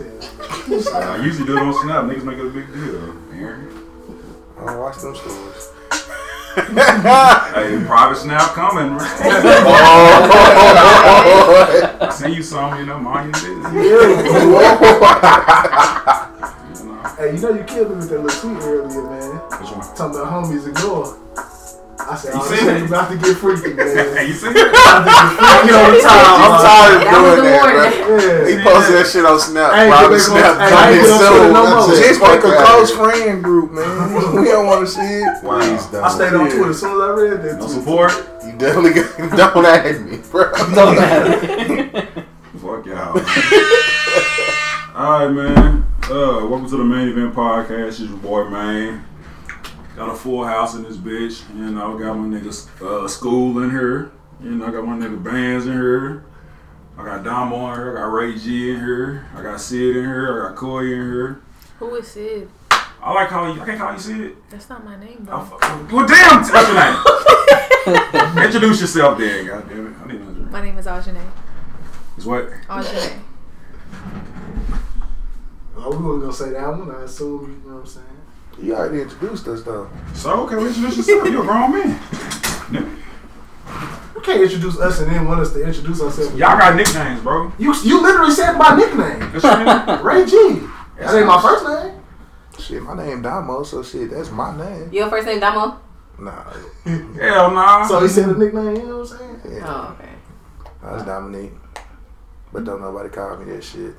as hell. I usually do it on Snap. Niggas make it a big deal. I don't watch them stories. Hey, private Snap coming. Oh, I seen you some, you know, mind your business. Know. Hey, you know you killed me with that little tweet earlier, man. Which one? Talking about homies ignore. I said, You oh, seen this about to get freaky, man. You see it? I'm tired of That was doing that, bro. Yeah. He posted that shit on Snap. I ain't Private gonna- Snap. I ain't coming gonna soon. put it no more. Just Fuck make a close friend group, man. we don't want to see it. Wow. Please don't. I stayed on Twitter as soon as I read that. No tweet. support? You definitely got, don't add me, bro. Don't matter. Fuck y'all. Alright, man. Uh, welcome to the main event podcast. It's your boy, man. Got a full house in this bitch. You know, got my niggas uh, school in here. You know, I got my nigga bands in here. I got Damo in here. I got Ray G in here. I got Sid in here. I got Coy in here. Who is Sid? I like calling you. I can't call you Sid. That's not my name, I bro. Well, damn. What's your name? Introduce yourself, then. God damn it. I need another drink. My name is Ajane. It's what? Ajane. Oh, we wasn't gonna say that one. I assume you know what I'm saying. You already introduced us, though. So, okay, well, introduce yourself. You're a grown man. We can't introduce us and then want us to introduce ourselves. Y'all got nicknames, bro. You you literally said my nickname, That's your name? Ray G. That ain't my first name. Shit, my name Damo, so shit, that's my name. Your first name Damo? Nah, Hell nah. So he said a nickname. You know what I'm saying? yeah, Oh, okay. I was Dominique. But don't nobody call me that shit.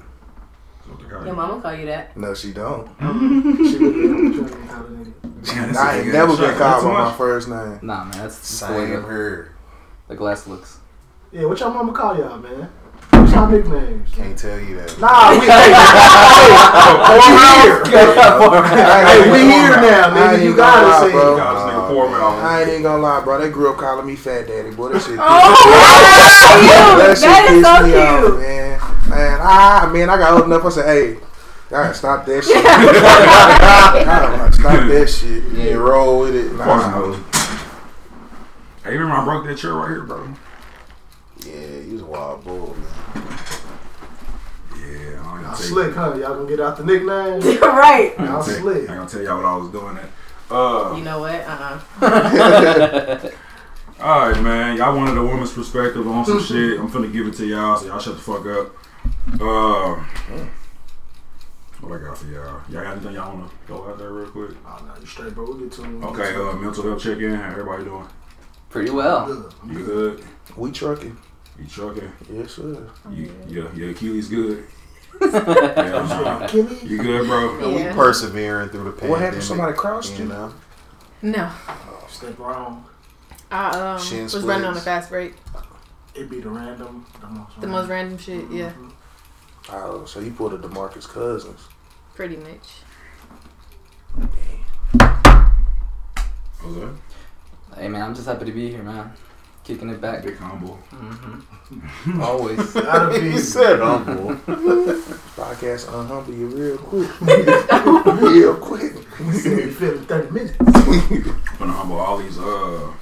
Your mama call you that. No, she don't. She looked at him, trying to get out. I ain't never been called by my first name. Nah, man, that's just the way Same the, here. the glass looks. Yeah, what y'all mama call y'all, man? What's y'all nicknames? Can't tell you that. Nah, we hey, hey, we here now, I nigga. You gonna lie, gotta say bro. it. Nigga uh, poor mouth. I ain't even gonna lie, bro. They grew up calling me Fat Daddy, boy. That shit. Oh, that shit that is so pissed me off, cute. Man. Man, I, man, I got old enough. I said, hey, y'all stop that shit. Y'all stop that shit. You ain't roll with it. Fuck Nah. no. Hey, you remember I broke that chair right here, bro? Yeah, you was a wild bull, man. Yeah, I ain't Y'all slick, huh? Y'all gonna get out the nickname? right. You. I ain't Y'all slick. I ain't gonna tell y'all what I was doing at. Uh, You know what? Uh-uh. all right, man. Y'all wanted a woman's perspective on some shit. I'm finna give it to y'all, so y'all shut the fuck up. Uh, what I got for y'all? Y'all got anything y'all wanna go out there real quick? Oh, no, you straight, bro. We'll get to him. Okay, uh, mental health check in. How everybody doing? Pretty well. Good. You good? We trucking. You trucking? Yes, sir. You, yeah, your Achilles good. yeah, nah. Achilles? You good, bro? Yeah. We persevering through the pandemic. What happened? Somebody crossed you you? know? No. Step wrong. I um, Shin was running on a fast break. It'd be the random. The most, The most random shit, yeah. Oh, so you pulled a Demarcus Cousins. Pretty much. What's that? Hey, man, I'm just happy to be here, man. Kicking it back. Big humble. hmm Always. Gotta be. Said humble. Podcast unhumble you real quick. real quick. He said he fit in 30 minutes. Gonna humble all these uh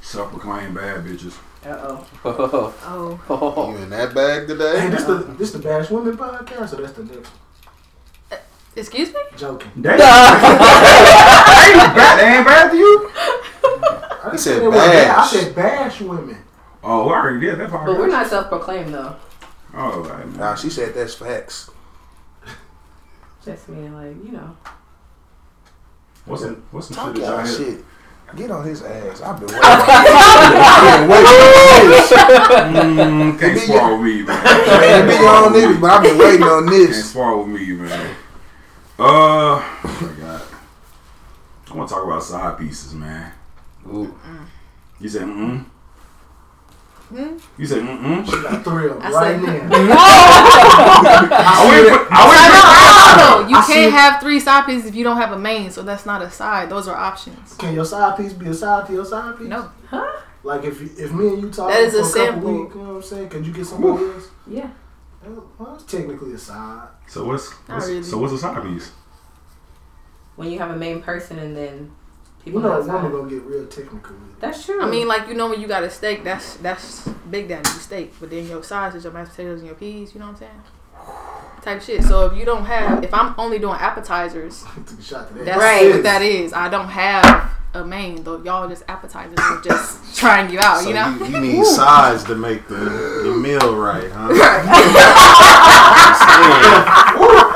self-proclaimed bad bitches. Uh-oh. Oh. Oh. Oh. You in that bag today? Hey, this the this the Bash Women podcast, or that's the next one? Uh, excuse me? Joking. Damn. that ain't bad. That ain't bad to you? I He say said they were bad. I said Bash Women. Oh, I already did that part. But we're not self-proclaimed, though. Oh, right. Nah, she said that's facts. Just meaning, like, you know. What's some what's some Talk shit that y'all y'all had? shit. Get on his ass. I've been waiting. I've been waiting on Mm, can't Be spar with me, man. this. Man, big on niggas, but I've been waiting on this. Can't this. spar with me, man. Uh, what I got. I want to talk about side pieces, man. Ooh. You said mm Hmm? You said mm-mm. She got three of them I right said- now. I went for, I No, went for, no, no, You I can't see- have three side pieces if you don't have a main, so that's not a side. Those are options. Can your side piece be a side to your side piece? No. Huh? Like if if me and you talk That is for a a couple sample. weeks, you know what I'm saying? Could you get somebody else? Yeah. Well, it's technically a side. So what's, what's really. so what's a side piece? When you have a main person and then You people know, a outside. woman gonna get real technical with it. That's true. I mean, like you know when you got a steak, that's that's big daddy steak. But then your sides is your mashed potatoes and your peas. You know what I'm saying? type shit. So if you don't have, if I'm only doing appetizers, Took a shot to that. that's Right. what that is. I don't have a main though. Y'all just appetizers are just trying you out. So you know. you, you need size to make the, the meal right, huh? Hey,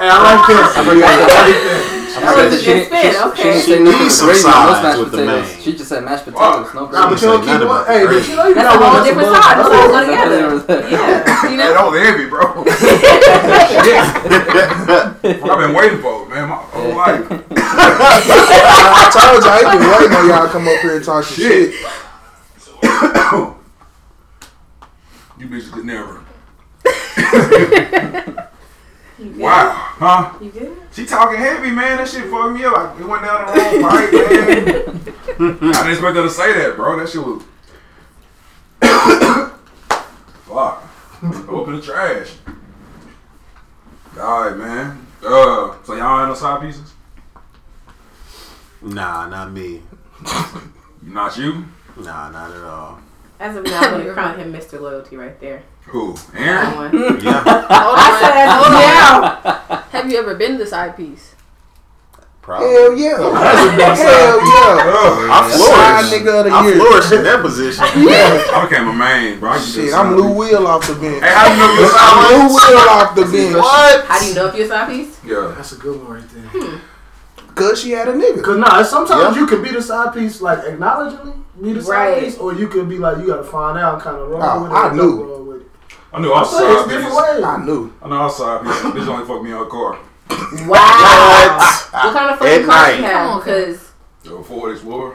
I like that. I like that. That was a She good didn't- spin. she- She didn't Okay. say She no needs some gravy, no sides mashed with the potatoes. main. She just said mashed potatoes, no Nah, gravy. but you don't say keep nothing one. Hey, but you know you That's got a whole different side. the That's all together. Yeah. You know. that was heavy, bro. I've been waiting for it, man. My whole life. I told you I been waiting on y'all to come up here and talk some shit. You bitches could never. You good? Wow, huh? You good? She talking heavy, man. That shit fucked me up. I, it went down the wrong pipe, man. I didn't expect her to say that, bro. That shit was. Fuck. Open the trash. All right, man. Uh, so y'all ain't no side pieces? Nah, not me. Not you? Nah, not at all. As of now, I'm gonna crown him Mr. Loyalty right there. Who? That Aaron? Yeah, I said as Hold on. now. Have you ever been the side piece? probably. Hell yeah. Hell yeah. Oh, I Side flourished. nigga of the I year. flourished in that position. I became a main, bro. I Shit, I'm something. Lou Will off the bench. Hey, how do you know you're a I'm Lou piece? Will off the bench. What? How do you know if you're a side piece? Yeah. That's a good one right there. Hmm. Cause she had a nigga. Cause nah, sometimes Yeah. you could be the side piece, like acknowledgingly be the side Right. piece, or you could be like you gotta find out kind of roll Oh, with it. I knew. with it. I knew I I was say it's side different I knew. I know I was side piece. Bitch only fucked me in her car. Wow. What kind of fucking car night. you Come have? on, Because Yo, Ford Explorer.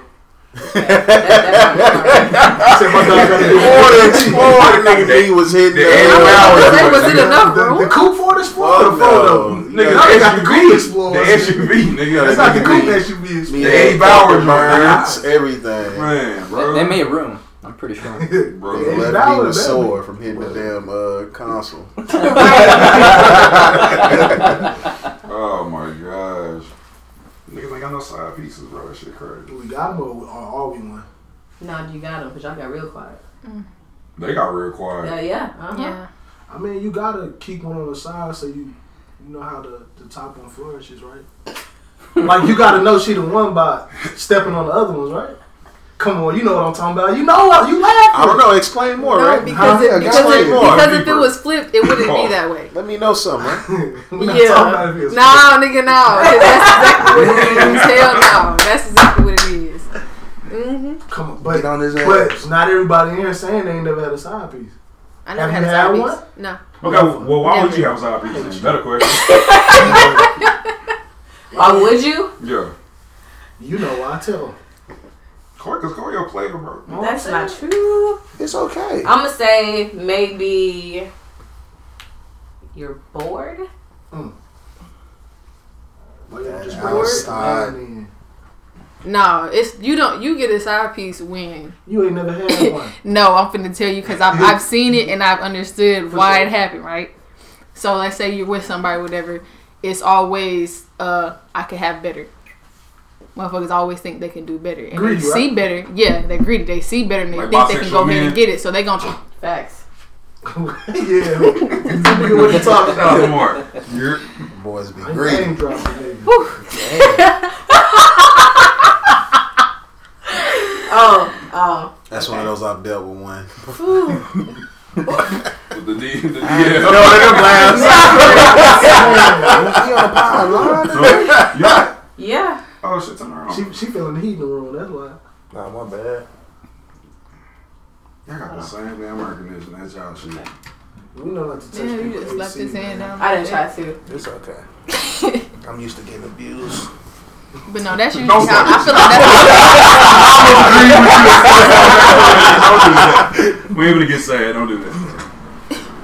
that, that, Said my dog gotta do More it. than more than nigga D was hitting The the uh, eight eight hours. hours. Say, was it enough, The, bro? the coupe Ford Explorer, Oh, no. Nigga, Now they got the coupe Explorer. The SUV, nigga. That's the not the coupe SUV. SUV Explorer. The eight and hours, burns, everything. Man, bro. They made room. I'm pretty sure. Bro, Yeah. Left That me was was sore from hitting the damn uh, console. Oh my gosh. Niggas ain't got no side pieces, bro. That shit crazy. We got them or, or all we want. no, you got him because y'all got real quiet. They got real quiet. Yeah, yeah. Uh-huh. Yeah. I mean, you gotta keep one on the side so you you know how the, the top one flourishes, right? like you gotta know she the one by stepping on the other ones, right? Come on, you know what I'm talking about. You know what you laughing. I don't know. Explain more, No, right? because, Huh? it, because, Explain it, more. because if it was flipped, it wouldn't be that way. Let me know something, right? We're not talking about if Yeah. it's No, nigga, no. 'cause That's exactly what it is. Hell no. That's exactly what it is. Mm-hmm. Come on, Get but on his but ass. not everybody in here saying they ain't never had a side piece. I never Have had a side had piece. one? No. Okay, well, why would Never. you have a side piece? then? Better question. Why would you? Yeah. You know why I tell. Corey, cause Corey a player, bro. Know what That's I'm not true. It's okay. I'm gonna say maybe you're bored. Mm. Why you don't just That bring outside. outside. in? No, it's you don't. You get a side piece when. You ain't never had one. No, I'm finna tell you because I've I've seen it and I've understood For why sure. it happened. Right. So let's say you're with somebody, whatever. It's always uh I could have better. Motherfuckers always think they can do better, and Greedy, they see right? better. Yeah, they're greedy. They see better, and they Like think they can go bisexual ahead and get it. So they gonna try. Facts. yeah. Nigga, what you talking about? Come on. You're Boys be I ain't greedy. name dropping, nigga. Oh, oh. That's one of those I've dealt with one. with the D, the D. No, them last. He on the pod line. Yeah. Yeah. Oh shit, turn around. She she feeling the heat in the room. That's why. Nah, my bad. Y'all got the oh. same damn air conditioning. That's y'all shit. We know not to touch Yeah, you people just slapped AC, his hand man. down. I didn't try to. It's okay. I'm used to getting abused. But no, that's usually Don't how I feel like that's. we ain't gonna get sad. Don't do that.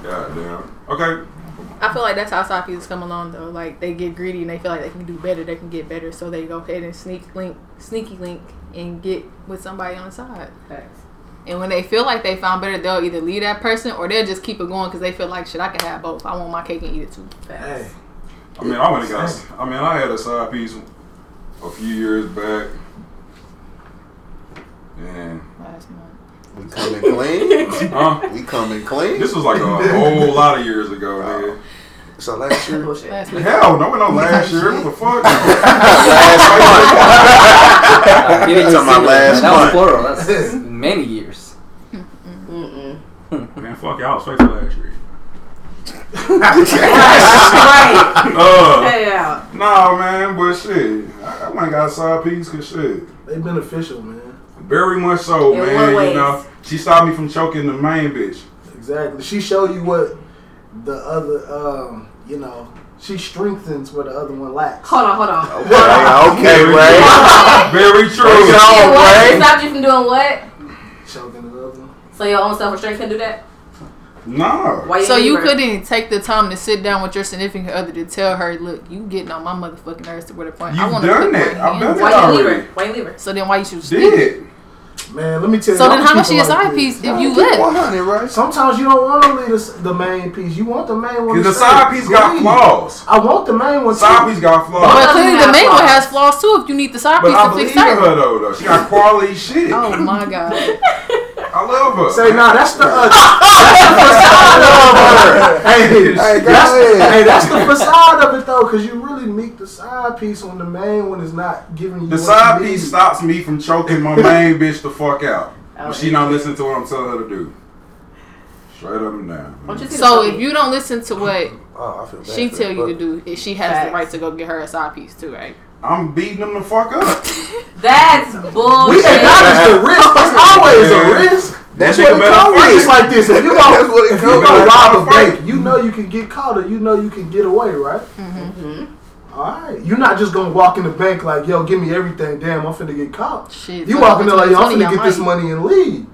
God damn. Okay. I feel like that's how side pieces come along though. Like they get greedy and they feel like they can do better, they can get better, so they go ahead and sneak link, sneaky link, and get with somebody on the side. Facts. And when they feel like they found better, they'll either leave that person or they'll just keep it going because they feel like shit. I can have both. I want my cake and eat it too. Facts. Hey, I mean, I went and got. I mean, I had a side piece a few years back, and Last month. We coming clean. huh? We coming clean. This was like a whole lot of years ago, nigga. So last year. Bullshit. Last week. Hell no, we no last year. What the fuck? Uh, give it Talking about single, last man. That was plural. That's many years. Mm-mm. Man, fuck y'all. I was faithful last year. Right. Uh, Hey out. nah, man, but shit. I, I went and got a side piece because shit. They beneficial, man. Very much so, In man. You know, she stopped me from choking the main bitch. Exactly. She showed you what the other, um, you know, she strengthens where the other one lacks. Hold on, hold on. Okay, okay, Ray. Very Take it true. on, Yeah, what? Ray. Stopped you from doing what? Choking the other one. So your own self restraint can do that? Nah. Why So you couldn't take the time to sit down with your significant other to tell her, look, you getting on my motherfucking nerves to where the point I You've want to done put that. I've hands done Why you leave her? Why you leave her? So then why you should speak? Did. Man, let me tell you. So then how much people of your like side piece if you Keep left? 100, right? Sometimes you don't want to leave the, the main piece. You want the main one. Because the side piece got Leave. flaws. I want the main one. Side too. piece got flaws. But Both clearly the main have one has flaws too if you need the side But piece I to believe fix in her. her though, though. She got quality shit. Oh my god. I love her. Say nah, that's the uh, that's the facade of her. Hey, Hey, that's, hey, that's the facade of it though, because you really meet the side piece when the main one is not giving you The what side you piece need. stops me from choking my main bitch the fuck out. Oh, When she not listening to what I'm telling her to do. Straight up and down. Why don't you see the So if you don't listen to what Oh, I feel bad. she tell you to do, she has Facts. the right to go get her a side piece too, right? I'm beating them the fuck up. That's bullshit. We acknowledge the risk. It's always a risk. That's what nigga it better comes fight. It's like this. If you That's go, what if you go rob a bank, you know you can get caught or you know you can get away, right? Mm-hmm. All right. You're not just gonna walk in the bank like, yo, give me everything. Damn, I'm finna get caught. Shit. You walk in there like, yo, I'm finna get this money and leave.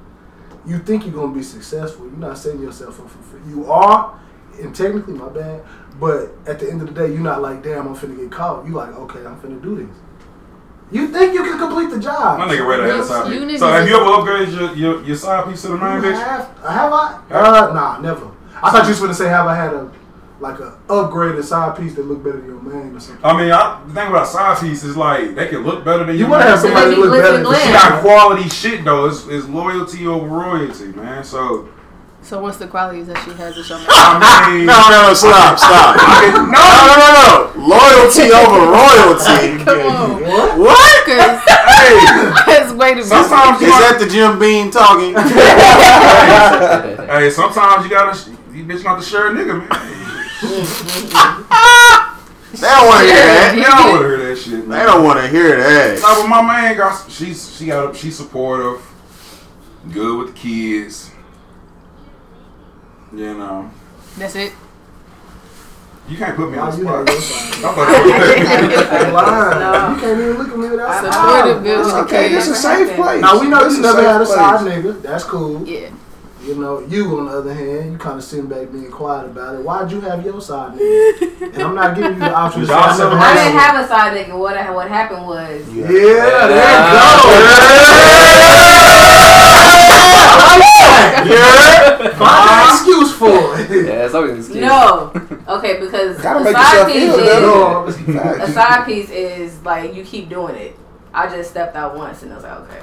You think you're gonna be successful. You're not setting yourself up for free. You are, and technically, my bad. But at the end of the day, you're not like, damn, I'm finna get caught. You're like, okay, I'm finna do this. You think you can complete the job? My nigga ready to have a Yes, side piece. niggas So have you ever upgraded your, your, your side piece to the main bitch? Have, have I? Uh, nah, never. I thought you was gonna say, have I had a like a upgraded side piece that looked better than your main or something? I mean, I, the thing about side piece is like they can look better than You your wanna have somebody that look better than But she got quality shit though. It's, it's loyalty over royalty, man. So So what's the qualities that she has that your man? I mean, No, no, no, stop, stop. no, No, no, no, no. Loyalty over royalty. Come on. What? What? Cause hey, that's way too sometimes is that the Jim Beam talking? hey, sometimes you gotta, you bitch got to share a nigga, man. They don't want to hear that. They don't want to hear that shit, They don't want to hear that. Nah, but my man got, she's, she got, she's supportive, good with the kids. You know, That's it. you can't put me on oh, the you spot. have your side. I thought you were- Hey, lying. No. You can't even look at me without Supportive, good with the Okay, this is a kids. safe place. Now we know This you is never had a side nigga. That's cool. Yeah. You know, you on the other hand, you kind of sitting back being quiet about it. Why'd you have your side nigga? and I'm not giving you the option to say Y'all I. I didn't one. have a side nigga. What what happened was Yeah, there you go. Yeah. Find an excuse for it. Yeah, it's always an excuse. no. Okay, because Gotta a make side yourself piece feel that. is No, a side piece is like you keep doing it. I just stepped out once and I was like, okay,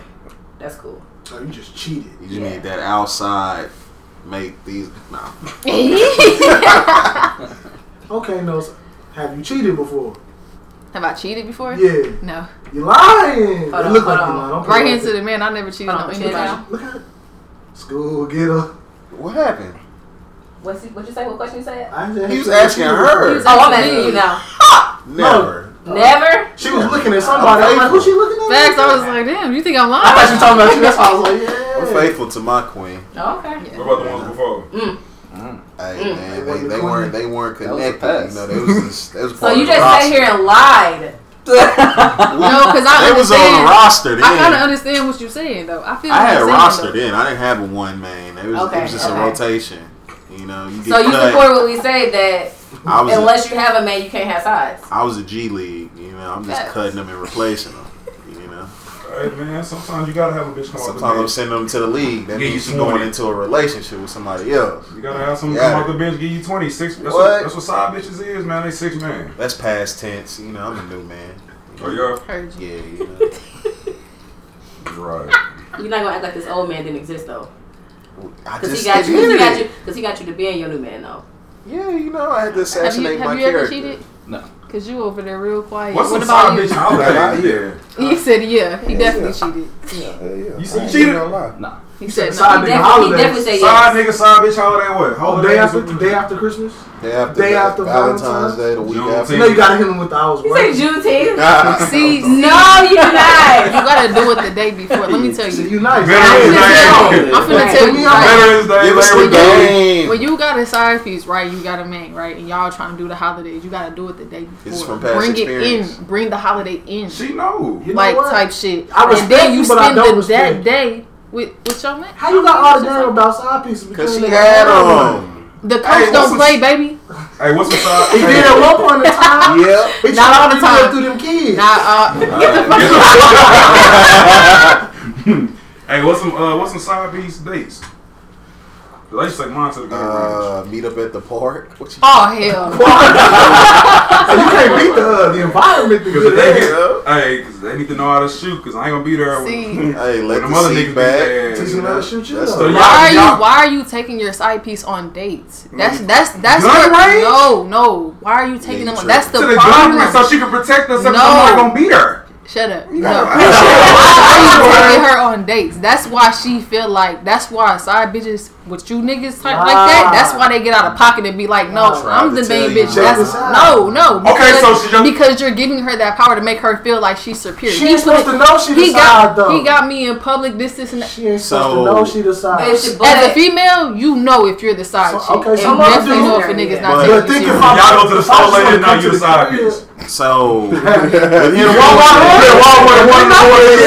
that's cool. oh, you just cheated. You just need that outside. Make these. No. Okay, no. so- Have you cheated before? Have I cheated before? Yeah. No. You're lying. Hold it on, look hold like you on. lying. Don't put Right it here like to the man. I never cheated Hold on on, anybody. Look at it. School getter. What happened? What's what you say? What question you said? I just He was asked asking you her. before. Oh, I'm asking you now. Never. Never. She was looking at somebody. I'm like, who's she looking at? Facts. I was like, damn. You think I'm lying? I thought lying? she was talking about you. That's why I was like, yeah. I'm faithful to my queen. Oh, okay. What about the ones before? Mm. Hey Mm. man, they, they weren't they weren't That was a connected. You know, they was just, they was So part you of the just roster. sat here and lied. No, because I They was on the understand. roster then. I kind of understand what you're saying though. I feel. I had a roster though. then. I didn't have a one man. It was, it was just okay. a rotation. You know, you get So you cut. support what we say that I was a, unless you have a man, you can't have sides. I was a G League. You know, I'm just Facts. cutting them and replacing them. You know, Hey man, sometimes you gotta have a bitch come out sometimes the I'm sending them to the league. That means you you going 20. into a relationship with somebody else. You gotta have someone Yeah. come out the bench, give you twenty six. That's What? what? that's what side bitches is, man. They six man. That's past tense. You know, I'm a new man. Oh yeah, Heard you. Yeah, you know. right. You're not gonna act like this old man didn't exist though, I because just he got you. Because he got it. you. Because he got you to be in your new man though. Yeah, you know, I had to Have you assassinate have my you ever cheated? No. Cause you over there real quiet. What's what some about you? bitch holiday? Yeah. He said yeah. He Yeah, definitely yeah. cheated. Yeah, yeah. You said I ain't cheated? gonna. Nah. He said said side no. bitch He holidays. definitely say Side yes. nigga, side bitch holiday what? Holiday day after day after Christmas. Day after, Day after Valentine's Valentine's. Day, the week Juneteenth. after. You know you gotta hit him with the I was He say working. Juneteenth. See, No, you not. You gotta do it the day before. Let me tell See, you. you nice. Veterans I'm Day. finna tell- I'm finna tell you. Veterans Day. Give us Labor the game. When you got a side piece, right? You got a man, right? And y'all trying to do the holidays. You gotta do it the day before. This is from past Bring experience. it in. Bring the holiday in. She know. You know like what? type shit. I and respect then you you, but I spend don't the, respect that day with with your man. How you got all the damn about side pieces? Cause between she the- had them. The coach Hey, don't some- play, baby. Hey, what's the side? He did at one point in time. yeah, He Not all the tried to live time. through them kids. Nah, uh, Hey, what's some uh, what's some side piece dates? 'Cause I used to take mine to the gun range. Uh, meet up at the park. What you oh hell. So you can't beat the uh, the environment to Cause get if they get, hey, cause they need to know how to shoot. Cause I ain't gonna be there. See. When, Hey, let when the other seat niggas back. beat their ass, Teach them how to shoot you. That's though. the- Why are y'all- you why are you taking your side piece on dates? That's that's that's Gun what, range? no no. Why are you taking Yeah, them? you on That's the To the gun range so she can protect herself. No. No. I'm not gonna beat her. Shut up. No. gotta- Why are you taking her on dates? That's why she feel like that's why side bitches with you niggas type like that. That's why they get out of pocket and be like, no, Tried I'm the main bitch. That's this out. no no. Okay, because- so she just- because you're giving her that power to make her feel like she's superior. She He ain't supposed put- to know she the he side got though. he got me in public. This this and that. She ain't So- supposed to know she the side. If As a female, you know if you're the side So- chick. okay, and so you what definitely do- know if a nigga's not But- taking But you think serious. if I Y'all go to the if store later wanna now you to the side crib- piece. So, with In him Walmart, doing- Walmart, one with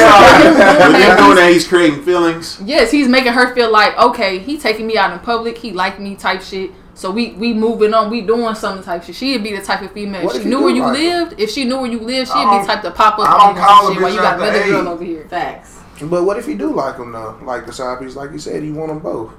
him doing that, he's creating feelings. Yes, he's making her feel like okay, he taking me out in public, he like me type shit. So we we moving on, we doing something type shit. She'd be the type of female. What If if she knew where you like her? lived, if she knew where you lived, she'd be type to pop up I on don't you call and a shit while you got another girl over here. Facts. But what if he do like him though? Like the side piece, like you said, he want them both.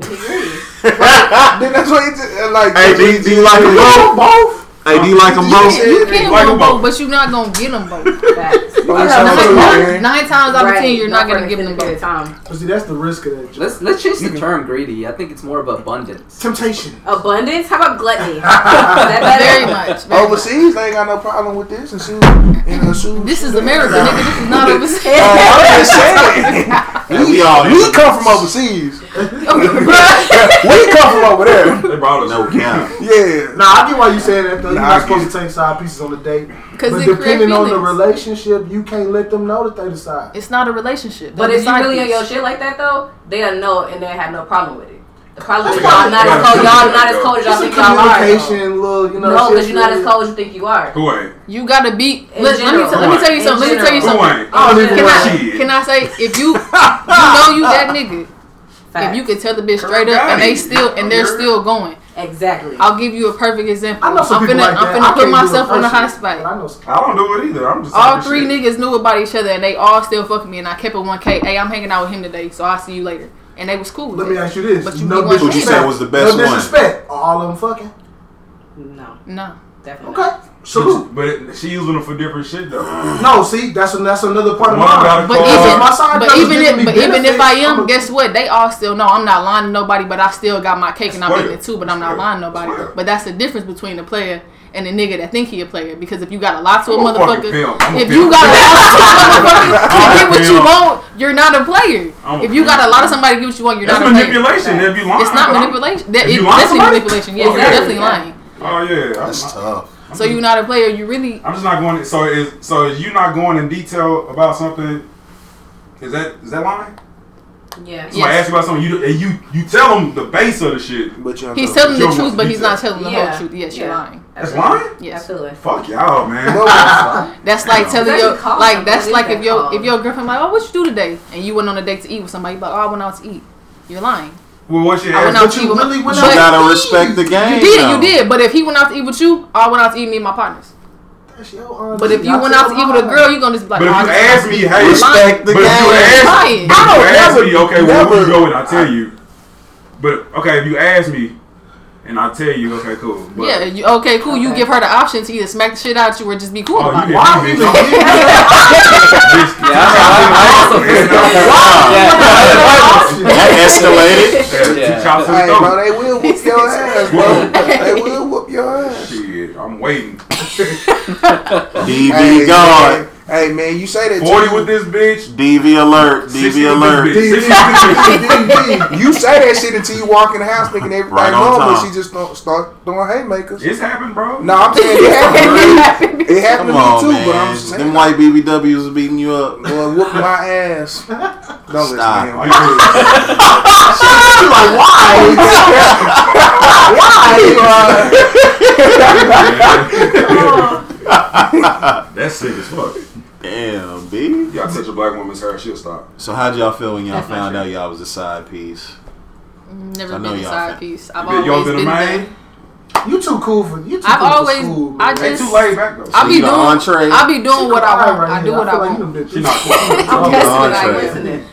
Then that's what he like. Hey, do, you- do you like them both? both? Hey, do you like them both? Yeah. You can Like want them both, both. but you're not gonna get them both. Facts. Oh, I you got sound two, like man. Aaron. Nine times out of ten, you're not for gonna an give them both. time. But see, that's the risk of that. job. Let's let's change the term greedy. I think it's more of abundance. Temptation. Abundance? How about gluttony? Is that better? Very much. very oh, much. Overseas, they ain't got no problem with this and shoot in a shoot. This is America, nigga. This is not overseas. Oh, I'm just saying. Hey, we all We come from overseas. we come from over there. They brought us. no count. Yeah. Nah, I get why you saying that though. You're not supposed to take side pieces on the date. 'Cause but it create depending on the relationship, you can't let them know that they decide. It's not a relationship. But That's if you a side really on your shit like that though, they'll know and they have no problem with it. The problem is y'all not as cold. Y'all not as cold as y'all think y'all are. communication, little, you know. No, because you're not as cold as you think you are. Who ain't? You gotta be. Let, let me t- let me tell you In something. Let me tell you Who something. ain't? Oh, I Can. I can I say if you you know you that nigga, if you can tell the bitch straight up and they still and they're still going, Exactly. I'll give you a perfect example. I know some I'm people finna like that. I'm I finna put can't do it myself on the hot spot. I know some- I don't do it either. I'm just All three shit. niggas knew about each other and they all still fucking me and I kept it 1K. Hey, I'm hanging out with him today, so I'll see you later. And they was cool. with Let me it. ask you this: But you no be disrespect. Who'd you say was the best no one? disrespect. Are all of them fucking? No, No. definitely. Okay. Salute. But it, she using them for different shit though. No, see, that's that's another part of One mine. got But car. even my side but even if but even if I am, a- guess what? They all still know I'm not lying to nobody, but I still got my cake and I'm eating it too. But I'm not lying to nobody. Player. But that's the difference between a player and a nigga that think he a player. Because if you got a lot to a I'm a motherfucker, a if pimp. you got a lot to a motherfucker to get what you want, you're not a player. A If you got a lot of somebody to get what you want, you're That's not a player. manipulation. If you lying, It's not manipulation. That, If it's you lie to definitely manipulation. Yes, oh, Okay. you're definitely lying. Oh yeah. That's I'm, tough. So you're not a player. You really I'm just not going. So is so is you not going in detail about something? Is that is that lying? Yeah. So I ask you about something, you and you you tell them the base of the shit. But you don't he's tell telling the Joe truth, but he's not detail. telling the Yeah. whole truth. Yes, you're lying. That's lying. Yes. Absolutely. Fuck y'all, man. That's like telling That's your like that's like is if that your called? if your girlfriend like, oh, what you do today? And you went on a date to eat with somebody, but oh, I went out to eat. You're lying. Well, what's your I went ass? out But to you eat with really went but You gotta respect the game. you did, though. you did. But if he went out to eat with you, I went out to eat me and my partners. Your honor. But if you went out to eat with a girl, you gonna just be like, But if oh, you I ask me, hey, You're. Respect the but if you game. ask, Lying. but if you don't ask never- me, okay, well, where never- you going? I tell you. But okay, if you ask me, and I tell you, okay, cool. But, Yeah, you, okay, cool. You Okay. give her the option to either smack the shit out you or just be cool Oh, about you it. did. Why Bitch. even give me that Yeah, I, I also feel Yeah. that. option? Hey, escalated. Yeah, Yeah. two chops to Hey, the bro, throat. they will whoop your ass, bro. they will whoop your ass. Shit, I'm waiting. DV Hey, gone. Man. Hey, man, you say that. 40 too. with this bitch. DV alert. DV alert. this bitch. 60 with this bitch. You say that shit until you walk in the house thinking everything Right on normal. She just don't start throwing haymakers. It's happened, bro. No, I'm saying it happened to me. It happened Come to me on, too, man. but I'm just saying. Them white BBWs are beating you up. Boy, whoop my ass. Don't listen Stop. to him. Like, dude, She's like, why? why? That's sick as fuck. Damn, B. Y'all touch a black woman's hair, she'll stop. So how'd y'all feel when y'all That's found out y'all was a side piece? Never I know been a y'all side fan. piece. I've You been- you always been a been main? the, You too cool for you. Too I've cool always- For school, I man. They just- too laid back though. I be you doing. the entree? I be doing what I want. Right I do what I feel want. them bitches. She not cool. I'm the guessing what I entree. guess. Listening.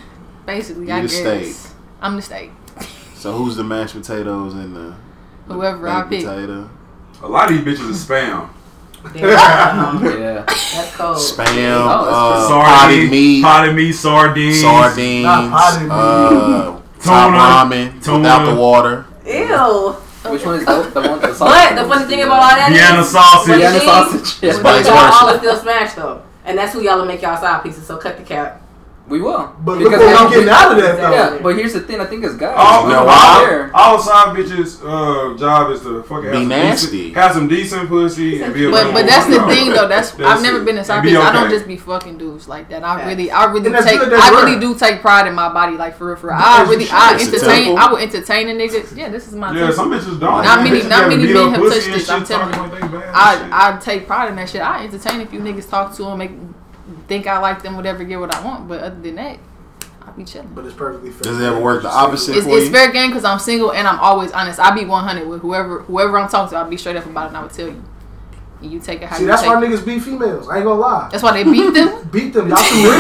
Basically, You I the guess. steak. I'm the steak. So who's the mashed potatoes and the Whoever I baked pick. potato? A lot of these bitches is spam. Damn. Yeah. That's cold. Spam, Oh, uh, that's potted meat, potted meat, sardines, sardines, Not potted meat. uh, top Tuna. ramen Tuna. without the water. Ew. Which one is the, the one? The But sausage the funny thing about all that is, Vienna sausage. What Vienna it is, sausage. Yeah. It's vice y'all all are still smashed though, and that's who y'all will make y'all side pieces. So cut the cap. We will. But look Because what now I'm getting out of that though. Yeah, but here's the thing. I think as guys, All, You know all, why? all side bitches' uh, job is to fucking have Be some nasty. Decent, have some decent pussy and be a But but that's the woman. thing though. That's, That's I've never it. been a side And be piece. I don't just be fucking dudes like that. I Facts. really I really take good, that's I really do take pride in my body. Like for real, for real. I really. I entertain. I will entertain a nigga. Yeah, this is my Yeah, temple. some bitches don't. Not many- not many men have touched this, I'm telling talking like they bad and I I take pride in that shit. I entertain if you niggas talk to them, make think I like them, whatever, get what I want. But other than that, I'll be chilling. But it's perfectly fair. Does it ever work the opposite? It's, for it's you? fair game because I'm single and I'm always honest. I'll be 100 with whoever whoever I'm talking to. I'll be straight up about it and I would tell you. And you take it how See, you that's take why it. niggas beat females. I ain't gonna lie. That's why they beat them. Beat them. Y'all too real.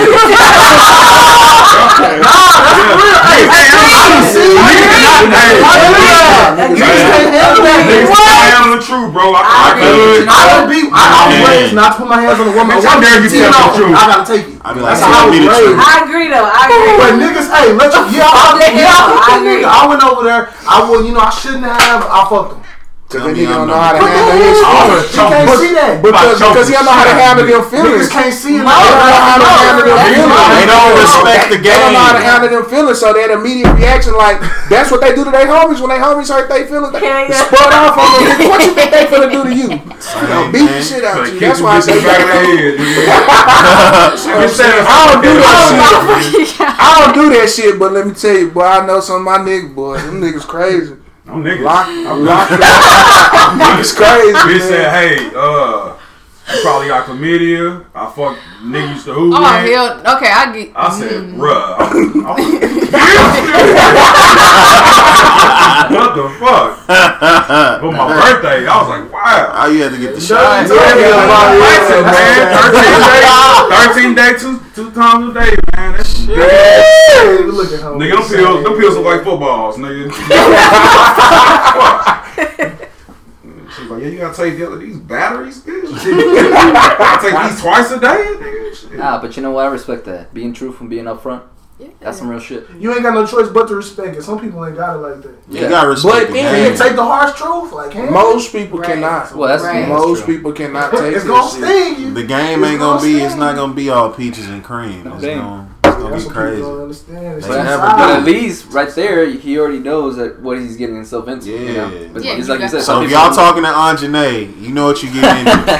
Hey, hey, hey, see, Hey, Niggas can't handle that. Niggas can't handle the truth, bro. I, I could. I don't be. I, I was Yeah. raised not to put my hands on a woman. Bitch, A how woman dare you cheating tell the on me, truth? I gotta take it. I be like, That's tell how I me was the truth. raised. I agree though. I agree. But niggas, hey, let you. Yeah, I, Yeah, yeah, I, I I, agree. I went over there. I would, you know, I shouldn't have. I fucked him. Because Tell that nigga don't know how to handle his feelings. He can't see that. Because, because he don't know how to handle them feelings. Niggas can't see it. They don't know how to handle them feelings. They don't respect the game. They don't know how to handle them feelings, so that immediate reaction, like that's what they do to their homies when their homies hurt their feelings. They Yeah, yeah. off on them. What you think they finna do to you? They'll beat the shit out Like, you. That's why I bitch say in back of the head. I don't do that shit. I don't do that shit, but let me tell you, boy, I know some of my niggas, boy. Them niggas crazy. I'm niggas. Lock, I'm lock Niggas crazy. Bitch said, hey, uh, you probably got chlamydia. I fuck nigga used to hoop. Oh man. hell, okay, I get. I said, mm. bruh. I'm, I'm, what the fuck? For my birthday, I was like, wow. All you had to get the Yeah, shot. Yeah, man. 13 day, 13 day, two, two times a day, man. That's shit. Hey, look at him. Nigga, them pills, them pills look like footballs, nigga. She's like, yeah, you gotta take the other, these batteries, bitch. I take these twice a day, nigga. Shit. Ah, but you know what? I respect that. Being truthful and being upfront. That's some real shit. You ain't got no choice but to respect it. Some people ain't got it like that. You gotta respect But the then- Can you take the harsh truth? Like, can Most people Right. cannot. Well, that's, Right. Most true. people cannot take it. It's gonna shit. sting you. The game ain't It's gonna be. It's not gonna be all peaches and cream. It's gonna, it's gonna That's be crazy. people don't understand. It's never. But at least right there, he already knows that what he's getting himself into. You know? But yeah, it's like you said. So if y'all talking to Anjanae, you know what you're getting into.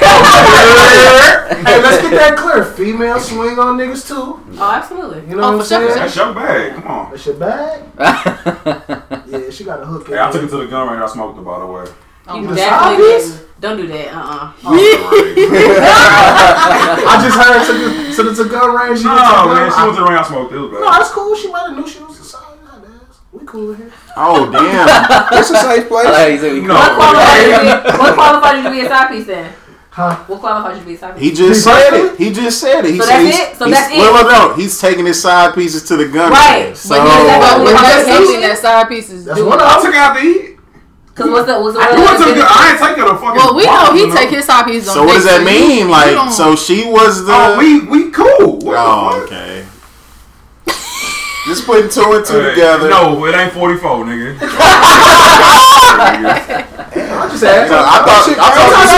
Hey, let's get that clear. Female swing on niggas too. Oh, absolutely. You know Oh, what I'm for sure, saying? for That's your bag. Come on. That's your bag. Yeah, she got a hook. in Hey, I took it to the gun range. I smoked it, by the way. Oh, You my- definitely obvious? Don't do that. Uh uh I just heard so, the to the to gun range. She No, went to gun man. She I- went to the ring. I smoked it. It was No, bad. that's cool. She might have knew she was a side. We cool here. oh damn! It's a safe place. Like, he said we- No. What qualifies you to be? What qualifies you to be a side piece then? Huh? What qualifies you to be a side piece? He just Me said personally? it. He just said it. He So said that's he's, it? So he's, that's it? Well, no, no, he's taking his side pieces to the gun. Right. range. So But here's that- But, but I'm that's just that side pieces That's do. one I of took out to eat. Cause what's the what's the I went to the gun. I ain't taking a fucking. Well, we know he take his side pieces on so what does that mean? you Like, don't- so she was the. Oh, we we cool. What Oh, the okay. Just putting two and two Hey, together. No, it ain't 44, nigga. I just asked. I thought I thought we was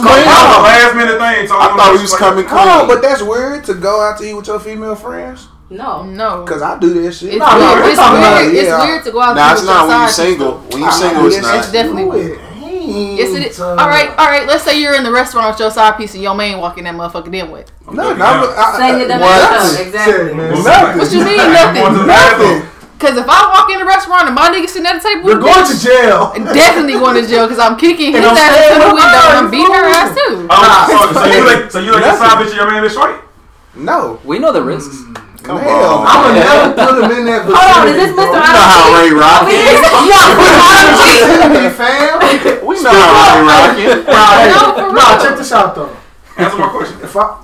coming That clean. last minute thing. I thought we was coming Hold on, but that's weird to go out to eat with your female friends. No. No. Cause I do that shit. It's No, no, weird. we're It's talking about- weird. It's yeah. weird to go out Nah, it's not when you side single. When you I single, do it's not. It's definitely Do weird. it. Ain't, Yes, it is. All right, all right. Let's say you're in the restaurant with your side piece and your main walking that motherfucker. in with. No, no, I, I, Saying it I, doesn't what? matter. Shit, Exactly. man. Nothing. What you mean Going to nothing? Because if I walk in the restaurant and my nigga sitting at the table, You're going to jail. Definitely going to jail because I'm kicking his ass staying to the window and I'm beating her ass too. Oh, so, so you like, so you like your side bitch and your man bitch right? No. We know the risks. Hmm. Come Hell, on. I'm gonna never put him in that Hold on, is this vicinity, Mr. bro. You know how Ray rockin'. Vicinity, fam. We know how Ray rockin'. Nah, No, for nah, real. check this out though. Answer my question. If I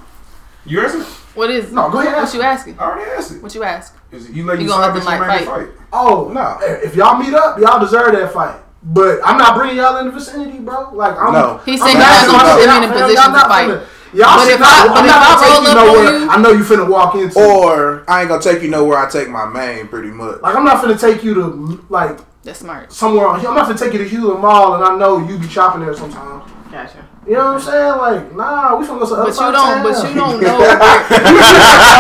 You answer? What is? no, go ahead. What Ask. you asking? I already asked it. What you ask? Is it you let You your gonna side let bitch them, and your like, man bitch fight? Oh No. If y'all meet up, y'all deserve that fight. But I'm not bringing y'all in the vicinity, bro. Like I'm. No. He's I'm saying not not gonna gonna put him in a position to fight. Finna- Y'all But should if not, I- I'm not I gonna take you nowhere. you- I know you finna walk into. Or I ain't gonna take you nowhere. I take my main, pretty much. like I'm not finna take you to like That's smart. somewhere. I'm not finna take you to Hulen Mall, and I know you be shopping there sometimes. Gotcha. You know what I'm saying? Like, nah, we finna go to the other But you don't. town. But you don't know. where-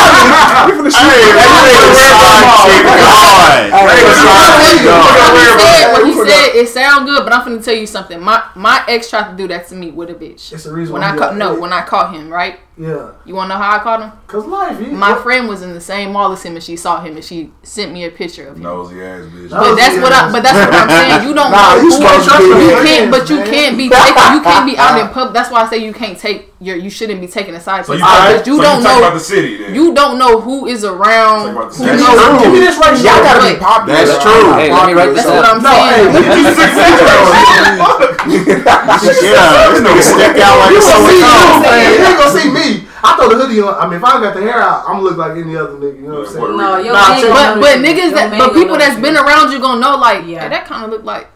Hey, that nigga side chick gone. Nigga side chick gone. What he said, what Hey, he we said, it sound good, but I'm finna tell you something. My my ex tried to do that to me with a bitch. It's the reason When why I we caught no, when I caught him, right? Yeah, You wanna know how I caught him? cause life. You, My friend was in the same mall as him, and she saw him, and she sent me a picture of him. Nosy ass bitch. But that's what I. But that's what I'm saying. You don't Nah, know you who supposed to be you friends, can't. But you man. can't be taking. You can't be out in public. That's why I say you can't take your. You shouldn't be taking a side So piece you, because you so don't you talk about the city then. You don't know who is around. Talk about the Who. That's knows. true. Give me this right Y'all gotta be popular. That's true. Hey, let me write this That's so- what I'm No, saying. look at you six Yeah, this nigga stick out like You a gonna sore see thumb. you, man. You ain't gonna see me. I throw the hoodie on. I mean, if I got the hair out, I'm gonna look like any other nigga. You know what I'm saying? No, your Nah, man But but niggas that Your but people that's been around you gonna know like Yeah. that kind of look like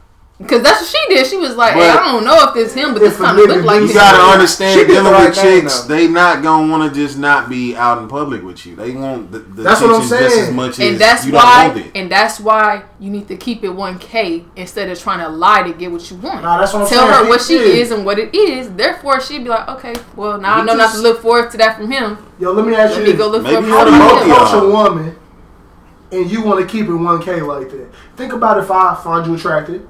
because that's what she did. She was like, hey, I don't know if it's him, but this kind of look like do You him. gotta understand, did the dealing right with chicks, though. they not gonna want to just not be out in public with you. They want the, the That's what I'm attention just as saying. much as and that's you don't why it. and that's why you need to keep it 1k instead of trying to lie to get what you want Nah, that's what I'm tell saying. her what she Yeah. is and what it is therefore she'd be like okay well now i You know not to look forward to that from him Yo, let me ask let you me go look Maybe for you How do wanna you from both him. y'all. approach a woman and you want to keep it 1K like that? Think about if I find you attractive,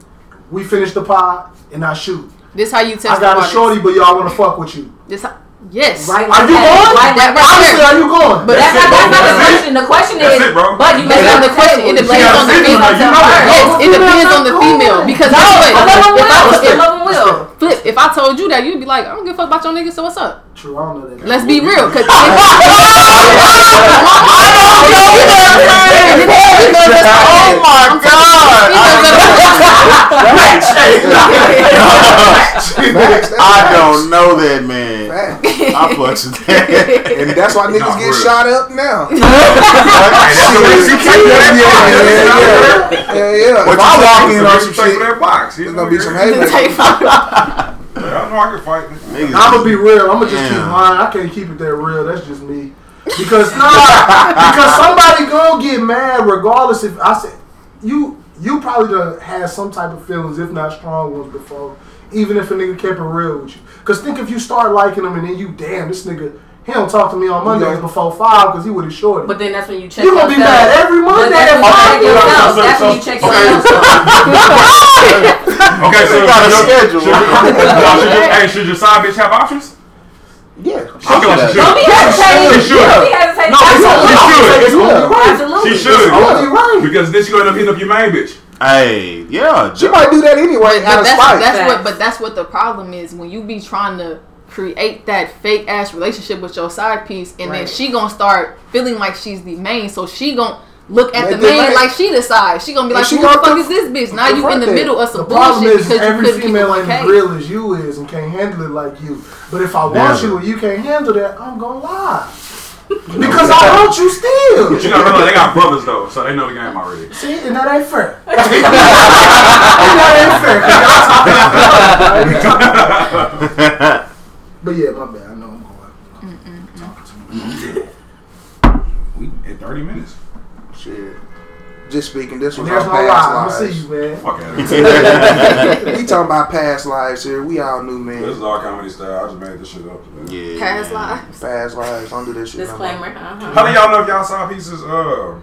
we finish the pod, and I shoot. this how you test I got the a shorty, but y'all want to fuck with you. this how, yes Right Are you that. going? Right like That right Honestly, that. are you going? But that's, That's not, that's not the question. The question That's is, it, bro. but you That's make not the question. It depends on the female. female, you know. Yes, it depends on the female. Because No, guess what? I love If I, will. if, I love them will. flip, if I told you that, you'd be like, I don't give a fuck about your nigga, so what's up? True, I don't know that. Let's be real. Cause Oh my god! I don't know that man. I fucks with that. And that's why niggas get shot up now. Hey, that's the respect for that box. Yeah, yeah, yeah. If I walk in on some shit, for that box. There's gonna be some yeah. haters. I know I can fight. I'm gonna be real. I'm gonna just keep lying. I can't keep it that real. That's just me. Because nah, because somebody gonna get mad regardless if I said you. You probably done had some type of feelings, if not strong ones, before. Even if a nigga kept it real with you. Cause think if you start liking him and then you, damn, this nigga, he don't talk to me on Mondays Yeah. before five because he would have shorted. But then that's when you check You gonna be mad every Monday that's at when you five. check yourself. So- That's so- when you check okay. yourself. Okay, so got a schedule. Should, no, should your, hey, should your side bitch have options? Yeah. I feel like she Don't should. be hesitating. She should. Don't be hesitating. No, it's only, She should. Absolutely. it's only right. Absolutely. She should. Only right. Because then she gonna end up hitting up your main bitch. Hey, yeah. She might do that anyway But out of that's, spite. that's what. But that's what the problem is when you be trying to create that fake ass relationship with your side piece, and then she gonna start feeling like she's the main. So she gonna look at Make the it main right. like she the side. She gonna be like, she who the fuck is this bitch? Now you in the middle of some The bullshit is because you every couldn't keep female ain't as real as you is and can't handle it like you. But if I want you and you can't handle that, I'm gonna lie. Because I want you still. But you gotta realize they got brothers though, so they know the game already. See, and that ain't fair. and that ain't fair. 'cause about- But yeah, my bad. I know I'm going. Talking too much. We, Hey, thirty minutes. Shit. Just speaking, this And was there's our no lie. I'm past gonna see lives. you, man. Fuck out of here. we talking about past lives here. We all knew, man. This is all comedy style. I just made this shit up today. Yeah. Past lives. Past lives. Don't do this shit. no. Disclaimer. Uh-huh. How do y'all know if y'all saw pieces uh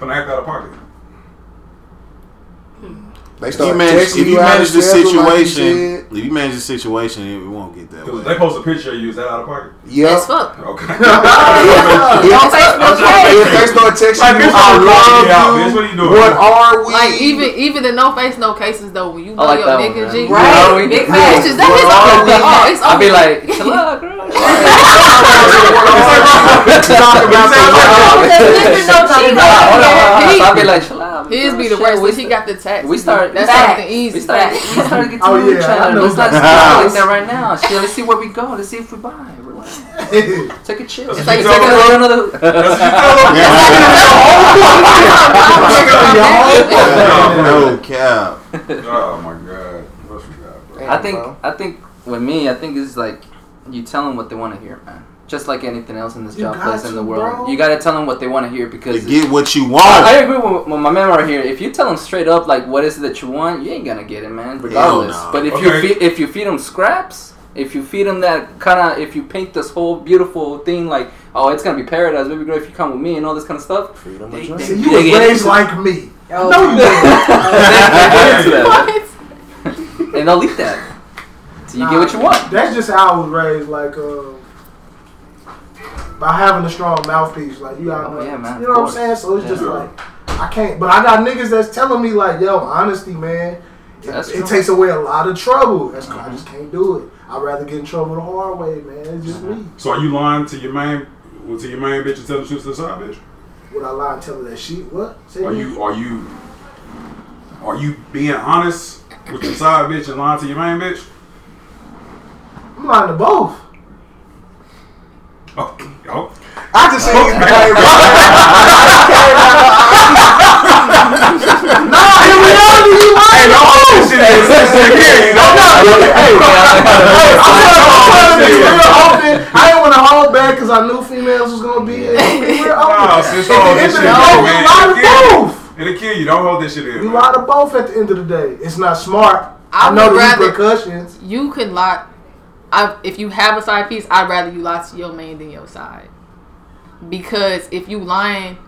finna act out of pocket? They If you manage, if you out manage the schedule like you situation, if you manage the situation, it won't get that Because way. they post a picture of you. Is that out of pocket? Yep. As fuck. Okay. If- Don't face no If they start texting Like, you, I love you out, What are you doing? What are we? Like even even the no face no cases though when you know like your that one, nigga. G. Right. You know, Big we- facts. Bitches, that is What are all. we? Oh, it's I'll be like, chill out, girl. Talk about There's no cheat Hold on, hold on, hold on. He- So I'll be like, chill out. His girl. be the Shit, worst we when he got the text. we start- That's Facts. something easy. We started, we started getting to Oh, know yeah, each other. Let's not that. start like that right now. Shit, let's see where we go. Let's see if we buy. Relax. Take a chill. That's It's what like taking another. no cap. Oh my god. What you got, bro? I think. I think with me, I think it's like you tell them what they want to hear, man. Just like anything else in this You job place in the world, bro. you gotta tell them what they want to hear To because get what you I, I agree with, with my man right here. If you tell them straight up like what is it that you want, you ain't gonna get it, man. Regardless. no. But if Okay. you feed, if you feed them scraps, if you feed them that kind of, if you paint this whole beautiful thing like, oh, it's gonna be paradise, baby girl, if you come with me and all this kind of stuff, Freedom they, of they, choice. See, they you raised like me. Oh, No, you didn't. they get into that, man. and they'll eat that. So you get what you want. That's just how I was raised, like uh, by having a strong mouthpiece. Like you got, Oh, yeah, man, you know of what I'm saying? So it's just like I can't. But I got niggas that's telling me like, yo, honesty, man. It, That's it takes away a lot of trouble. That's I mm-hmm. just can't do it. I'd rather get in trouble the hard way, man. It's just me. So are you lying to your main well, to your main bitch and tell the truth to the side bitch? Would I lie and tell her that shit? What? Say Are again? you are you are you being honest with your side bitch and lying to your main bitch? I'm lying to both. Okay. Oh. I just seen you Nah, in reality, you lying. Hey, don't hold this shit in. This shit again, you know? I didn't want to hold back because I knew females was gonna be real Nah, open. sis, At hold the this end shit of the in, day, man. you lie to It'll both. kill you. It'll kill you. Don't hold this shit in. You man. lie to both at the end of the day. It's not smart. I I, know the repercussions. You can lie. I, if you have a side piece, I'd rather you lie to your main than your side. Because if you lying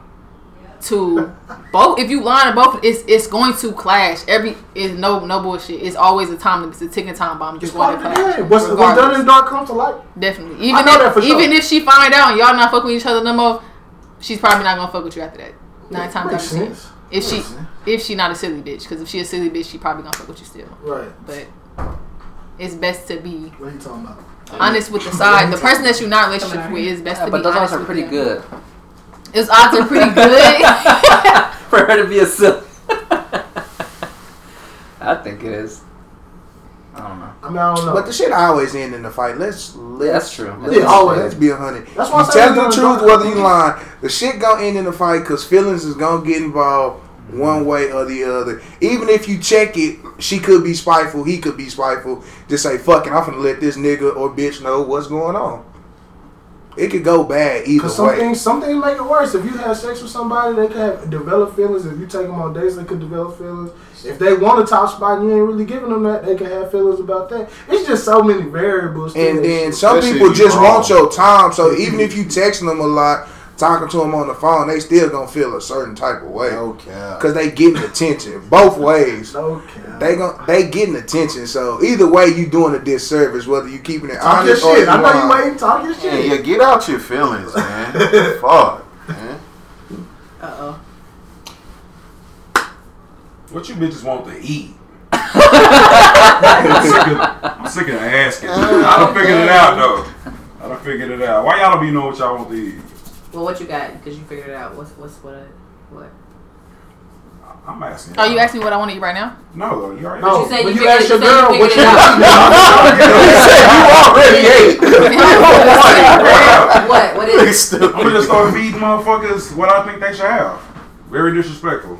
to both, if you lying to both, it's it's going to clash. Every is no no bullshit. It's always a time. It's a ticking time bomb. Just going to clash. What's, what's done in dark comes to light. Definitely. I Even know if that for sure. even if she find out and y'all not fucking with each other no more, she's probably not gonna fuck with you after that. Nine times out of ten. If she sense. if she not a silly bitch, because if she a silly bitch, she probably gonna fuck with you still. Right. But it's best to be What are you talking about? honest with the side. The person that you're not in a relationship with is best Yeah, to but be those odds are pretty them. good His odds are pretty good. for her to be a silly. I think it is. I don't know. I mean, I don't know. But the shit always end in the fight. Let's let's That's true. Let's, Yeah, always. let's be a hundred. That's why I you say tell it's the gonna truth whether you lying. The shit gonna end in the fight because feelings is gonna get involved one way or the other. Even if you check it, she could be spiteful. He could be spiteful. Just say fucking. I'm gonna let this nigga or bitch know what's going on. It could go bad either Because some way. things, some things make it worse. If you have sex with somebody, they could have develop feelings. If you take them on dates, they could develop feelings. If they want a top spot and you ain't really giving them that, they can have feelings about that. It's just so many variables. And then some people just wrong. want your time. So even if you texting them a lot, talking to them on the phone, they still gonna feel a certain type of way No because they getting attention both ways. no cap. They gon' they getting attention. So either way, you doing a disservice whether you keeping it Talk your honest or shit. you I know you lying. ain't talk your Yeah, shit. yeah, get out your feelings, man. Fuck, man. Uh oh. What you bitches want to eat? I'm, sick of, I'm sick of asking. I done figured it out though. I don't figured it out. Why y'all don't be know what y'all want to eat? Well, what you got? Because you figured it out. What's what's what? What? I'm asking. Oh, you asking me what I want to eat right now? No, though. You already No, You said when you you figured- ask your you said you girl what figured you it out. want, What? What is? I'm gonna just start feeding motherfuckers what I think they should have. Very disrespectful.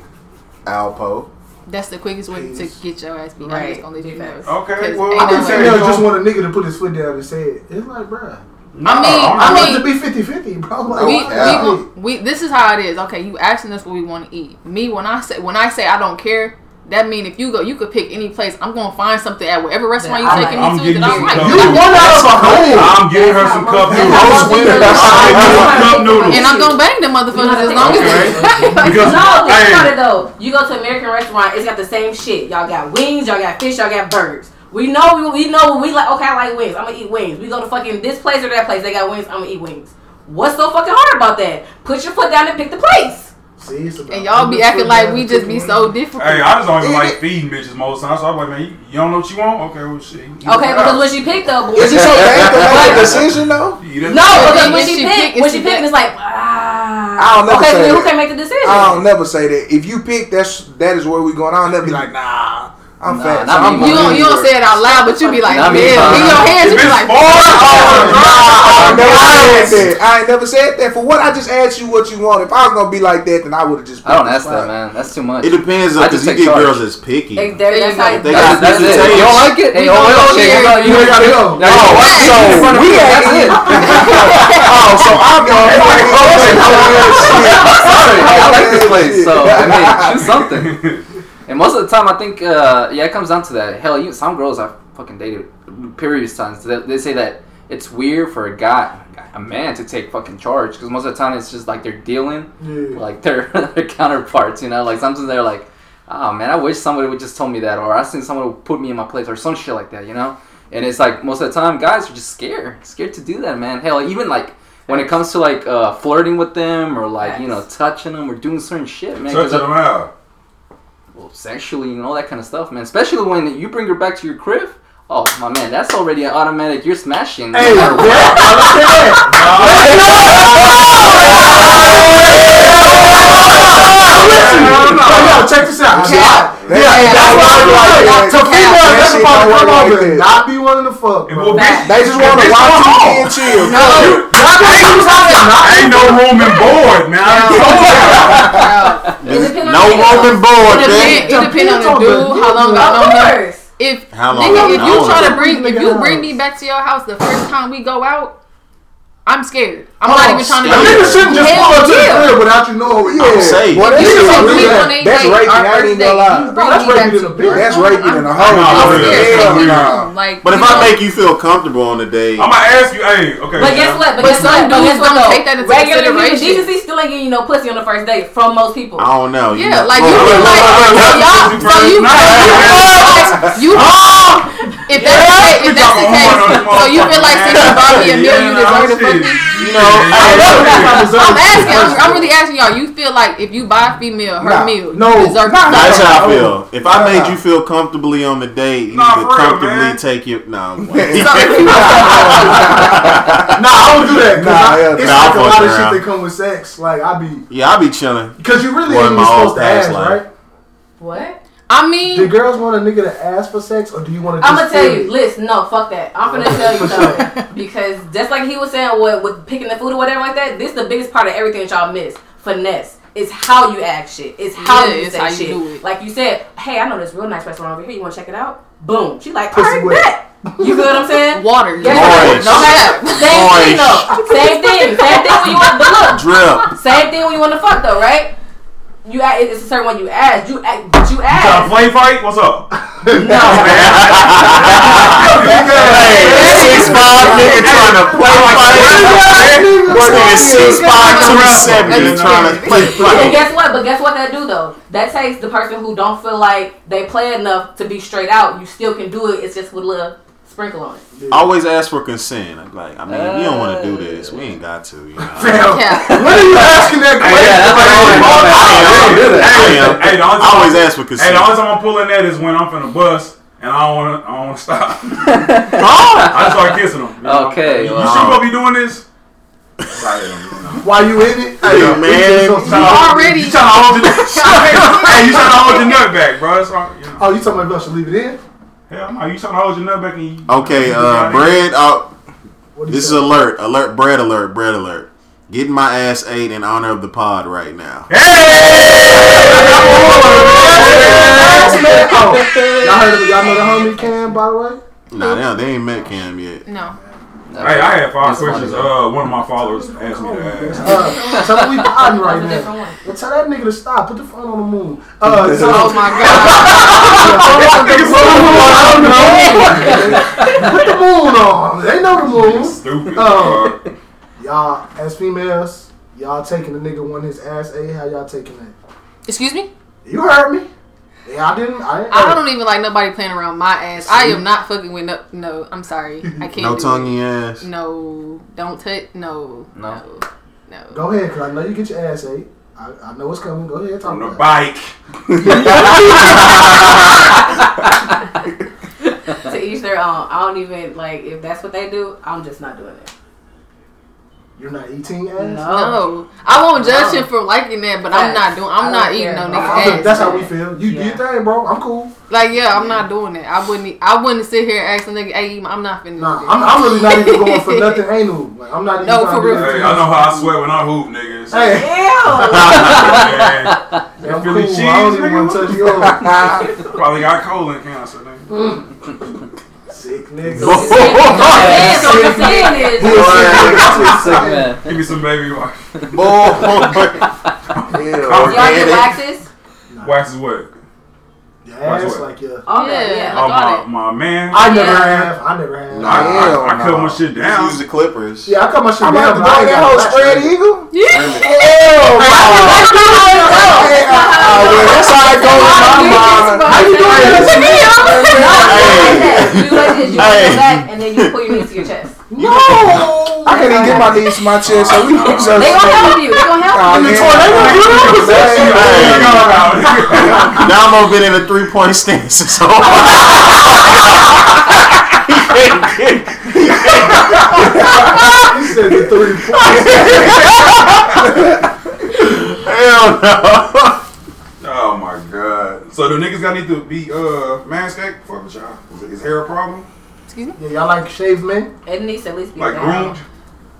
Alpo. That's the quickest way to get your ass beat. I'm Right. just gonna let you know. Okay, 'Cause well, I no can way. say- Females just want a nigga to put his foot down and say it. It's like, bruh, I mean, I'm I I want mean, to be 50 50, bro. Like, we, yeah. we, we this is how it is. Okay, you asking us what we want to eat. Me when I say when I say I don't care, that mean if you go, you could pick any place. I'm gonna find something at whatever restaurant you That I taking like. I'm me to getting that I you like. some you want out of a home. I'm getting her some cup That's noodles. how Those women, most that's people how they are. do Cup noodles. And I'm gonna bang them motherfuckers as long Okay. as Because No, think hey, about it though. You go to American restaurant, it's got the same shit. Y'all got wings, y'all got fish, y'all got burgers. We know, we, we know, we like. Okay, I like wings. I'm gonna eat wings. We go to fucking this place or that place. They got wings. I'm gonna eat wings. What's so fucking hard about that? Put your foot down and pick the place. See, and y'all be acting like we just be so difficult. Hey, I just don't even like feeding bitches most times. So I'm like, man, you, you don't know what you want? Okay, well, shit. you Okay, because out. when she picked up, Is it okay to make a decision though? You eat it no, out. because When when she she picked, it's when she the picked, it's like ah. I don't never okay, say so who that. can make the decision? I don't never say that. If you pick, that's that is where we going. I'll never be like, nah, I'm Nah, fat. so I'm you don't you don't say it out loud, but you be like, Not yeah, in your hands, you If be it's like, far, I oh, never yes. said that. I ain't never said that. For what I just asked you what you want. If I was gonna be like that, then I would have just. I don't ask that, man. That's too much. It depends I because just you get girls that's picky. Hey, there, There that's you how They got that's it. You don't like it? Hey, We oh, gonna well, go shit, here. you gotta- you You gotta go. Now Oh, so it in front of we me. That's it. Oh, so I'm going. Oh, Sorry, I like this place, so I mean, choose something. And most of the time, I think, uh, yeah, it comes down to that. Hell, even some girls I've fucking dated previous times, they, they say that it's weird for a guy, a man, to take fucking charge because most of the time it's just like they're dealing Yeah. like their their counterparts. You know, like sometimes they're like, oh man, I wish somebody would just tell me that, or I seen someone would put me in my place, or some shit like that. You know, and it's like most of the time, guys are just scared, scared to do that, man. Hell, even like. When it comes to like uh, flirting with them or like you know touching them or doing certain shit, man, 'cause Touching them out. Well, sexually and all that kind of stuff, man. Especially when you bring her back to your crib. Oh my man, that's already an automatic. You're smashing. Hey, matter what. Yo, yo, check this out. Cap. That Yeah, shit that's don't why I'm like like, that. so females, that's shit supposed to don't come over and not be wanting to fuck, bro. well, bitch, They just want to watch go TV and chill. No, Ain't no room and board, man. I told you. It depends on No the nigga. woman bored, it man. it depends on the dude, how long I Of know him. If How long nigga, if you try to bring, if you bring me back to your house the first time we go out, I'm scared. I'm Hold not even trying to. A nigga shouldn't just pull up to the crib without you knowing. Yeah, I'm saying. Boy, that You shit take is me real. on a That's date, raping. I ain't first even date, gonna lie. you That's me back raping in a your bitch. That's room, raping in a I'm- I'm scared. Hell no. Like, But if you I make you feel comfortable on the date, I'm gonna ask you, hey, okay. But guess what? But, But guess some what? But dudes guess what? don't take that into Regular human consideration. decency still ain't getting you no pussy on the first date from most people. I don't know. Yeah, like Oh, you wait, feel wait, like wait, wait, so wait. y'all, so you, Nah, you nah, feel like you. If that's the case, if that's the case, so you feel like since you brought me a meal, you deserve to fuck me. You know, I- I'm asking. I'm, I'm really asking y'all. You feel like if you buy a female her Nah, meal, no, you deserve nah, to That's her. how I feel. If I made you feel comfortably on the date, you Nah, need to for real, comfortably man. take you. No, Nah, I don't do that. Cause Nah, I, hell it's nah, like I'm a lot of fucking shit that come with sex. Like I be, yeah, I be chilling. cause you really Boy, ain't even supposed to past ask, life. right? What? I mean, Do girls want a nigga to ask for sex, or do you want to? I'm gonna tell you. Listen, no, fuck that. I'm gonna tell you though, because just like he was saying, what with picking the food or whatever like that, this is the biggest part of everything that y'all miss. Finesse. It's how you act shit. It's how Yeah, you it's say how you shit. do it. Like you said, hey, I know this real nice restaurant over here. You want to check it out? Boom. She like, Pussy alright, wet. bet. You feel what I'm saying? water. Guess Moist. No cap. Same thing Moist. though. Same thing. Same thing when you want. the look, Drip. same thing when you want to fuck though, right? You act, it's a certain one you ask. You act, but you You trying to ask. play fight? What's up? No. Man. hey, six five nigga trying to play fight. Boy, nigga six five two seven trying to play fight. And guess what? But guess what that do though? That takes the person who don't feel like they play enough to be straight out. You still can do it. It's just with a little sprinkle on it. Always ask for consent. Like, I mean, if you don't want to do uh. this, we ain't got to. You know. Fam, Cap. when are you asking that question? Yeah, that's what I Like, want. Hey, I am. hey, the only I always ask for Hey, the only time I'm pulling that is when I'm finna bus. and I don't wanna, I don't wanna stop. I just start kissing them. Okay, You, well. sure you gonna um, be doing this? Excited, you. While you in it, hey, Yeah, man. so- You already- You trying to hold your, hey, you trying to hold your nut back, bro? That's all, you know. Oh, you talking about I should leave it in? Hell no, you trying to hold your nut back and you. Okay, you uh, bread. Uh, What do you this is alert, alert, bread alert, bread alert. Getting my ass ate in honor of the pod right now. Oh, y'all heard of y'all know the homie Cam by the way? Nah, they, they ain't met Cam yet. No. Hey, I had five questions. Uh, one of my followers asked me to ask. Uh, tell him we potting right That's a different now. Well, tell that nigga to stop. Put the phone on the moon. Uh, so, Oh my god. Put the moon on. They know the moon. Stupid. Oh. dog. Y'all, as females, y'all taking the nigga one his ass A. How y'all taking that? Excuse me? You heard me. Yeah, I didn't. I, ain't I don't even like nobody playing around my ass. I am not fucking with no. No, I'm sorry. I can't. No do tongue it. in your ass. No, don't touch. No, No. no, no. Go ahead, cause I know you get your ass ate. I, I know it's coming. Go ahead, talk On the about bike. to each their own. I don't even like if that's what they do. I'm just not doing it. You're not eating ass. No. No, I won't judge him for liking that, but I'm not doing. I I'm don't eating care. no nigga ass. that's how we feel. You do Yeah. your thing, bro. I'm cool. Like, yeah, I'm not doing that. I wouldn't. I wouldn't sit here and ask a nigga, "Hey, I'm not finna." Nah, do I'm. I'm really not even going for nothing anal. Like I'm not even No, trying for to do real. Hey, I know how I sweat when I hoop, niggas. Hey, Man, I'm Philly cool. cheese, I don't even nigga, want to touch yours. Probably got colon cancer, nigga. Sick nigga. So what I'm saying is, He a sick nigga. Give me some baby wax. Boy. Yeah. y'all get Organic. waxes. Wax is what? Your ass like yeah. All that, Yeah. yeah. Oh, my, it. my man. I never Yeah. have. I never have. Nah, I, Hell I, I cut no. my shit Just down. use the clippers. Yeah, I cut my shit I'm down. about to but go that whole spread straight. eagle. Hell no. Oh, well, that's how it goes in my mind. How you doing this? You do like this. You Hey. go back and then you put your knees to your chest. No. I can't even get my knees to my chest, so we No, just. They gonna help you. They gonna help Nah, you. yeah. Now I'm over in a three point stance. So He said the three points. hell no. Oh my god. So do niggas gotta need to be uh manscaped for the y'all? Is, is hair a problem? Excuse me. Yeah, y'all like shaved men? It needs to at least be Like down. groomed?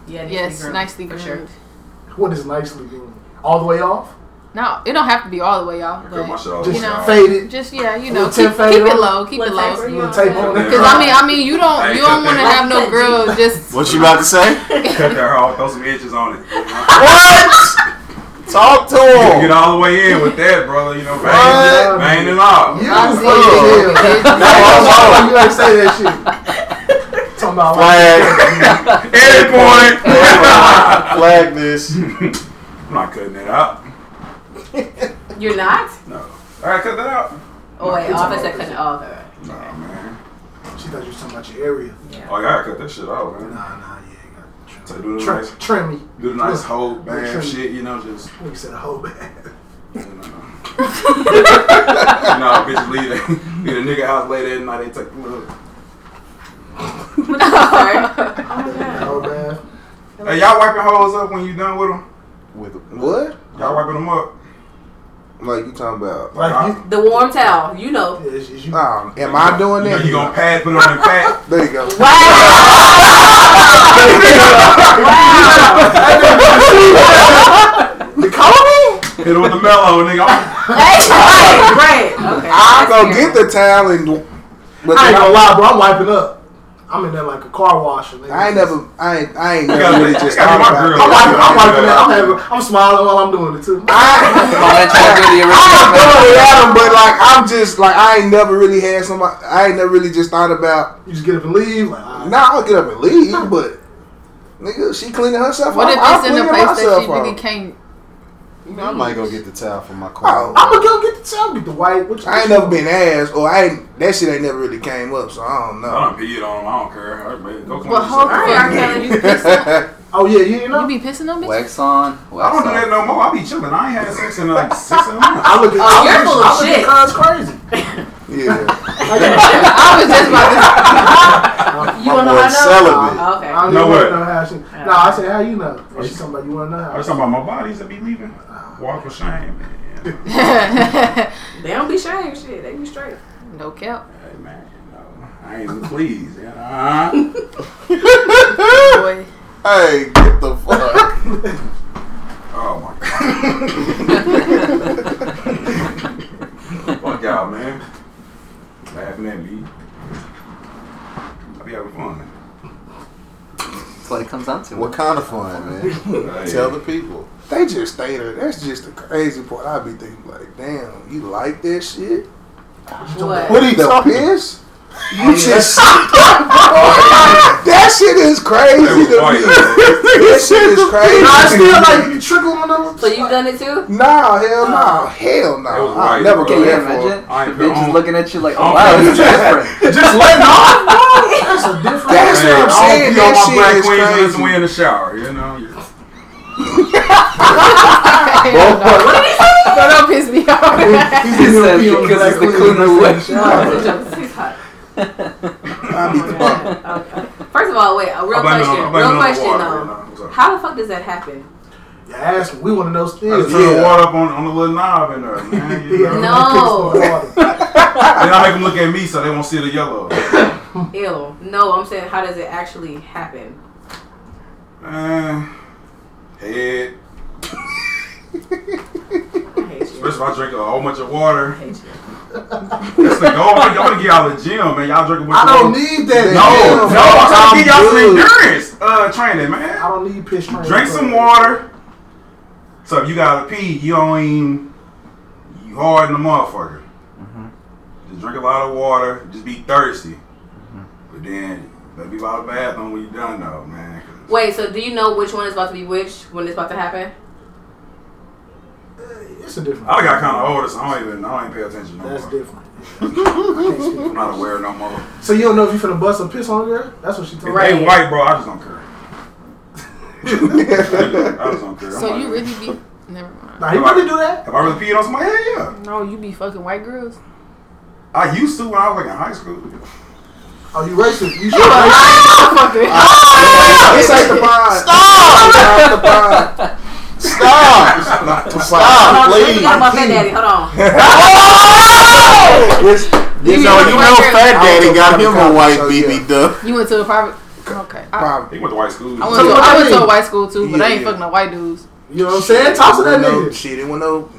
Yeah, it needs to be Yes, groomed, nicely for groomed. sure. What is nicely doing? All the way off? No, it don't have to be all the way off, I but shit. Just You know. faded. just yeah, you know, keep, tip keep it low, keep it Little taper, low. you Little know I'm on saying? it. Because I mean, I mean, you don't you don't want to have no girl just. What you about to say? Cut that off, throw some inches on it. What? Talk to him. Get all the way in with that, brother. You know, What? bang, bang and all. You I see funny it. as hell. That's Why you ain't say that shit? Talking about Flag. Edit point. Flag this. I'm not cutting that out. You're not? No. All right, cut that out. Oh wait, it's oh, I all said it off. alright. Nah, man. She thought you were talking about your area. Yeah. Oh, you gotta cut that shit out, man. nah, yeah, you got So to do the trim, nice, trim me. do the nice whole Trim. band shit, you know, just. You said a whole bad. You know, nah, bitches leave, leave the nigga house late at night. They take the little. Sorry. Oh my god. Whole bad. Hey, y'all wiping hoes up when you done with them? With them? What? Y'all wiping them up? Like you talking about? Like you, The warm towel, you know. yeah, is, is you Um, am I doing You know, that? you gonna pad, put it on the pad. There you go. Wow. the color? Hit it with the mellow, nigga. Hey, right, right. Okay. I'll that's go get the towel and. But I ain't gonna lie, bro. I'm wiping up. I'm in there like a car washer. Nigga. I ain't never. I ain't. I ain't never really just you gotta thought be my about girl. it. I'm wiping. I'm wiping that. I'm having. I'm smiling while I'm doing it too. My man trying to do the I'm original. not doing it at 'em, but like I'm just like I ain't never really had somebody. I ain't never really just thought about. You just get up and leave. Like, all right. Nah, I'll get up and leave, but nigga, she cleaning herself. What off, if I'm it's in a place that she really can't? You know, I might go get the towel for my Oh, car. I'm gonna go get the towel, get the white. What you, I ain't never been asked, or I ain't. That shit ain't never really came up, so I don't know. I know. done peed on them. I don't care. All right, man. Go clean Well, hold yourself. Alright, R. Kelly, you piss on- Oh yeah, you ain't know. You be pissing on bitches? Wax on. I don't do that no more. I be chilling. I ain't had sex in like six months. I look at. Oh, I you're look full of I look shit. at cuz crazy. Yeah, I was just about to. You wanna know how I know? celibate. Oh, okay. I don't Know even what? know how she. No, I said how you know. Oh, she talking about you wanna know I how. was talking about my bodies that be leaving. Walk with shame, man. They don't be shamed, shit. They be straight. no cap. Hey, man. No, I ain't even pleased. You know? Boy. hey, get the fuck. Oh my god. Fuck y'all, man. Laughing at me. I be having fun. That's what it comes down to. What kind of fun, man? Hey. Tell the people. They just stay there. That's just the crazy part. I be thinking like, damn, you like that shit? What? What are you The talking? piss? You just that shit is crazy to me. That shit is crazy. Nah, it's still like you trickle on them. So you've done it too? Nah, hell no, hell no. was I white, never bro. Can go you that far. imagine? I The bitch is looking at you like, oh don't wow, feel this is different. Just letting off. That's a different. That's Hey, what I'm I saying. don't pee on That my shit black is queens unless crazy. we in the shower, you know. Hell no. But don't piss me off. He said because it's the cooler way. He's hot. I be Okay. First of all, wait. A real I blame it on- question. I blame it Real question though. you know. What's up? How the fuck does that happen? You ask. We want to know I just still. turn the water up on, on the little knob in there, man. You know? No. then I make them look at me so they won't see the yellow. Ew. No, I'm saying how does it actually happen? Man, head. I hate you. Especially if I drink a whole bunch of water. I hate you. That's the goal. I'm gonna get y'all the gym, man. Y'all drink a bunch I don't water. need that. No, Damn. no, I'm trying to get y'all some endurance uh, training, man. I don't need piss training. Drink some water. So if you gotta pee, you don't even you hard in the motherfucker. Just drink a lot of water. Just be thirsty. But then maybe by the bathroom when you done though, man. 'cause- Wait, so do you know which one is about to be which when it's about to happen? It's a different. I got kind of older, so I don't even I don't even pay attention no That's more. different. I can't speak. I'm not aware no more. So you don't know if you're finna bust a piss on her? That's what she told me. Right. they white, bro, I just don't care. I just don't care. I'm So like, you really be? Never mind. Nah, he really do that? Have I really peed on somebody? Yeah, yeah. No, you be fucking white girls. I used to when I was like in high school. Oh, you racist? You should This ain't ah, ah, ah, the pod. Stop! the pod. Stop! Stop. Stop, Hold on, please. Got my fat daddy. Hold on. This, You know, you know, Fat Daddy got him a white So, BB yeah. duck. You went to a private. Okay. I. He went to white school. I went, So to, I went to a white school too, but I ain't yeah. fucking no white dudes. You know what I'm saying? Talk to that no, nigga. Shit, it was no,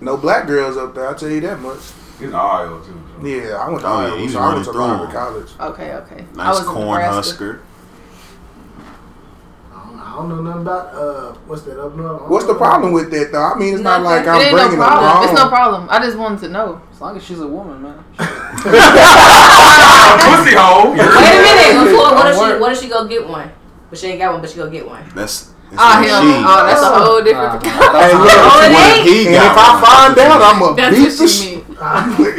no black girls up there. I'll tell you that much. He's in Iowa too. so. Yeah, I went to Oh, yeah, Iowa, he's so I went to private college. Okay, okay. I Nice was corn husker. I don't, know nothing about uh, what's that up north? What's the problem with that though? I mean, it's not Nothing. like I'm ain't no bringing them problem. wrong. It's no problem. I just wanted to know. As long as she's a woman, man. Pussy hole. Wait a minute. Before, what if Don't she? What if she go get one? But she ain't got one. But she go get one. That's. that's Oh what hell, she- no. oh that's a whole Nah, different. Hey, look, Oh, what ain't? he and if I find out, I'm a That's beat what the she mean.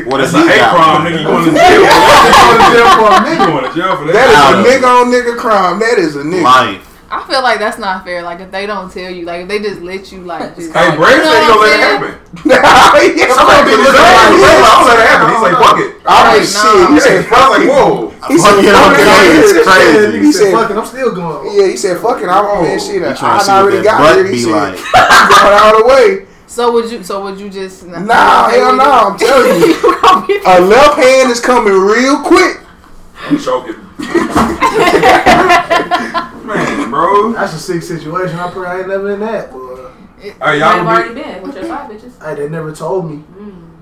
What That's a hate crime, nigga. You going to jail? You going to jail for a nigga? You going to jail for that? That is a nigga on nigga crime. That is a nigga. Life. I feel like that's not fair. Like if they don't tell you, like if they just let you, like just. Hey, Brady You know said he gonna let it I'm happen. yeah, Somebody be looking like, He I'm gonna let it happen. He's like, fuck it. I was Right, shit. nah. He He said, said, like, whoa. he said, Fuck it, fuck okay, it. it's Yeah, crazy. He said, said- fuck it, I'm still going. Yeah, he said, "Fuck it, I'm on that shit. I see I what already got butt it." He said, like. "I'm going all the way." So would you? So would you just? Nah, hell no. I'm telling you, you. a left hand is coming real quick. I'm choking. Man, bro. That's a sick situation. I probably ain't never in that, boy. Hey, I've y'all already be, been with your five bitches. Hey, they never told me.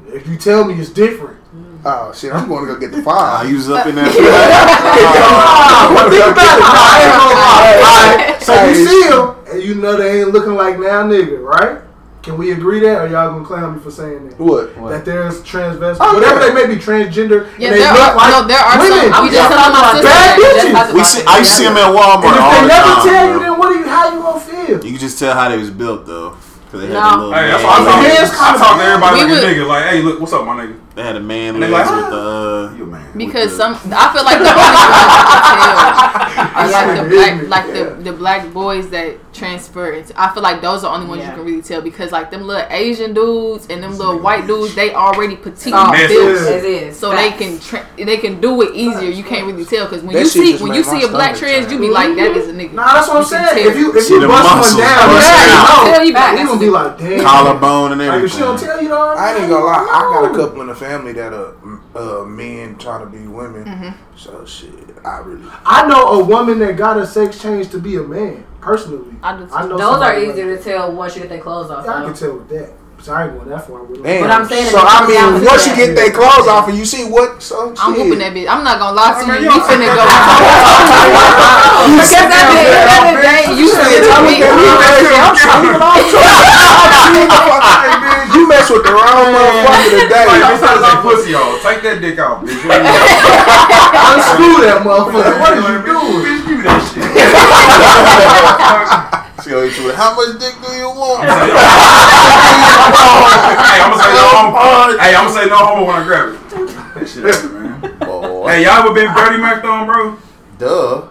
If you tell me, it's different. Oh shit, I'm going to go get the five. file. he was up in that. Ah, but think about it. I ain't gonna lie. Alright, So you Hey. see them, and you know they ain't looking like now nigga, right? Can we agree that, or y'all gonna clown me for saying that? What? That there's transvestite, Oh, whatever yeah. they may be, transgender, Yeah, and they there look are like no, there are women. some. I'm We just just talking talking about about bad sisters. bitches. We see. I see them at Walmart. And if all they the never time. tell you, then what do you? How you gonna feel? You can just tell how they was built though. Cause they had No. the little hey, that's why I talk, Hands I talk to everybody We like would- a nigga. Like, hey, look, what's up, my nigga? They had a man And they legs like, with the. Uh, You a man. Because the- some, I feel like the only ones you can tell are like the black, like ignorant. the the black boys that transfer. Into, I feel like those are the only ones Yeah. you can really tell because like them little Asian dudes and them little white dudes, they already petite Oh, Messy. built, As is. so they can tra- they can do it easier. You can't really tell because when That you see when you see a black trans, turn. you be like that is a nigga. Nah, that's what I'm saying. tell. If you if See you bust muscles one down, busting yeah, you Tell you back, we that's gonna be like, damn. collarbone and Like she don't everything. tell you, though, I ain't gonna lie. I got a couple in the family that are uh, men trying to be women. Mm-hmm. So shit, I really. I know a woman that got a sex change to be a man. Personally, I do too. I know Those are somebody like easier to tell once you get their clothes off. Yeah, I can tell with that. 'Cause I ain't going that far with them. Damn. But I'm saying so I it comes down mean, once you get their clothes off and you see what, so I'm shit. whooping that bitch. I'm not gonna lie to oh, you. you You finna go. You Because sit at the down end there, of the day, you Say, finna tell tell me me. that You mess with the wrong motherfucker today. Like, this sounds like pussy, y'all. Take that dick out, bitch. What you Unscrew that motherfucker. What are you doing? Bitch, that shit. She gonna hit you with, how much dick do you want? hey, I'm gonna say no homo. Hey, I'm gonna say no homo when I grab it. That shit happen, man. Boy, Hey, y'all ever been dirty Mac on, bro? duh.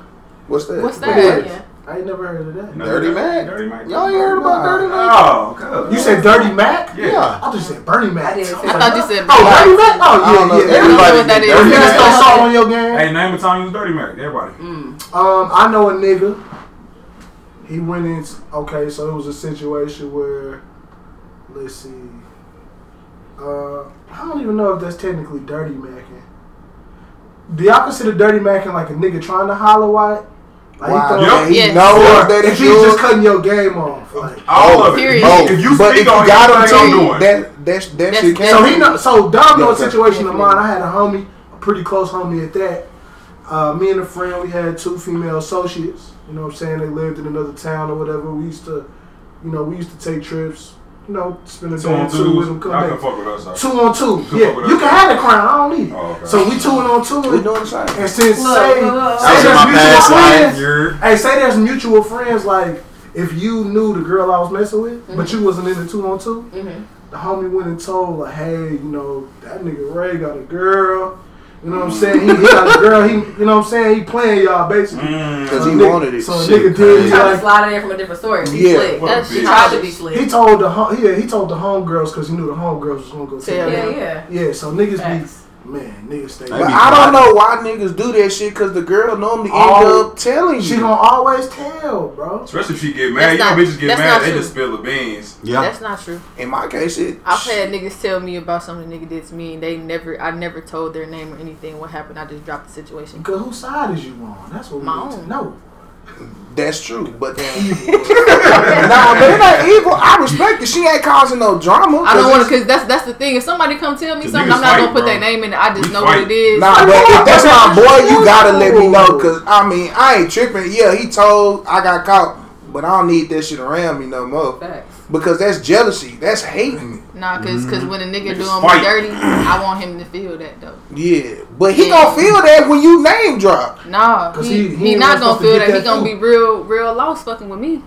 What's that? What's What? Yeah. I ain't never heard of that. Dirty Mac? Dirty Mac. Y'all ain't heard about Dirty Mac? Oh, okay. You said Dirty Mac? Yeah. I just said Bernie Mac. I did. I thought you said. Oh, Dirty Mac? I don't Oh, know yeah, if yeah. everybody know what that get dirty Mac. got some salt on your game? Hey, name a time you was Dirty Mac. Everybody. Mm. Um, I know a nigga. He went in. Okay, so it was a situation where, let's see. Uh, I don't even know if that's technically dirty macking. Do y'all consider dirty macking like a nigga trying to holler white? Like Wow, Yep. he Yes. knows Or that if it's he's just cutting your game off. Like, All of it. Period. Both. If you but speak if you on got him anything I'm doing. that, that's that That's- shit that's- So can't. he know. So Dom know a situation of mine. I had a homie, a pretty close homie at that. Uh, me and a friend, we had two female associates. You know what I'm saying? They lived in another town or whatever. We used to, you know, we used to take trips. You know, spend a two on two with them. twos. Come Y'all can back. fuck with us. Two on two. can Yeah, you can have the crown. I don't need it. Oh, okay. So we two on two. We doing the same. And since Look, say, look, look. say there's my mutual friends, You're Hey, say there's mutual friends. Like if you knew the girl I was messing with, but Mm-hmm. you wasn't in the two on two, Mhm. the homie went and told like, hey, you know that nigga Ray got a girl. You know what I'm saying? He, he got a girl. He, you know what I'm saying? He playing y'all basically. Mm. Because So he nigga- wanted it. So a Shit nigga did. crazy. He, Trying to like, slide in from a different source. He Yeah. slick. What a That's bitch. He tried to be slick. he told the home, yeah, he told the homegirls because he knew the homegirls was gonna go Tell tell yeah, yeah. Yeah, so niggas Facts. be man, niggas stay. But I don't know why niggas do that shit because the girl normally end Oh, up telling She you. gonna always tell, bro. Especially if she get That's mad. You know not- bitches get mad. They true. just spill the beans. Yeah. That's not true. In my case, it. I've had niggas tell me about something the nigga did to me, and they never, I never told their name or anything. What happened? I just dropped the situation. Because whose side is you on? That's what My need to own. know. That's true, but then nah, but it ain't evil. I respect it. She ain't causing no drama. I don't want to, cause that's that's the thing. If somebody come tell me something, I'm not fight, gonna put bro. their name in it. I just We know fight. what it is. Nah, but if that's my boy, you gotta let me know. Cause I mean, I ain't tripping. Yeah, he told I got caught, but I don't need that shit around me no more. Facts. Because that's jealousy. That's hating. Nah, cause, cause mm-hmm. when a nigga Niggas doing fight. me dirty, I want him to feel that though. Yeah, but he Yeah. gonna feel that when you name drop. Nah, 'Cause he, he- he, he not supposed gonna feel get that. He gonna be real, real lost fucking with me.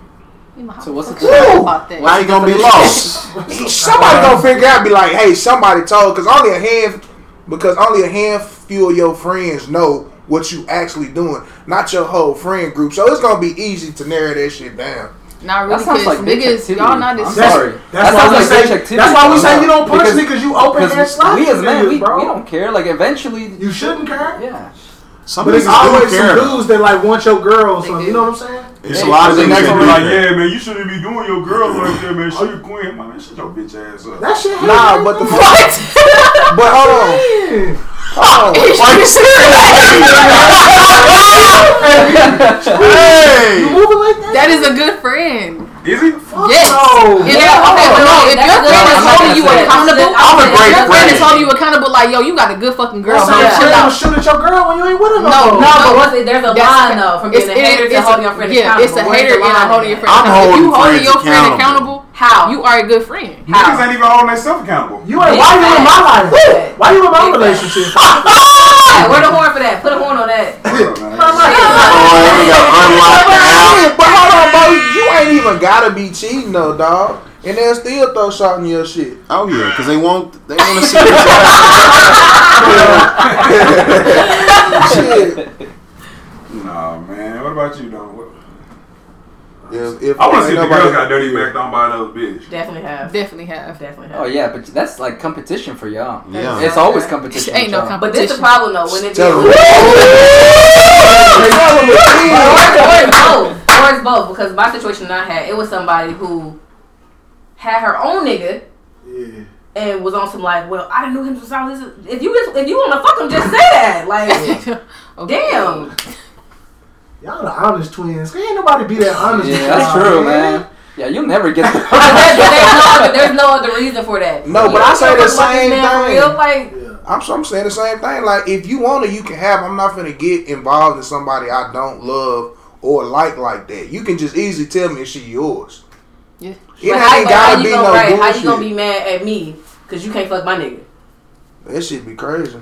So what's the fuck about that? Why you gonna be lost? Somebody gonna figure out, be like, hey, somebody told, because only a hand, because only a handful of your friends know what you actually doing, not your whole friend group. So it's gonna be easy to narrow that shit down. Not That really, sounds cause like bitch niggas, y'all not I'm as That's, sorry. that's That why sounds we like say. activity. That's why we say you don't punch Because- niggas. You open hand Because slap we as men, we, bro. we don't care. Like eventually, You shouldn't care. yeah. Some But it's always some dudes that like want your girl or They something. do. You know what I'm saying? It's a lot of The niggas next that one be like, yeah, man, you shouldn't be doing your girl like that, man. She a queen, man. Shut your bitch ass up. That shit. Nah, but the What? but hold on, Yeah. hold on. Why you Hey! You moving like that? That is a good friend. Is he? Fuck Yes. No. If that- okay, but no, if your friend is holding you accountable, I'm a great if your friend is holding you accountable, like yo, you got a good fucking girl. So bro, your chill friend out. will shoot at your girl when you ain't with her no No, more. No, No. but what's it, there's a line though from being a hater to holding your friend accountable. yeah, accountable. it's a hater and holding your friend accountable. If you holding holding your friend accountable. Accountable, How? you are a good friend. Niggas ain't even holding themselves accountable. You ain't. Why you in my life? Big Why you in my relationship? Hey, where the horn for that? Put a horn on that. You gotta unlock the app. Yeah, but hold on, bro. You ain't even gotta be cheating though, dog. And they'll still throw salt in your shit. Oh yeah, because they won't. They want to see this shit. Nah, man. What about you, Don? What- If, if I want to see ain't if the girls got dirty backed on by another bitch. Definitely have. Definitely have. Definitely have. Oh yeah, but that's like competition for y'all. Yeah. It's always competition. Ain't no competition. But this is the problem though. When it be Tell or it's both. Or it's both. Because my situation that I had, it was somebody who had her own nigga Yeah. and was on some like, well, I didn't know him since I was. If you just, if you want to fuck him, just say that. Like, Okay. damn. Y'all the honest twins. Ain't nobody be that honest. Yeah, that's y'all, true, man. Yeah, you'll never get the. But there's, but there's, no other, there's no other reason for that. No, You but I say the fuck about this same thing. real, Like, Yeah. I'm, I'm saying the same thing. Like, if you want to, you can have. I'm not gonna get involved in somebody I don't love or like like that. You can just easily tell me if she yours. Yeah. It but how, ain't how gotta you be gonna no right, how you gonna be mad at me because you can't fuck my nigga? That shit be crazy.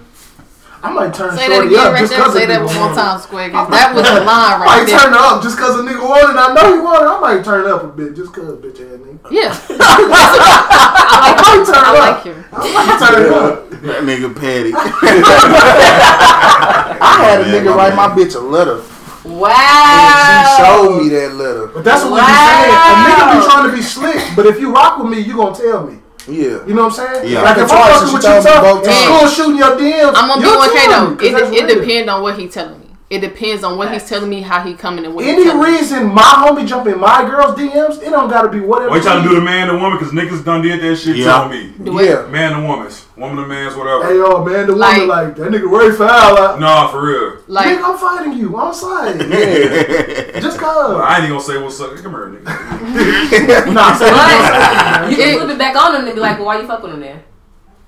I might turn Say that again up right just there. because Say that one more want time, Square. 'cause that was the line I right might turn there. her up just because a nigga wanted. I know he wanted. I might turn up a bit just because bitch ass nigga. Yeah, I might turn I up. like him. I might turn up. That nigga petty. I had a Man, nigga my write my man. bitch a letter. Wow. And she showed me that letter. But that's what we Wow. be saying. A nigga be trying to be slick, but if you rock with me, you gonna tell me. Yeah. You know what I'm saying? Yeah. Like if I'm Twice, fucking with you told me tough both in shooting your DMs, I'm gonna be you'll one K though. It, it depends on what he telling me. It depends on what he's telling me, how he coming, and what he Any telling me. reason my homie jump in my girl's DMs, it don't gotta be whatever. Why you trying to do the man to woman? Because niggas done did that shit Yeah. to me. Do it. Yeah. Man to woman's. Woman to man's, whatever. Hey yo, man, the Like- woman like that nigga Ray foul. Like, Nah, for real. Like, nigga, I'm fighting you. I'm side. Just Well. I ain't even gonna say what's up. Come here, nigga. nah, say But you can It- flip it back on him and be like, well, why you fuck with him then?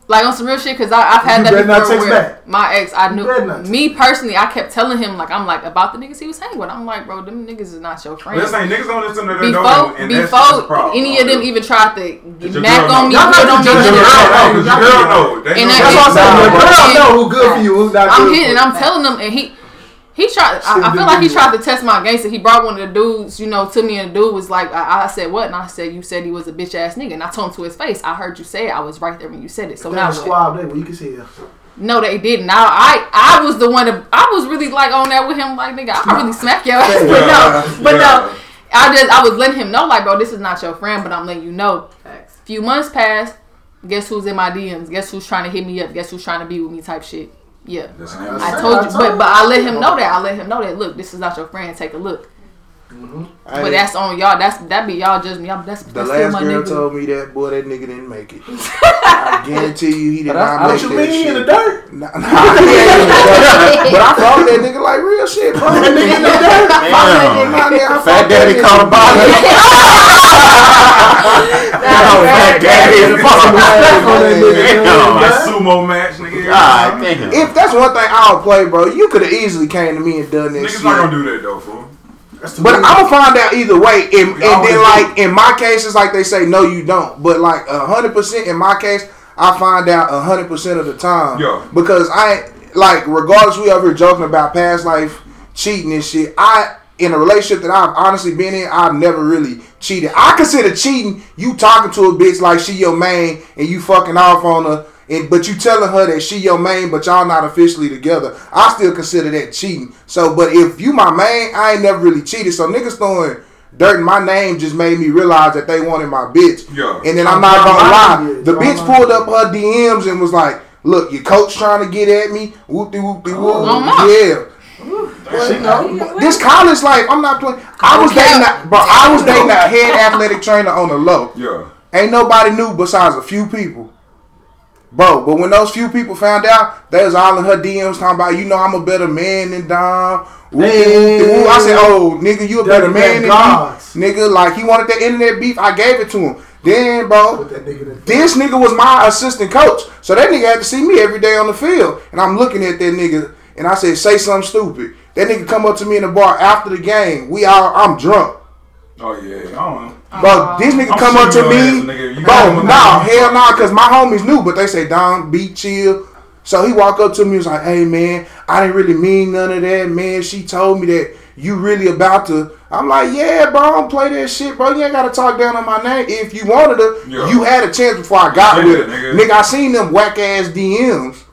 Like on some real shit, cause I, I've had You that better not before. text Where back. my ex, I knew me personally, I kept telling him like I'm like about the niggas he was hanging with. I'm like, bro, them niggas is not your friends. This ain't niggas don't listen to that Before, don't, and that's, that's the before problem. any of them even tried to It's your on me, know. Y'all put got on to me, Your your none of girl that. know, 'cause your girl know. And That's what I'm saying. Your Nah, girl but- know who good for you, who's not I'm hitting. I'm telling them, and he he tried. I, I feel like he tried to test my gangster. He brought one of the dudes, you know, to me, and the dude was like, I, I said what, and I said you said he was a bitch ass nigga, and I told him to his face, I heard you say it. I was right there when you said it. So now That what? squad, they weak as hell. No, they didn't. Now I I was the one. To, I was really like on that with him, like nigga, I really smack your ass. But no, but no, I just I was letting him know, like, bro, this is not your friend, but I'm letting you know. Facts. Few months passed. Guess who's in my DMs? Guess who's trying to hit me up? Guess who's trying to be with me? Type shit. Yeah. I told you, but but I let him know that. I let him know that. Look, this is not your friend. Take a look. Mm-hmm. But Hey, that's on y'all. That's that be y'all judge me. I'm, that's the that's still last my girl nigga. told me that boy, that nigga didn't make it. I guarantee you, he did But not I make What you that mean shit. in the dirt? Nah, nah, he ain't in the dirt. But I followed that nigga like real shit, bro. That nigga in the dirt. I followed that nigga out there. Damn. Fat Daddy that caught a nigga. body. Oh, Fat Daddy is Damn, Damn. sumo match, nigga. God damn. If that's one thing I would play, bro, you could have easily came to me and done that Niggas shit. not gonna do that though, fool. But I'm gonna find out either way, and, and then do. like in my cases, like they say, no, you don't. But like hundred percent in my case, I find out hundred percent of the time. Yeah. Because I like, regardless, we over here joking about past life cheating and shit. I in a relationship that I've honestly been in, I've never really cheated. I consider cheating you talking to a bitch like she your main and you fucking off on her. And, but you telling her that she your main, but y'all not officially together. I still consider that cheating. So, but if you my main, I ain't never really cheated. So niggas throwing dirt in my name just made me realize that they wanted my bitch. Yeah. And then I'm not gonna lie, yeah, the drama. bitch pulled up her DMs and was like, "Look, your coach trying to get at me. Whoopty whoopty whoop. Oh, my. Yeah." She know. This college life, I'm not playing. I was dating, a, bro. I was dating a head athletic trainer on the low. Yeah. Ain't nobody knew besides a few people. Bro, but when those few people found out, they was all in her DMs talking about, you know, I'm a better man than Dom. Hey. I said, oh, nigga, you a better man than me. Nigga, like, he wanted that internet beef. I gave it to him. Then, bro, nigga this nigga was my assistant coach. So that nigga had to see me every day on the field. And I'm looking at that nigga and I said, say something stupid. That nigga come up to me in the bar after the game. We all I'm drunk. Oh yeah. I don't know. Bro, this nigga I'm come up to me. ass, nigga. Bro, got no, him. hell no, cause my homies knew, but they say, Don, be chill. So he walked up to me and was like, hey man, I didn't really mean none of that, man. She told me that you really about to. I'm like, yeah, bro, don't play that shit, bro. You ain't gotta talk down on my name. If you wanted to, Yeah. you had a chance before I got Say with it, Nigga. nigga. I seen them whack ass DMs.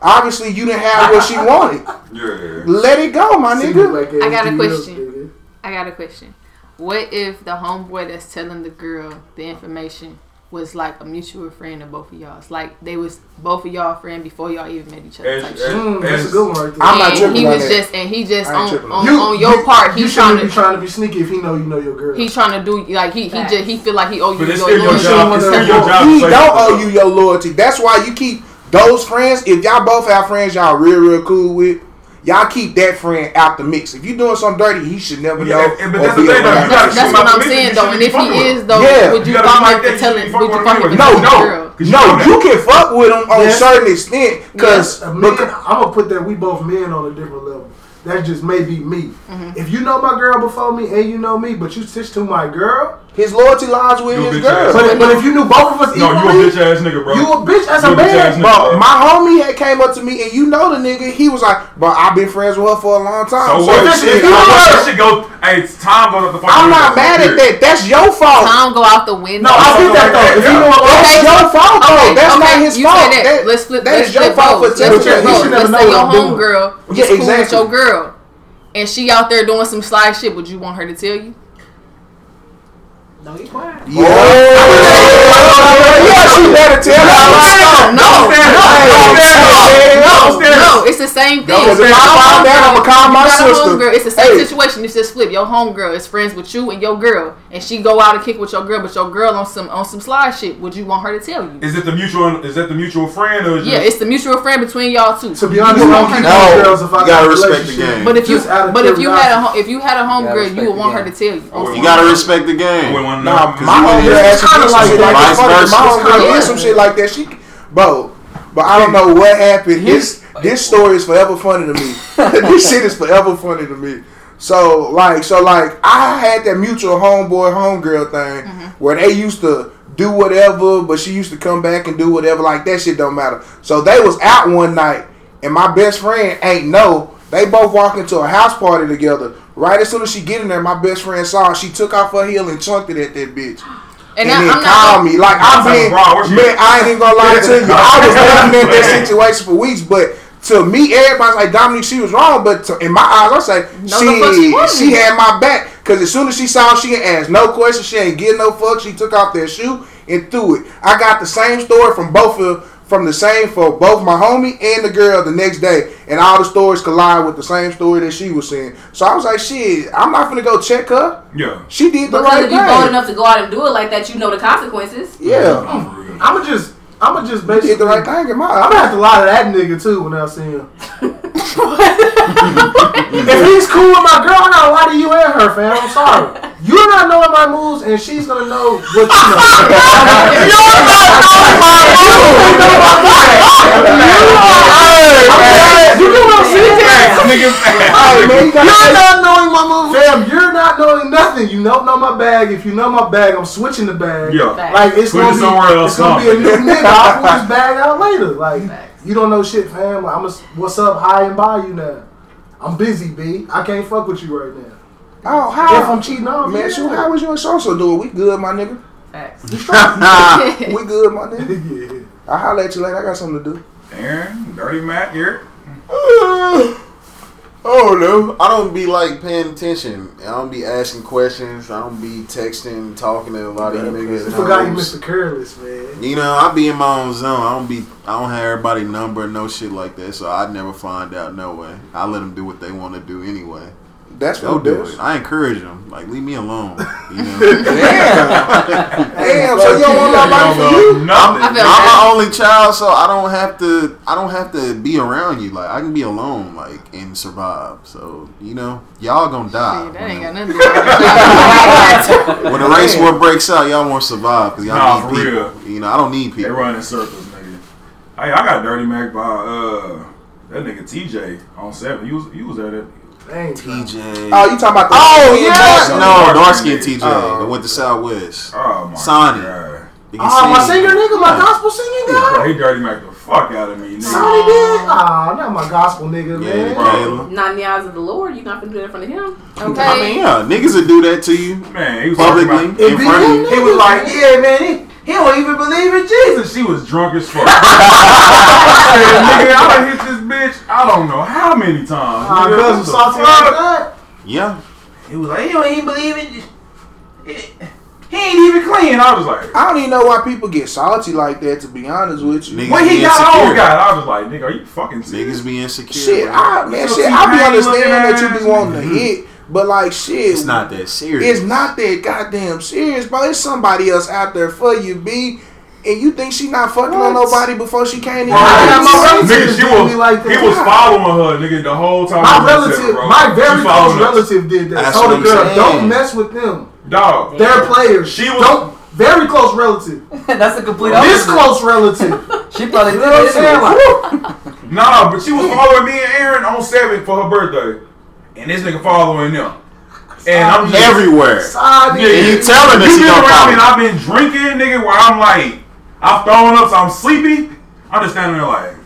Obviously, you didn't have what she wanted. Yeah. Let it go, my See nigga. I got a question. I got a question. What if the homeboy that's telling the girl the information was like a mutual friend of both of y'all's? Like they was both of y'all friend before y'all even met each other. As- Type. Mm, that's a good one right there. I'm not and tripping he on was that. just and he just I ain't on on, on You- on your you- part. you He's shouldn't trying be trying to be sneaky if he know you know your girl. he's trying to do like he he Facts. just he feel like he owe you But it's your still your loyalty. job. It's your job. He don't owe you your loyalty. That's why you keep those friends. If y'all both have friends y'all real real cool with, Y'all keep that friend out the mix. If you're doing something dirty, he should never Yeah, know. and- but that's the thing, though. You gotta That's what I'm saying though. And if he is though, Yeah. would you You fuck like him that, for you telling? shouldn't Would you fuck him with for no, telling no. girl? No, you can fuck with him on a certain extent, cause Yes, because men, I'm gonna put that we both men on a different level. That just may be me. Mm-hmm. If you know my girl before me and you know me, but you stitch to my girl, his loyalty lies with You his girl. ass. but, but if you knew both of us No, you a bitch ass nigga, bro. you a bitch as You a a bitch ass man. nigga. Bro, my homie had came up to me, and you know the nigga. He was like, "Bro, I've been friends with her for a long time." So what? shit, Shit, I you know was- that shit go. Hey, it's time goes up the fucking I'm not mad at that. That's your fault. Time go out the window. No, I get that though. If you know That's your fault, though. Okay, That's not his you fault. Say that. That- let's flip. that's let's your flip fault roles. for Let's telling flip him. He roles. should never Let's know say your I'm doing. homegirl Yeah, is cool with exactly. your girl, and she out there doing some sly shit. Would you want her to tell you? Don't get quiet. Yeah. Oh, yeah, she better tell her. right No, no, no, no. It's the same thing. Because if Your I find out, I'ma call you my got a sister. homegirl, It's the same Hey. situation. It's just flip. Your homegirl is friends with you and your girl, and she go out and kick with your girl, but your girl on some on some sly shit. Would you want her to tell you? Is it the mutual? Is that the mutual friend or is Yeah, just, it's the mutual friend between y'all two. To be honest, I You don't keep No, no, girls if I you got gotta respect the game. But if you Just out of but if you had a if you had a homegirl, respect you would want her to tell you. You gotta respect the game. Wouldn't want Nah, uh, know. my homegirl It's actually kinda did some like shit like that. Fuck it, versa. My It's homegirl kinda- did some shit like that. She, bro, but I don't know what happened. This this story is forever funny to me. this shit is forever funny to me. So like, so like, I had that mutual homeboy homegirl thing mm-hmm. where they used to do whatever, but she used to come back and do whatever. Like that shit don't matter. So they was out one night, and my best friend ain't know. They both walk into a house party together. Right as soon as she get in there, my best friend saw her. She took off her heel and chunked it at that bitch. And, And, I, then I'm called me. Like I'm I've been, bro, man. I ain't even gonna lie to you. I was laughing at that situation for weeks, but to me, everybody's like Dominique, she was wrong. But to, in my eyes, I say No, she she she had my back because as soon as she saw, she ain't asked no questions. She ain't get no fuck. She took off that shoe and threw it. I got the same story from both of from the same for both my homie and the girl the next day, and all the stories collide with the same story that she was saying. So I was like, shit, I'm not gonna go check her. Yeah. She did the Because right if you bold thing. enough to go out and do it like that, you know the consequences. Yeah. I'ma just, I'ma just She basically. did the right thing in my I'm gonna have to lie to that nigga too when I see him. if he's cool with my girl, I gotta lie to you and her, fam. I'm sorry. You're not knowing my moves, and she's gonna know what you know. You're not knowing You know what I'm saying? Hey, man, you gotta You're not knowing my moves, fam. You're not knowing nothing. You don't know my bag. If you know my bag, I'm switching the bag. Yeah. Like it's Put gonna it be, somewhere else, it's gonna be a new nigga. I'll pull this bag out later. Like Facts. you don't know shit, fam. Like, I'm a, what's up, high and by you now. I'm busy, b. I can't fuck with you right now. Oh, If how? I'm cheating on Man, you, shoot, how was you and Sosa doing? We good, my nigga. Facts. We good, my nigga. yeah. I'll holler at you later. I got something to do. Aaron, Dirty Matt here. Oh no, I don't be like paying attention. I don't be asking questions. I don't be texting, talking to a lot of you niggas. I forgot you. Mr. Careless, man. You know, I be in my own zone. I don't be. I don't have everybody number, no shit like that. So I never find out. No way. I let them do what they want to do anyway. That's Go what do it. it. I encourage them. Like leave me alone. You know. Damn. Damn. So you don't want nobody for you? Nothing. I I'm my only child, so I don't have to. I don't have to be around you. Like I can be alone, like and survive. So you know, y'all gonna die. That ain't got nothing to do with when the race war breaks out, y'all won't survive because y'all Nah, need for people. real. You know, I don't need people. They people. run in circles, nigga. Hey, I got Dirty Mac by uh that nigga TJ on seven. You was you was at it. Dang. TJ. Oh, you talking about the? Oh, yeah. no, dark skin TJ Oh. that went to Southwest. Oh my Sonny. god. You can Oh, my see- singer nigga, my gospel singing guy. Bro, he Dirty Mac the fuck out of me, nigga. Sonny did. Ah, not my gospel nigga, Yeah, man. bro. Not in the eyes of the Lord. You're not gonna do that in front of him. Okay. I mean, yeah, niggas would do that to you Man, he was publicly about- in front of you. He was like, yeah, man, he, he don't even believe in Jesus. She was drunk as fuck. I said, nigga, I done hit this bitch, I don't know how many times. My nigga. cause What the salty like that. Yeah, He was like, he don't even believe in He he ain't even clean. I was like, I don't even know why people get salty like that. To be honest with you. Niggas when he got insecure. on, got, I was like, nigga, are you fucking serious? niggas be insecure. Shit. I man, Little shit. I be understanding that you be wanting to hit, but like shit, it's not that serious. It's not that goddamn serious, bro. It's somebody else out there for you, b. And you think she not fucking what? on nobody before she came in? Right. My relatives nigga, was, me like that. He was following her, nigga, the whole time. My relative, my very close relative did that. That's Told the girl, saying. don't mess with them. Dog, they're players. She was don't, very close relative. That's a complete. This opposite. close relative. she probably did it. Like, nah, but she was following me and Aaron on seven for her birthday and this nigga following them. And I'm just, everywhere. Nigga, and you telling me you been around me and I've been drinking, nigga, where I'm like, I'm throwing up, so I'm sleepy. I'm just standing there like.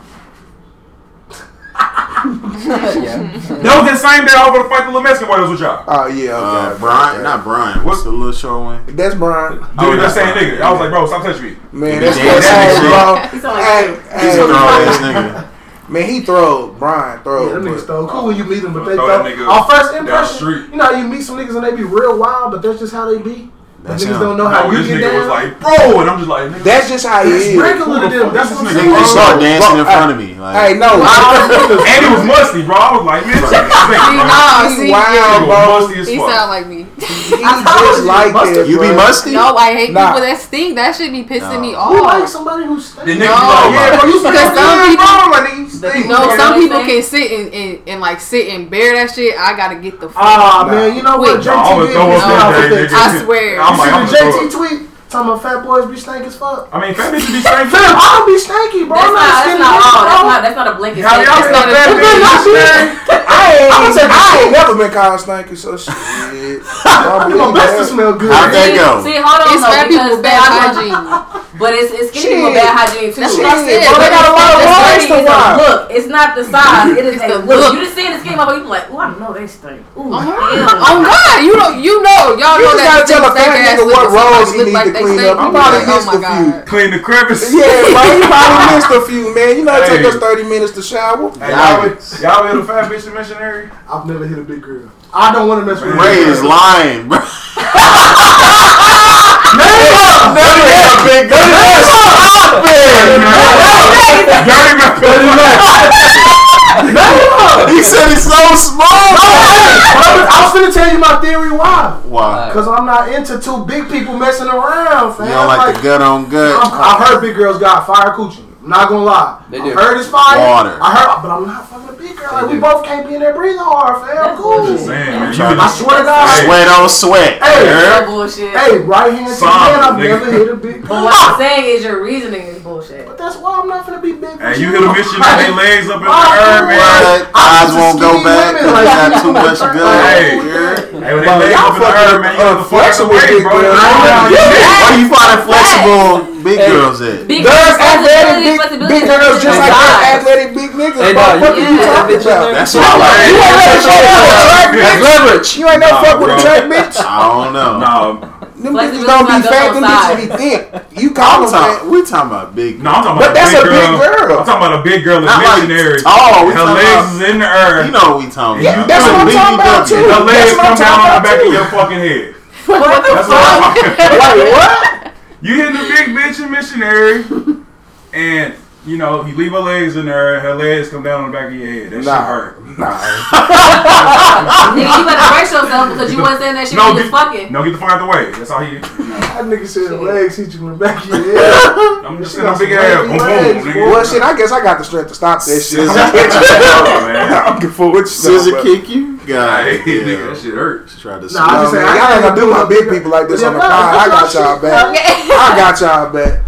yeah. That was the same day I was to fight the little Mexican boy was with y'all. Oh yeah, okay. Uh, Brian, yeah. not Brian. What's the little show one? That's Brian. Dude, oh, that same nigga. I was like, bro, stop touching me. Man, that's that nigga. He's a throw ass nigga. Man, he throw Brian throw. Yeah, them niggas throw. Cool when you meet them, but they throw. Our first impression, you know, you meet some niggas and they be real wild, but that's just how they be. That's niggas him. don't know how you get down. was like, bro, and I'm just like, nigga, that's just how it is. Regular to them. That's what I'm saying. They start dancing bro, in front I, of me. Like, hey, no, and it was musty, bro. I was like, man, see, nah, see, wild, bro. Musty as he fuck. sound like me. He's just like. You be musty? No, I hate nah. people that stink. That should be pissing me off. Who like somebody who stinks? No, yeah, bro, you stink, bro. My. No, some people can sit and and like sit and bear that shit. I gotta get the fuck. Ah man, you know what? I swear my see the JT tweet? Talking about fat boys be stank as fuck. I mean, fat bitches be stanky. Fam, I don't be stanky, bro. That's I'm not, not, that's all. Bro. That's not, that's not a blanket How y'all been fat bitch I ain't, I'm I ain't never been kind of stanky, so shit. I'm best to smell good. How'd that go? See, hold on, it's fat people's bad hygiene. But it's it's skinny with bad hygiene too. That's what I said. They got a lot of lines to why. Look, it's not the size. It is the look. You just seeing the skinny motherfucker, you like, oh, I know they stink. Ooh, uh-huh. oh God, you know, you know, y'all know that. You gotta tell a fat nigga what roles he need to clean up. You probably like, missed oh a few. God. Clean the crevice. Yeah, right. You probably missed a few, man. You know, it hey. took us thirty minutes to shower. Hey, y'all, y'all, y'all hit a fat bitch missionary? I've never hit a big girl. I don't want to mess with Ray is lying, bro. Never, never a big girl. That's a big girl. Dirty Mac. He said he's so small. I was gonna tell you my theory why. Why? Because I'm not into two big people messing around, fam. You don't like, like the on gut. I heard big girls got fire coochie. I'm not gonna lie. They did. I heard it's fire. Water. I heard, but I'm not fucking a big girl. Like, we both can't be in there breathing hard, fam. I'm cool. I'm saying, man. I swear to God. Hey. Sweat on sweat. Hey, girl. bullshit. Hey, right hand to hand, I've never hit a big. But what I'm ah! saying is your reasoning is bullshit. But that's why I'm not gonna be big. And you hit a bitch, you their legs up in the air, man. Eyes won't go back. Women, like, got too much good. Hey, hey, when they legs up in the air, man, you're flexible, bro. Why you find flexible? big and girls at? Big girls, athletic big, big girls just like that athletic big niggas. Hey, the fuck yeah. you talking about? That's why I like You ain't no fuck with a track bitch. leverage. You ain't no fuck with a track bitch. I don't know. No. Them bitches gonna be fat. Them bitches be thick. You call them fat. We talking about big. No, I'm talking about. But that's a big girl. I'm talking about a big girl in missionary. Oh, her legs is in the earth. You know what we talking about. That's what I'm talking about too. Her legs come down on the back of your fucking head. What the fuck? Wait, what? you hit the big bitch in missionary, and you know you leave her legs in there, her legs come down on the back of your head. That nah, hurt. Nah. Nigga, you better brace yourself because you wasn't saying that shit. No, get, fucking. No, get the fuck out the way. That's all he. You. That nigga said shit. legs hit you in the back of your head. I'm just saying, big ass. Boom, boom, nigga. Well, shit, I guess I got the strength to stop that shit. I'm getting forward. Scissor kick you guy. Yeah. Nigga, that shit hurts. Try to. Nah, I just say, man, y'all ain't gonna do my big people like this on the pod. I got y'all back. I got y'all back.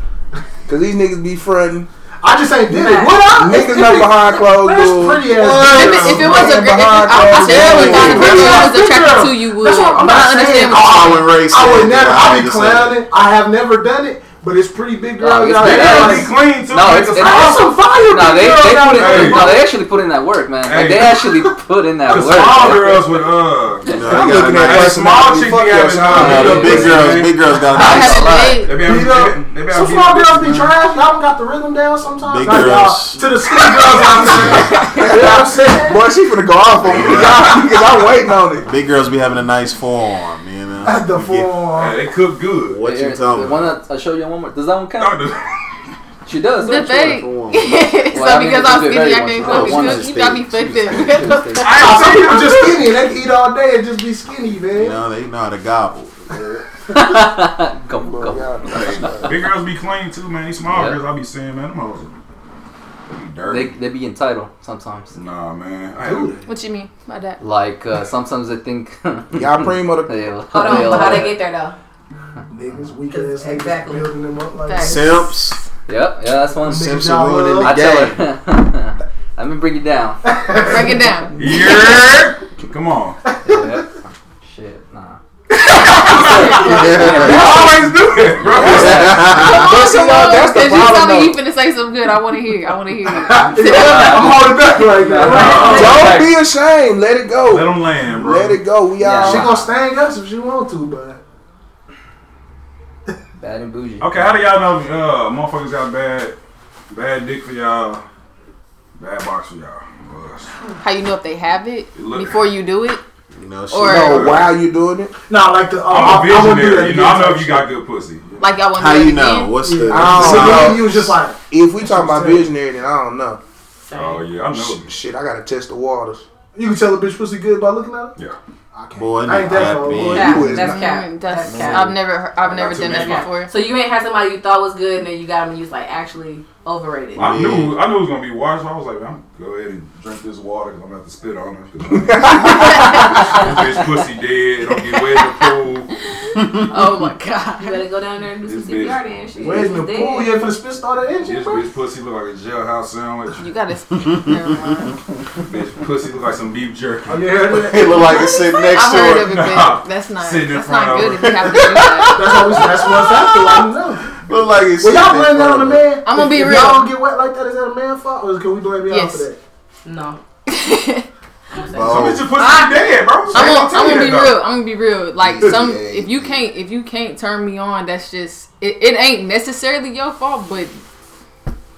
Cause these niggas be fronting. I just ain't did it. What up? Niggas know behind closed doors. pretty ass. If, if it was a girl, I'll tell you, if a girl was attracted to you, would. That's what I'm not understanding. I would raise. I would never. I'd be clowning. I have never done it. But it's pretty big girls no, out here. Clean too. No, it's, it's, it's some fire. No, they, they put in, hey. no, they actually put in that work, man. Like, they actually put in that work. Small girls with uh. You I'm looking at hey, small chicks. Big girls, big girls got. I have to Some small girls be trash. Y'all got the rhythm down sometimes. Big girls to the skinny girls I'm saying? Boy, she finna go off on me because I'm waiting on it. Big girls be having a nice form. At the forearm. They cook good. What you talking The about? one that I showed you one more. Does that one count? She does. The don't thing. So I because I'm skinny, I can't Oh, cook. one is You got me fucked She I ain't Some saying- people just skinny and they can eat all day and just be skinny, man. No, they know how to gobble. come, Bro, Big girls be clean too, man. These small Yeah. girls, I be saying, man. Them hoes they be They, dirty. they be entitled sometimes. nah, man. I Dude. had, What you mean by that? Like uh, sometimes they think. Y'all primo the they, Hold on, but how they get there though? Niggas, weak ass niggas Exactly. building them up like Facts. Simps. Yep, yeah, that's one. Niggas Simps y'all are ruining love. the I tell game. her. Let me bring it down. Break it down. yeah. Come on. Yep. Shit, nah. You always do it, bro. But see, Come on, that's the Cause you tell problem. me you though. finna say something good. I want to hear. I want to hear. I'm holding back right now. Don't be ashamed. Let it go. Let go. them land, bro. Let it go. We Yeah. all. She gonna sting us if she want to, but Bad and bougie. Okay, how do y'all know uh, motherfuckers got bad, bad dick for y'all, bad box for y'all? Us. How you know if they have it Look. before you do it? You know, shit. Or- No, while you doing it, nah, like the. Uh, I'm a I, I wouldn't do visionary. You know, I know if you got good pussy. Like y'all want How to you know? again? What's Yeah, the? I so don't me, you was just like, if we talking about That's visionary, then I don't know. Oh yeah, I know. Sh- Shit, I gotta test the waters. you can tell a bitch pussy good by looking at her. Yeah. I can't. Boy, I ain't that that boy. Cap. you That's not- cap. Mm, That's That's, cap. I've never I've never done that before. So you ain't had somebody you thought was good and then you got them and you was like actually overrated. I Yeah. knew I knew it was gonna be water, so I was like, I'm gonna go ahead and drink this water because I'm gonna have to spit on her. 'cause this bitch pussy dead. Don't get wet in the pool. Oh my god. You better go down there and do some This bitch- CPR then. Shit. Where's the Dead. pool? You ain't finna spit start the engine, This bro? bitch pussy look like a jailhouse sandwich. You gotta. Never mind. bitch pussy look like some beef jerky. Oh, you heard that? It look like it's sitting next I've to heard her. of it, Nah. that's not. Sitting in That's front not of good her. if you have to do that. That's always that's one factor. I don't know. Look like it's. Well, y'all sitting blame that on the man. I'm gonna If- be if real. Y'all don't get wet like that. Is that a man fault, or can we blame y'all Yes. for that? No. Some Bro. bitch your pussy dead, bro. I'm Straight gonna, up tell I'm gonna be that, real. I'm gonna be real. Like some, if you can't, if you can't turn me on, that's just it. It ain't necessarily your fault, but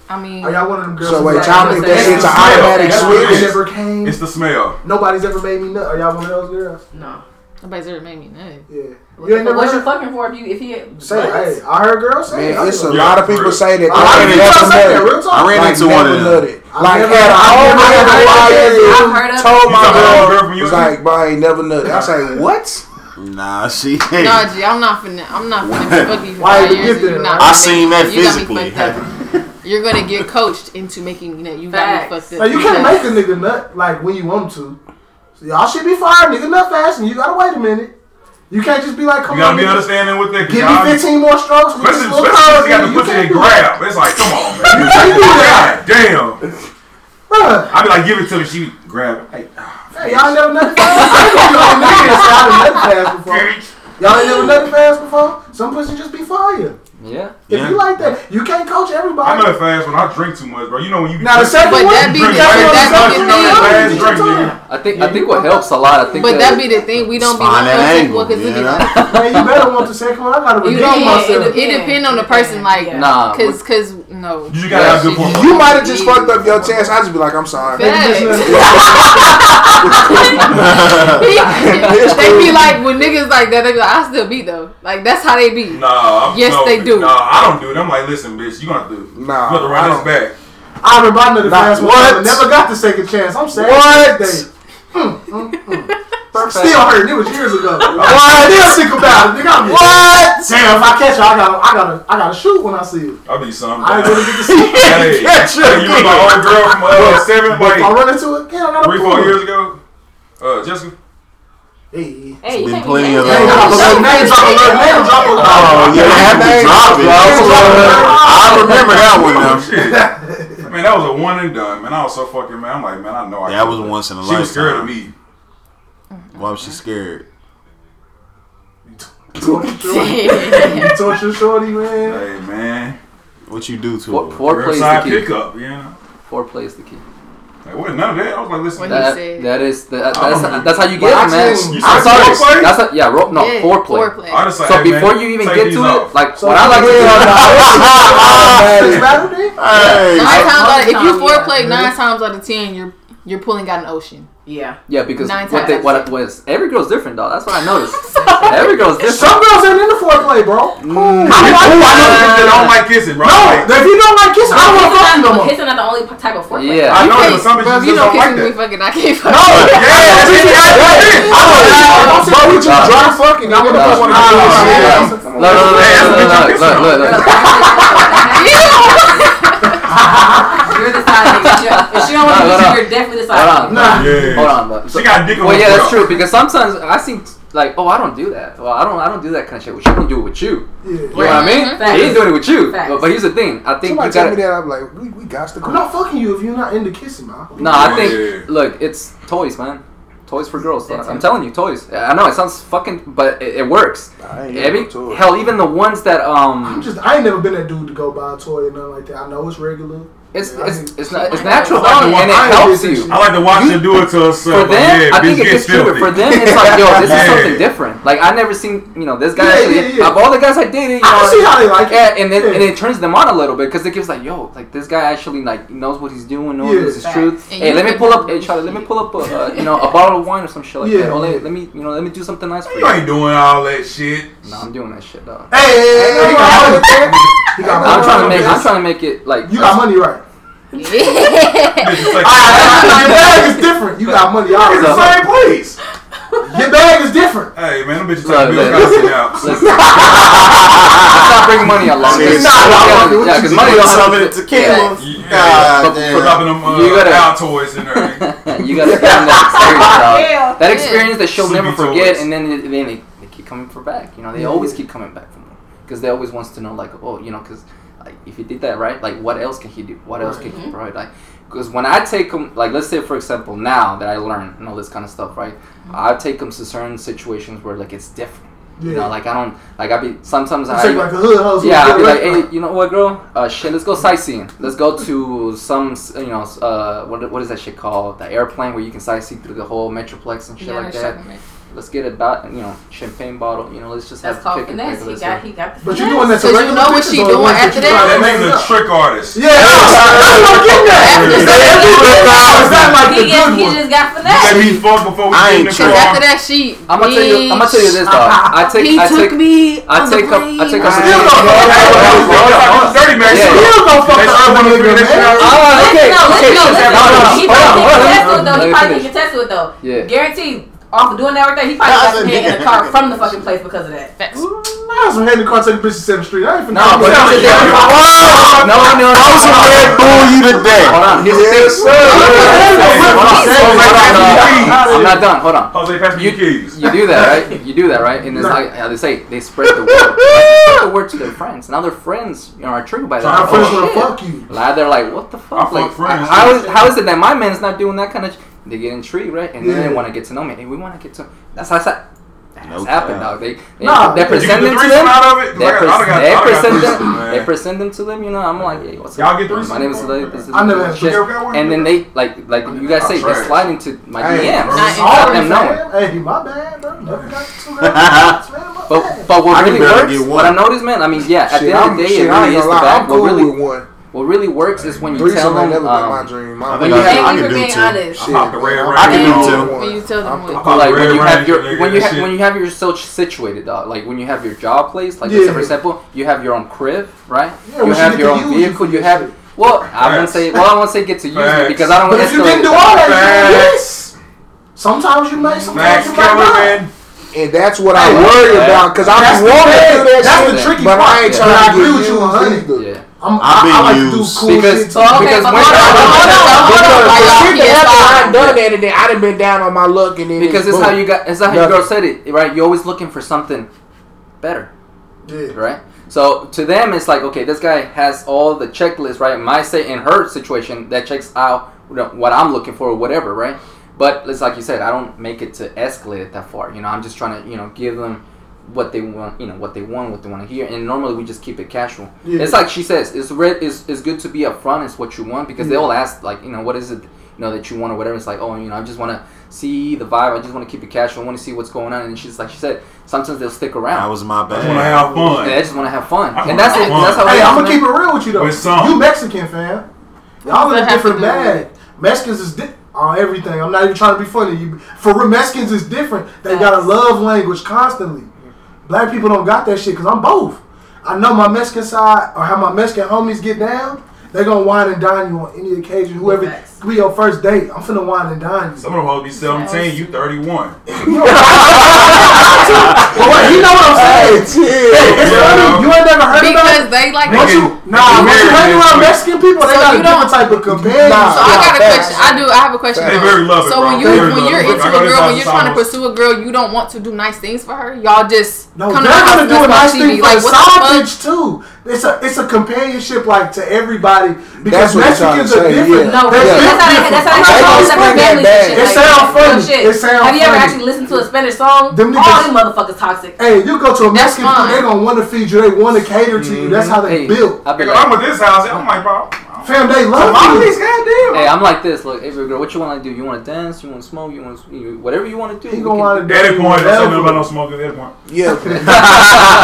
I mean, Are y'all one of them girls? So wait, like, y'all think that It's shit's the an smell. automatic That's what It it switch? never came. It's the smell. Nobody's ever made me nut. Are y'all one of those girls? No. Nobody's ever made me nut. Yeah. What, You ain't never what you fucking for if you if he Say, hey, I heard girls say. Man, it's a Yeah, lot of people real. say that A lot of they people never say that. nutted. Real talk. I ran Like, into one of never them. nutted. I've Like never- had a I've whole never nigga heard while that. I've heard of it. told my girl girl from was like, bro, I ain't never nutted. I was like, what? Nah, she ain't. No, G, I'm not finna. I'm not finna fuck you for Why five you years. get and you're not I seen that you got me physically. fucked up. You're gonna get coached into making you know you got Facts. me fucked up. Now you can't make a nigga nut like when you want to. So y'all should be fine, nigga. Nut fast, and you gotta wait a minute. You can't just be like, come on. You gotta on, be nigga. understanding with that. Give y'all- me 15 more strokes. Especially, especially if you got the pussy can't to do that. grab. It's like, come on, man. You can't do that. God damn. Bruh. I be like, give it to me. She grab it. Hey, Hey, y'all never nutted fast? I ain't gonna be on niggas say I done nutted fast before. Y'all ain't never nutted fast before? Some pussy just be fire. Yeah. If Yeah. you like that, you can't coach everybody. I everybody. know it fast when I drink too much, bro. You know when you be Now the second But one, that be the- drink but that be the thing. you drink drink. I think Yeah, I think what helps a lot. I think But that, that be the thing. We don't be Find like that us angle, because it be you know? you better want the second one. I gotta You redeem depend. myself. It, it depend on the person. Like, nah. cause, cause no. You gotta have good she- form. You might have just fucked up your chance. I just be like, I'm sorry. Facts. It's they be like when niggas like that. They be like, I still beat though. Like that's how they be. Nah, I'm, Yes, no, they do. Nah, I don't do it. I'm like, listen, bitch, you gonna have to, you Nah, have to I run don't. this back. I remember I nutted Nah, fast one what? time never got the second chance. I'm sad. What? to this day. Mm. Still hurt. It was years ago. What? Still sick about it. Nigga, What? Damn, if I catch her, I gotta, I gotta, I gotta shoot when I see her. I'll be some. I ain't gonna get to see her. Hey, Catch her hey, you was my old girl from uh, seven, But if I like run into it, yeah, I gotta three, pull four years ago. Uh, Jessica. Hey. Hey, you been plenty of Name those. drop alert, name drop alert, name drop. Oh, yeah, Yeah, have to name drop it. drop, bro. I remember that one now. Shit. Man, that was a one and done. Man, I was so fucking man. I'm like, man, I know I. That was once in a lifetime. She was scared of me. Why was she scared? Torture shorty. You torture shorty, man. Hey, man. What you do to Fore- her? foreplay plays the Curbside key. pickup, you know. Foreplay is the key. Like, what? None of that. I was like, listen. When That, said- that is the, I that's don't that's how you get I it, man. seen- You I'm said sorry. That's a, yeah, ro- no Yeah, foreplay. foreplay. I just like, So hey, before man, you even get to off. it, like So what I like to do, It's Automatic. better then? Nine times out of, if you Time, yeah. foreplay nine times out of ten, you're you're pulling out an ocean. Yeah. Yeah, because Nine what they what, was every girl's different though. That's what I noticed. every girl's different. Some girls ain't into foreplay, bro. Mm. I, like, I know they don't like kissing, bro. No, like, if you don't like kissing, I don't want fuck you no more. Kissing not the only type of foreplay. Yeah, I know, but some bitches just don't like that. We fucking, I can't fuck. No, yeah, that's what I'm saying. Bro, we just dry fucking. I'm gonna put one shit. Look, look, look, look, look, look. You're deciding. If she, if she don't want to you're definitely deciding. Hold on. Nah. Yeah, yeah. Hold on. So, she got dick on oh, Well, yeah, that's true because sometimes I see like, oh, I don't do that. Well, I don't, I don't do that kind of shit. Well, she can do it with you. Yeah. You know what I mean? Facts. He ain't doing it with you. But, but here's the thing. I think somebody tell me that I'm like, we, we got to go. I'm not fucking you if you're not into kissing, man. No, I think yeah. look, it's toys, man. Toys for girls. I'm telling you, toys. I know it sounds fucking, but it, it works. Every hell, even the ones that um. I'm just I ain't never been that dude to go buy a toy or nothing like that. I know it's regular. It's it's, it's, not, it's natural I mean, and it helps you. I like to watch you, her do it to herself. For them, yeah, I think it gets true. For them, it's like yo, this yeah. is something different. Like I never seen you know this guy. Yeah, actually, Of all the guys I dated, you I know, see how they like it. and then and it turns them on a little bit because it gives like yo, like this guy actually like knows what he's doing, knows this is truth. Hey, let me pull up, hey Charlie, let me pull up a, uh, you know a bottle of wine or some shit like yeah. that. Yeah. let, let me you know let me do something nice for you. You ain't doing all that shit. No, I'm doing that shit dog. Hey, I'm trying to make I'm trying to make it like you got money right. Yeah. like, ah, right, ah, your bag is different. You got money all in the same place. Your bag is different. Hey man, them bitches trying to build currency out. Stop bringing money along. It's not along. Yeah, because money don't have it to kill. For dropping them uh, you gotta, out toys in there. you gotta spend that experience, dog. Yeah. That experience that she'll never forget, and then then they, they keep coming for back. You know, they always keep coming back for more because they always wants to know like, oh, you know, because like if he did that right, like what else can he do? What else mm-hmm. can he mm-hmm. provide? Like because when I take him, like let's say for example now that I learn and all this kind of stuff, right? Mm-hmm. I take him to certain situations where like it's different. Yeah. You know, like I don't like I be sometimes it's I like, like I yeah, I be like hey you know what girl uh, shit let's go sightseeing let's go to some you know uh, what what is that shit called the airplane where you can sightsee through the whole metroplex and shit yeah, like that let's get a bo- you know champagne bottle. You know, let's just That's have called finesse. He got, he got the But you're doing that to Because you know what bitches she doing ones after you that. try That to a trick artist. Yeah, I'm not getting that. After that everywhere, dog. It's not He, just got finesse. me fuck before we I get in ain't the Because after that, she. I'm gonna tell you. I'm gonna tell you this, dog. I take. He I took take. me. I take the take up. I plane. take up. Still don't fuck the other Dirty man. Yeah. Still don't fuck the other nigga, man. Ah, Listen, okay. no, listen, okay. no, listen. Hold on, He hold on, probably hold on. can test to it though. He Let me probably can finish. test to it though. Yeah. Guaranteed off of doing everything, he probably got some head in the car from the fucking place because of that. Facts. I was some head the car taking bitches to 7th Street. I ain't finna nah, no, you there. No, no, no. I was some head boo you today. Hold on. Here's yes, the. I'm not done. Hold on. Jose, pass me you, keys. You do that, right? You do that, right? And it's like how they say, they spread the word. Spread the word to their friends. Now their friends you know, are triggered by that. So our friends gonna fuck you. Like, they're like, what the fuck? Like, how is it that my man's not doing that kind of they get intrigued, right? And then they want to get to know me. Hey, we want to get to. That's how that. That's no happened, dog. They, they nah, they present them to them. They, present them. They present them to them. You know, I'm like, hey, what's Y'all up? Get three. my name is Lily. This is I never had just, And then they like, like you guys say, they slide into my DMs. Let them know. Hey, my bad, bro. But but what really works? What I noticed, man. I mean, yeah. At the end of the day, it really is the back. What really what really works is when you tell them. Never um, my dream. My when you I, have, I, I can do too. Honest. I pop I can do too. When you tell them, like when you have your when you have, when you have your yourself situated, dog. Like when you have your job place, like yeah. for example, you have your own crib, right? Yeah, you have your own vehicle. You have. Well, I won't say. Well, I won't say get to use it because I don't. But if you didn't do all that, yes. Sometimes you may. Sometimes you might not and that's what I, worry about because I'm wanting to do that. That's the tricky part. But I ain't trying to get you, you 100. I'm, I've been I, I like used. to do cool because, shit. Because when, hold on, hold on, I done that, and then I done been down on my luck, and then because it's how you got, it's how your girl said it, right? You're always looking for something better, right? So to them, it's like, okay, this guy has all the checklist right? My say in her situation that checks out what I'm looking for, or whatever, right? But it's like you said, I don't make it to escalate it that far. You know, I'm just trying to, you know, give them what they want, you know, what they want, what they want to hear. And normally we just keep it casual. Yeah. It's like she says, it's red it's good to be upfront. It's what you want because yeah. they all ask like, you know, what is it, you know, that you want or whatever. It's like, oh, you know, I just want to see the vibe. I just want to keep it casual. I want to see what's going on. And she's like, she said, sometimes they'll stick around. That was my bad. I want to have fun. Yeah, I just want to have fun. I and that's it. Fun. That's how. Hey, I'm gonna keep it real with you though. With some. You Mexican fam, y'all in a different bag. Mexicans is. Di- on everything, I'm not even trying to be funny. For real, Mexicans is different. They yes. got a love language constantly. Black people don't got that shit because I'm both. I know my Mexican side or how my Mexican homies get down. They gonna wine and dine you on any occasion. Whoever Facts. be your first date, I'm finna wine and dine you. Some of them hoes be 17, you 31. Well, wait, you know what I'm saying? Chill. It's Yeah, funny. You ain't never heard Because about it. they like. Once you, nah, nigga once you hang around Mexican people, they So got a different type of companion. Nah. So I got a Facts. question. I do. I have a question. They very loving, So bro. when you Very when you're into I a got this girl, when you're trying to pursue a girl, you don't want to do nice things for her. Y'all just No, come they're to the house gonna and do a nice TV. thing for Like a what side bitch too. It's a it's a companionship like to everybody because That's what Mexicans are different. yeah. No, They're really, that's how they, different. that's how they not have trying to separate say families that and shit. It like sound that. Real funny. shit. It sound Have you ever funny. actually listened to a Spanish song? Them All niggas- them motherfuckers toxic. Hey, you go to a Mexican people, fine. they gonna want to feed you. They want to cater to you. That's how they mm-hmm. Hey, built. Like, I'm with this house. I'm like, bro. Fam, they love Tamales, you. goddamn. hey, I'm like this. Look, every girl, what you want to do? You want to dance? You want to smoke? You want to whatever you want to do. He we gonna can want do. to Daddy point. Don't say nothing about no smoking. Daddy point. Yeah.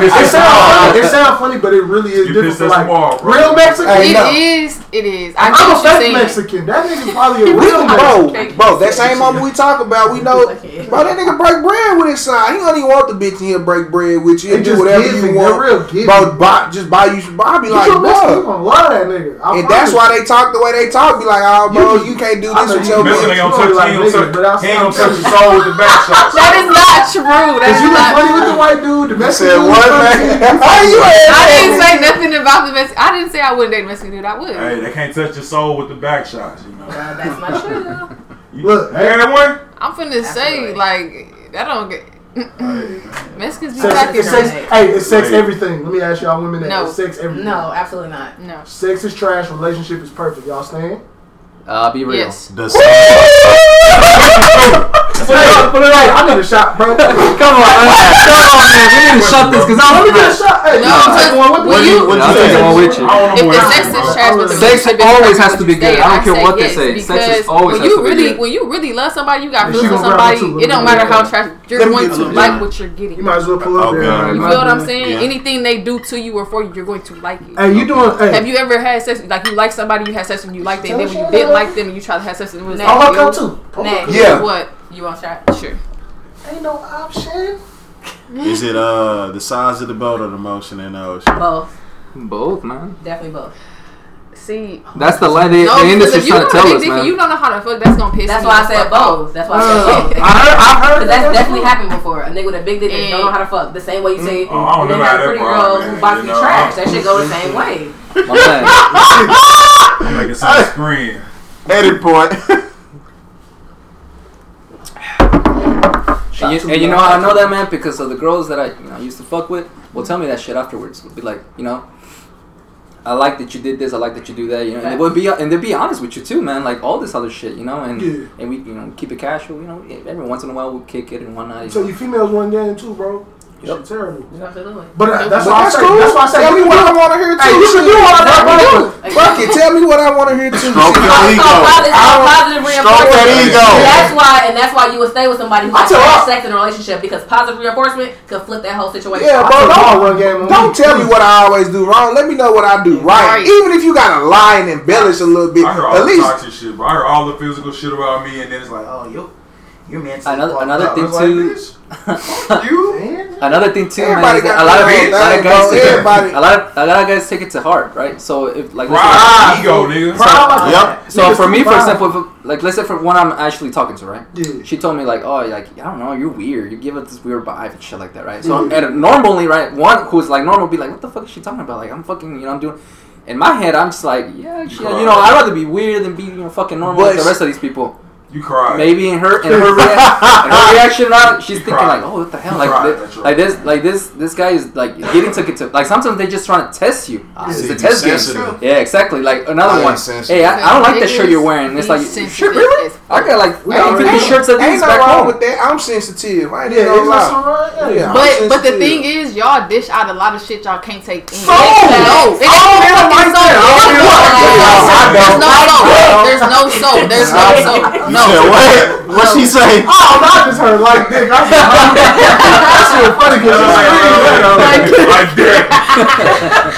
It sound funny. It sound funny, but it really is You different pissed like tomorrow, bro. real Mexican. Hey, It no. is. It is. I I'm a fake. Mexican. That nigga's probably a real bro, Mexican. bro, that same moment we talk about, we know, bro, that nigga break bread with his side. He don't even want the bitch in here break bread with you They and do just whatever you want. real. Bro, buy, just buy you some. bro, I be like, true Mexican, you bro. gonna love that nigga. I And that's why they talk the way they talk. Be like, oh, bro, You- you, can't do this with your Missing bitch. ain't gonna You touch. like He ain't but touch. He ain't gonna touch the soul with the back shots. That is not true. That Cause is you look not funny with the white dude. The Mexican said dude what, man? How you I didn't say nothing about the Mexican. I didn't say I wouldn't date a Mexican dude. I would. Hey, they can't touch your soul with the back shots. You know. Well, that's my true. Look, you hear that one? I'm finna say like that don't get. Mexicans be Sex, talking. it's sex, hey, it's sex Right. everything. Let me ask y'all women that. No. It's sex everything. No, absolutely not. No. Sex is trash. Relationship is perfect. Y'all stand? Uh, be real. Yes. The Put it up, put it up. I need a shot, bro. Come on, Come on, man. We need to shut this because Let I'm me get a shot. Hey, No, you because take one with when me? you- what I'll you take say? the one with you. I don't If the what sex happened, is trash, but the Sex always has to be good. I don't care what they say. Sex is because always when has you to be really good. when you really love somebody, you got Yeah, feelings for somebody. it don't matter how it. trash. You're going to like what you're getting. You might as well pull up Okay. there. You feel what I'm saying? Anything they do to you or for you, you're going to like it. Hey, you doing? Have you ever had sex like you like somebody, you had sex and you liked them, and then when you didn't like them and you tried to have sex and it was Nah. all like, I come ew, too. Pull Next. up. Yeah. What? You want a shot? Sure. Ain't no option. Is it uh the size of the boat or the motion in the ocean? Both. Both, man. Definitely both. See, That's the line the, no, the because industry's you trying to tell they us, different, man. you don't know how to fuck. That's gonna piss That's me why I said fuck both. That's why I Uh, said both. I heard. I heard. But that's definitely happened before. A nigga with a big dick that And- don't know how to fuck. The same way you say Oh, I don't know have how a pretty that girl who man. box You you know, trash. I'm- That shit go the same way. My man. I'm making some scream. Edit point. And you, and you know how I know that, man? Because of the girls that I you know, used to fuck with will tell me that shit afterwards. Would be like, you know, I like that you did this. I like that you do that. You know, and they would be and they'd be honest with you too, man. Like all this other shit, you know, and Yeah. and we you know keep it casual. You know, every once in a while we kick it and whatnot. you So know. you females run game too, bro. Yep. Shit terrible. Absolutely. But uh, that's But why I that's say. cool. That's why I say. Tell me what I want to hear too. Hey, you can do all that, what we do. Fuck it. Tell me what I want to hear too. Stroke your ego. called positive, it's called positive Stroke that ego. That's why, and that's why you would stay with somebody who I has tell trash her- sex in a relationship because positive reinforcement could flip that whole situation. Yeah, I bro. took all Don't, run game don't tell me what I always do wrong. Let me know what I do right. Right. Even if you gotta lie and embellish a little bit, I heard all at the least toxic shit, bro. I heard all the physical shit about me, and then it's like, oh, yo, you man. Another another thing too. You? Man. Another thing too, Everybody man, is that a lot of, a lot of guys take it, a lot of a lot of guys take it to heart, right? So if like let's say- Pride, ego, nigga. Pride. Yep. So Niggas for me, for example, if, like let's say for one I'm actually talking to, right? Yeah. She told me like, oh, like I don't know, you're weird. You give it this weird vibe and shit like that, right? So and normally, right, one who's like normal be like, what the fuck is she talking about? Like I'm fucking, you know, I'm doing. In my head, I'm just like, yeah, you know, I'd rather be weird than be you know fucking normal like the rest of these people. You cried. Maybe in her in her, rea- in her reaction now, she's You thinking cried. like, oh, what the hell, You like, cried, thi- right. like this, like this, this guy is like getting took it to like sometimes they just trying to test you. Ah, it's a test game. Yeah, exactly. Like another I one. Hey, I, I don't like the shirt you're wearing. It's like, sensitive shit, really? I got like We I got already 50 know. shirts of Ain't these no back wrong home. with that. I'm sensitive. I ain't Yeah, even gonna lie. Yeah. Yeah. But but the thing is, y'all dish out a lot of shit y'all can't take in. So? no, it I don't ain't like fucking that. so. I There's no soul. There's no soul. There's no soul. You No. said what? What she say? Oh, no, I just heard like dick. I That shit funny because uh, you screamed. like that.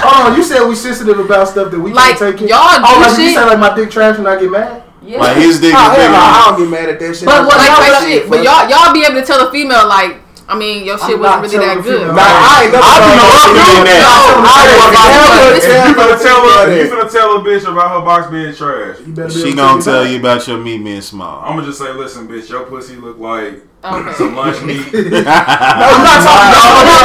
Hold on, oh, you said we sensitive about stuff that we Like, can't take in. y'all oh, do like you shit- said like my dick trash when I get mad. Yeah. Like his dick Oh, is hell bigger. I don't get mad at that shit. But what like Nah, that shit. But y'all y'all be able to tell a female like, I mean, your shit I'm wasn't really that good. female. Nah, I ain't never I do told know no I'm doing that. I I ain't never about told If you finna tell her, that. you finna tell a bitch about her box being trash. You better be She gonna tell you about your meat being small. I'm gonna just say, listen, bitch, your pussy look like Okay. some lunch meat. I'm not talking. No, no,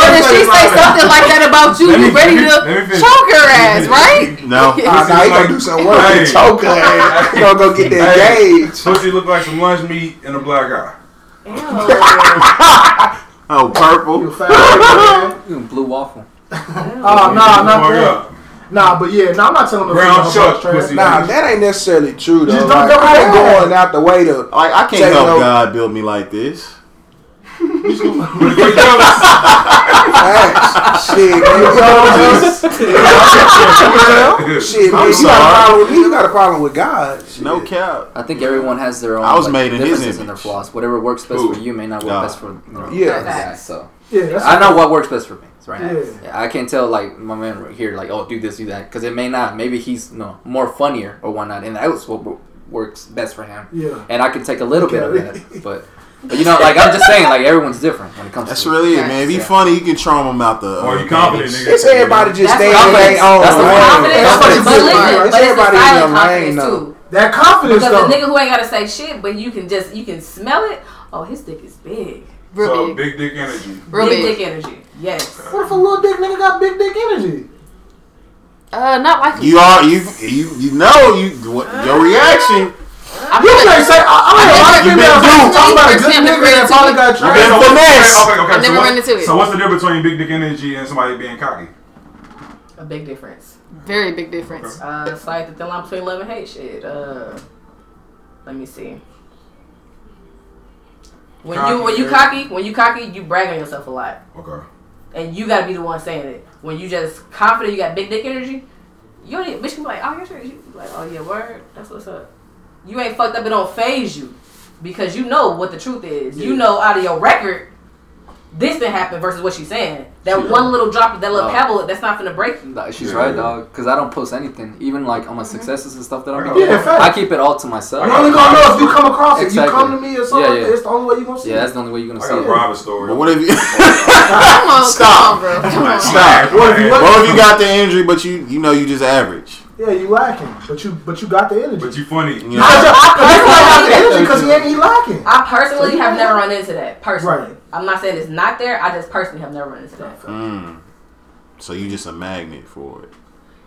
But if she say something like that about you, you ready to let me finish. choke her ass, right? no. Nah, nah, he gonna do some work Hey. and choke her ass. He gonna go get that Hey. gauge. Pussy look like some lunch meat and a black eye. Oh, purple. You a fat nigga, man. Blue waffle. Oh, no, not Fuck that. Up. Nah, but yeah, nah, I'm not telling no Ground female chuck about pussy. Nah, that ain't necessarily true though. Just don't Like, go I ain't going out the way to. Like I can't Say help no. God build me like this. Facts. Shit, man. You Shit, man. You got a problem with me. You got a problem with God. Shit. No cap. I think everyone has their own. I was like, made in his differences in their image. flaws. Whatever works best Who? for you may not work God. best for you know, Yeah. the guy. So Yeah, I know what works best for me. Right? Yeah. I can't tell like my man right here like oh do this do that because it may not. Maybe he's you know, more funnier or whatnot, and that was what works best for him. Yeah. And I can take a little bit of that, but but you know like I'm just saying like everyone's different when it comes That's to really it, man. If you Yeah. funny, you can traum them out the. Or uh, you confident, nigga. It's everybody just That's staying what in their confidence- own that's what lane. Confidence, That's what but it's listen, but It's it's the everybody in silent their lane, confidence though. too. That confidence Because though. the nigga who ain't gotta say shit, but you can just you can smell it. Oh, his dick is big. Real So big. big dick energy. Real big big. dick energy. Yes. What if a little dick nigga got big dick energy? Uh, not like You are you you you know you what, your reaction. I You feel like- can't say I, I ain't never- like you females been who duped. talking about a good Personally, nigga that probably got You trash. been so what's- finesse. Okay, okay. I so never what- run into it. So what's the difference between big dick energy and somebody being cocky? A big difference. Very big difference. Uh, it's like the thin line between love and hate. Shit. Uh, let me see. When you when you cocky, when you cocky, you brag on yourself a lot, Okay. and you gotta be the one saying it. When you just confident, you got big dick energy. You don't even, bitch can be like, oh, you're sure. You like, oh yeah, word. That's what's up. You ain't fucked up. It don't phase you because you know what the truth is. You know out of your record, this didn't happen versus what she's saying. That one little drop, of that little Oh. pebble, that's not gonna break you. Nah, She's Yeah. right, dog. Because I don't post anything, even like on my mm-hmm. successes and stuff that I'm Yeah, doing. fact. I keep it all to myself. You only gonna know if you come across it. Exactly. You come to me or something. Yeah, like yeah. that, It's the only way you gonna see Yeah, that's the only way you're gonna I see got a it. private story. But what if you Come on, Stop. come on, bro. Come on. stop? What if you- what- What if you got the injury, but you you know you just average? Yeah, you lacking, but you but you got the energy. But you funny. You Because know? you got the energy because he ain't he lacking. I personally So have never run into that. Personally, Right. I'm not saying it's not there. I just personally have never run into that. Mm. So you just a magnet for it.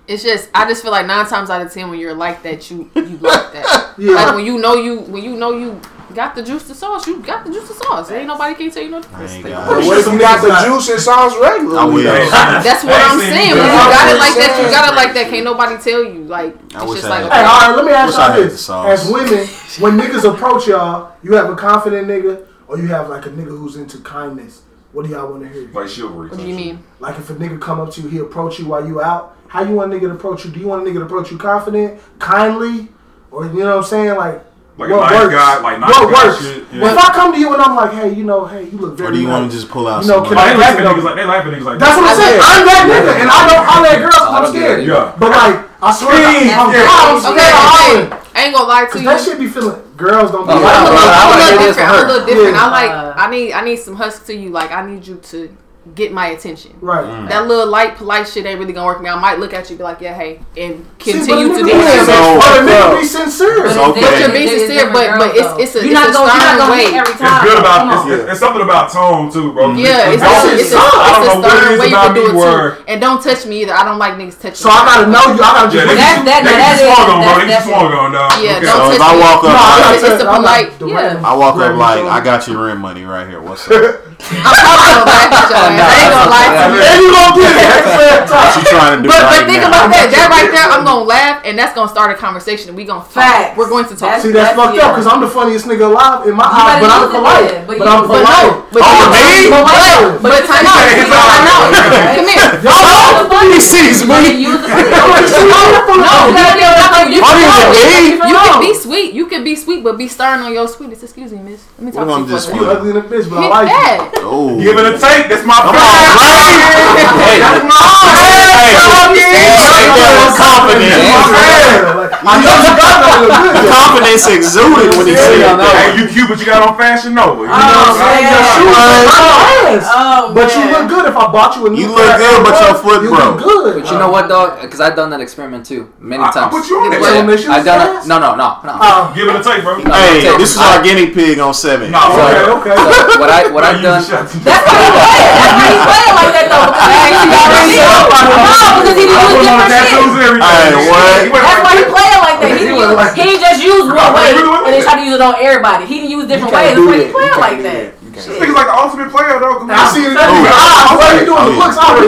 It's just I just feel like nine times out of ten when you're like that, you you like that. Yeah. Like when you know you when you know you got the juice to sauce, you got the juice to sauce. Ain't nobody can tell you no I difference. ain't But got But it. what if you got the juice and sauce I regularly? will. That's what I I'm saying. When you got it like that, you got it like that. Can't nobody tell you. Like it's wish just like had Hey, all right, let me ask y'all this. As women, when niggas approach y'all, you have a confident nigga or you have like a nigga who's into kindness. What do y'all want to hear? Like chivalry. What do you mean? Like if a nigga come up to you, he approach you while you out. How you want a nigga to approach you? Do you want a nigga to approach you confident, kindly, or you know what I'm saying? Like, Like a what nice works? guy, like nice what guy works? shit. Yeah. Well, if I come to you and I'm like, hey, you know, hey, you look very Or do you want to just pull out You know, can Like, I- they laughing at niggas like they laugh at niggas like That's what I'm saying. I'm that nigga, and I don't holler at girls I because I'm don't do that scared. Yeah. But like, I swear, to God, Steve, I'm, yeah. I'm Okay, scared of okay. hollering. I ain't gonna lie to you. that should be feeling. Girls don't be. Oh, I'm a wow. little, I I'm a little different. I'm a little different. Yeah. I like. I need. I need some husk to you. Like I need you to get my attention. Right. Mm. That little light, polite shit ain't really gonna work. Me, I might look at you, and be like, yeah, hey, and continue but a to be sincere. So- But a nigga so- be sincere. It's But okay. it's You're being sincere, but- girls, but it's- it's a- You're it's not a gonna, you're not stern gonna way. hit every It's good about it's, it's, it's something about tone too, bro. Yeah, it's, Don't- a, it's, a, I don't it's a know what stern way you can do me it too. where- And don't touch me either. I don't like niggas touching So I gotta know you. I gotta just. they That- can- that- they that can is- swung on, bro. that's- They can that's swung on, dog. Yeah, Okay. don't So if touch I me. walk up, No, I like, gotta It's a tell- I polite- gotta- yeah. I walk Grab up your like shoulder. I got your rent money right here. What's up? I'm probably gonna laugh at your ass. I ain't gonna lie to you. And you gonna get it at the same What time. you trying to do But, right but think now? about that. That right there, I'm gonna laugh, and that's gonna start a conversation. We gonna talk. Facts. We're going to talk. That's- See, that's That's- fucked yeah. up because I'm the funniest nigga alive in my You eyes, gotta but I'm use it polite. But but I'm you- oh, but polite. but Oh, me? But wait, but time out. He's Time out. Come here. He sees You gotta me. the- No, you gotta be nothing. You can, me? you can be sweet. You can be sweet, but be stern on your sweetness. Excuse me, miss. Let me talk What to I'm you for a just. You ugly in a bitch, but I like you. Ooh. Give it a take. That's my Come on, hey. That's my hey. Confidence. I know you got the confidence exuded when he said that. Hey, you cute, but you got on Fashion Nova. You know what I'm oh, saying? Oh, oh, but you look good if I bought you a new You look good, but your foot broke. You look good. But you know what, dog? Because I've done that experiment too many I, times. I put you on it. I've done it. No, no, no. no. Uh, Give it a take, bro. Hey, this is our guinea pig on seven. No, okay, okay. What I what I've done. That's why he played. That's why he played like that though. Because he actually already knew. No, because he didn't use different shit. Hey, what? That's why he played like that. He, used, like, he just used one way, and they tried to use it on everybody. He didn't use different ways. That's why he played like that. This nigga's like the ultimate player though. I see it. I'm already doing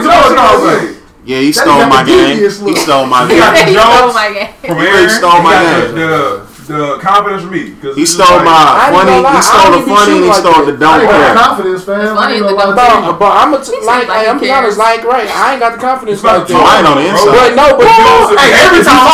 doing. Yeah, he stole my game. He stole my game. He stole my game. He stole my game. He stole my game the confidence from me. Cause he stole my funny. He stole the funny. He stole the don't. Confidence, fam. But, but, I'm a t- like, I'm cares. honest, like right. I ain't got the confidence like on the inside. But no, but hey, every time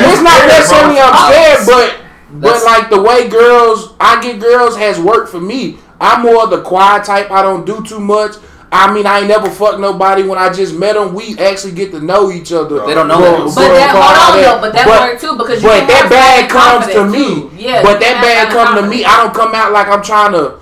it's not necessarily I'm scared, but. But like the way girls, I get girls has worked for me. I'm more the quiet type. I don't do too much. I mean, I ain't never fucked nobody when I just met them. We actually get to know each other. They don't know well, that. But that, hold on, that. but that but, worked too because you. But that bag comes to me. Yeah, but that bag come to me. I don't come out like I'm trying to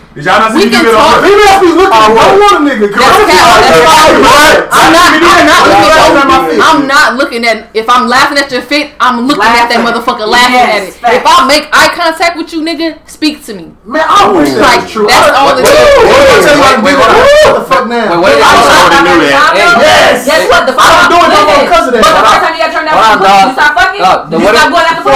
Did y'all not see me give it up? Even if we looking, I don't want a nigga. That's cat. I'm not. I'm not looking at. I'm not looking at. If I'm laughing at your fit, I'm looking at that motherfucker laughing at it. If I make eye contact with you, nigga, speak to me. Man, I wish that was true. That's all it is. Wait, what the fuck now? Wait, what is Yes. Guess what? The fuck. I don't it because of that. But the first time you got turned down, you stop fucking. You stop going after.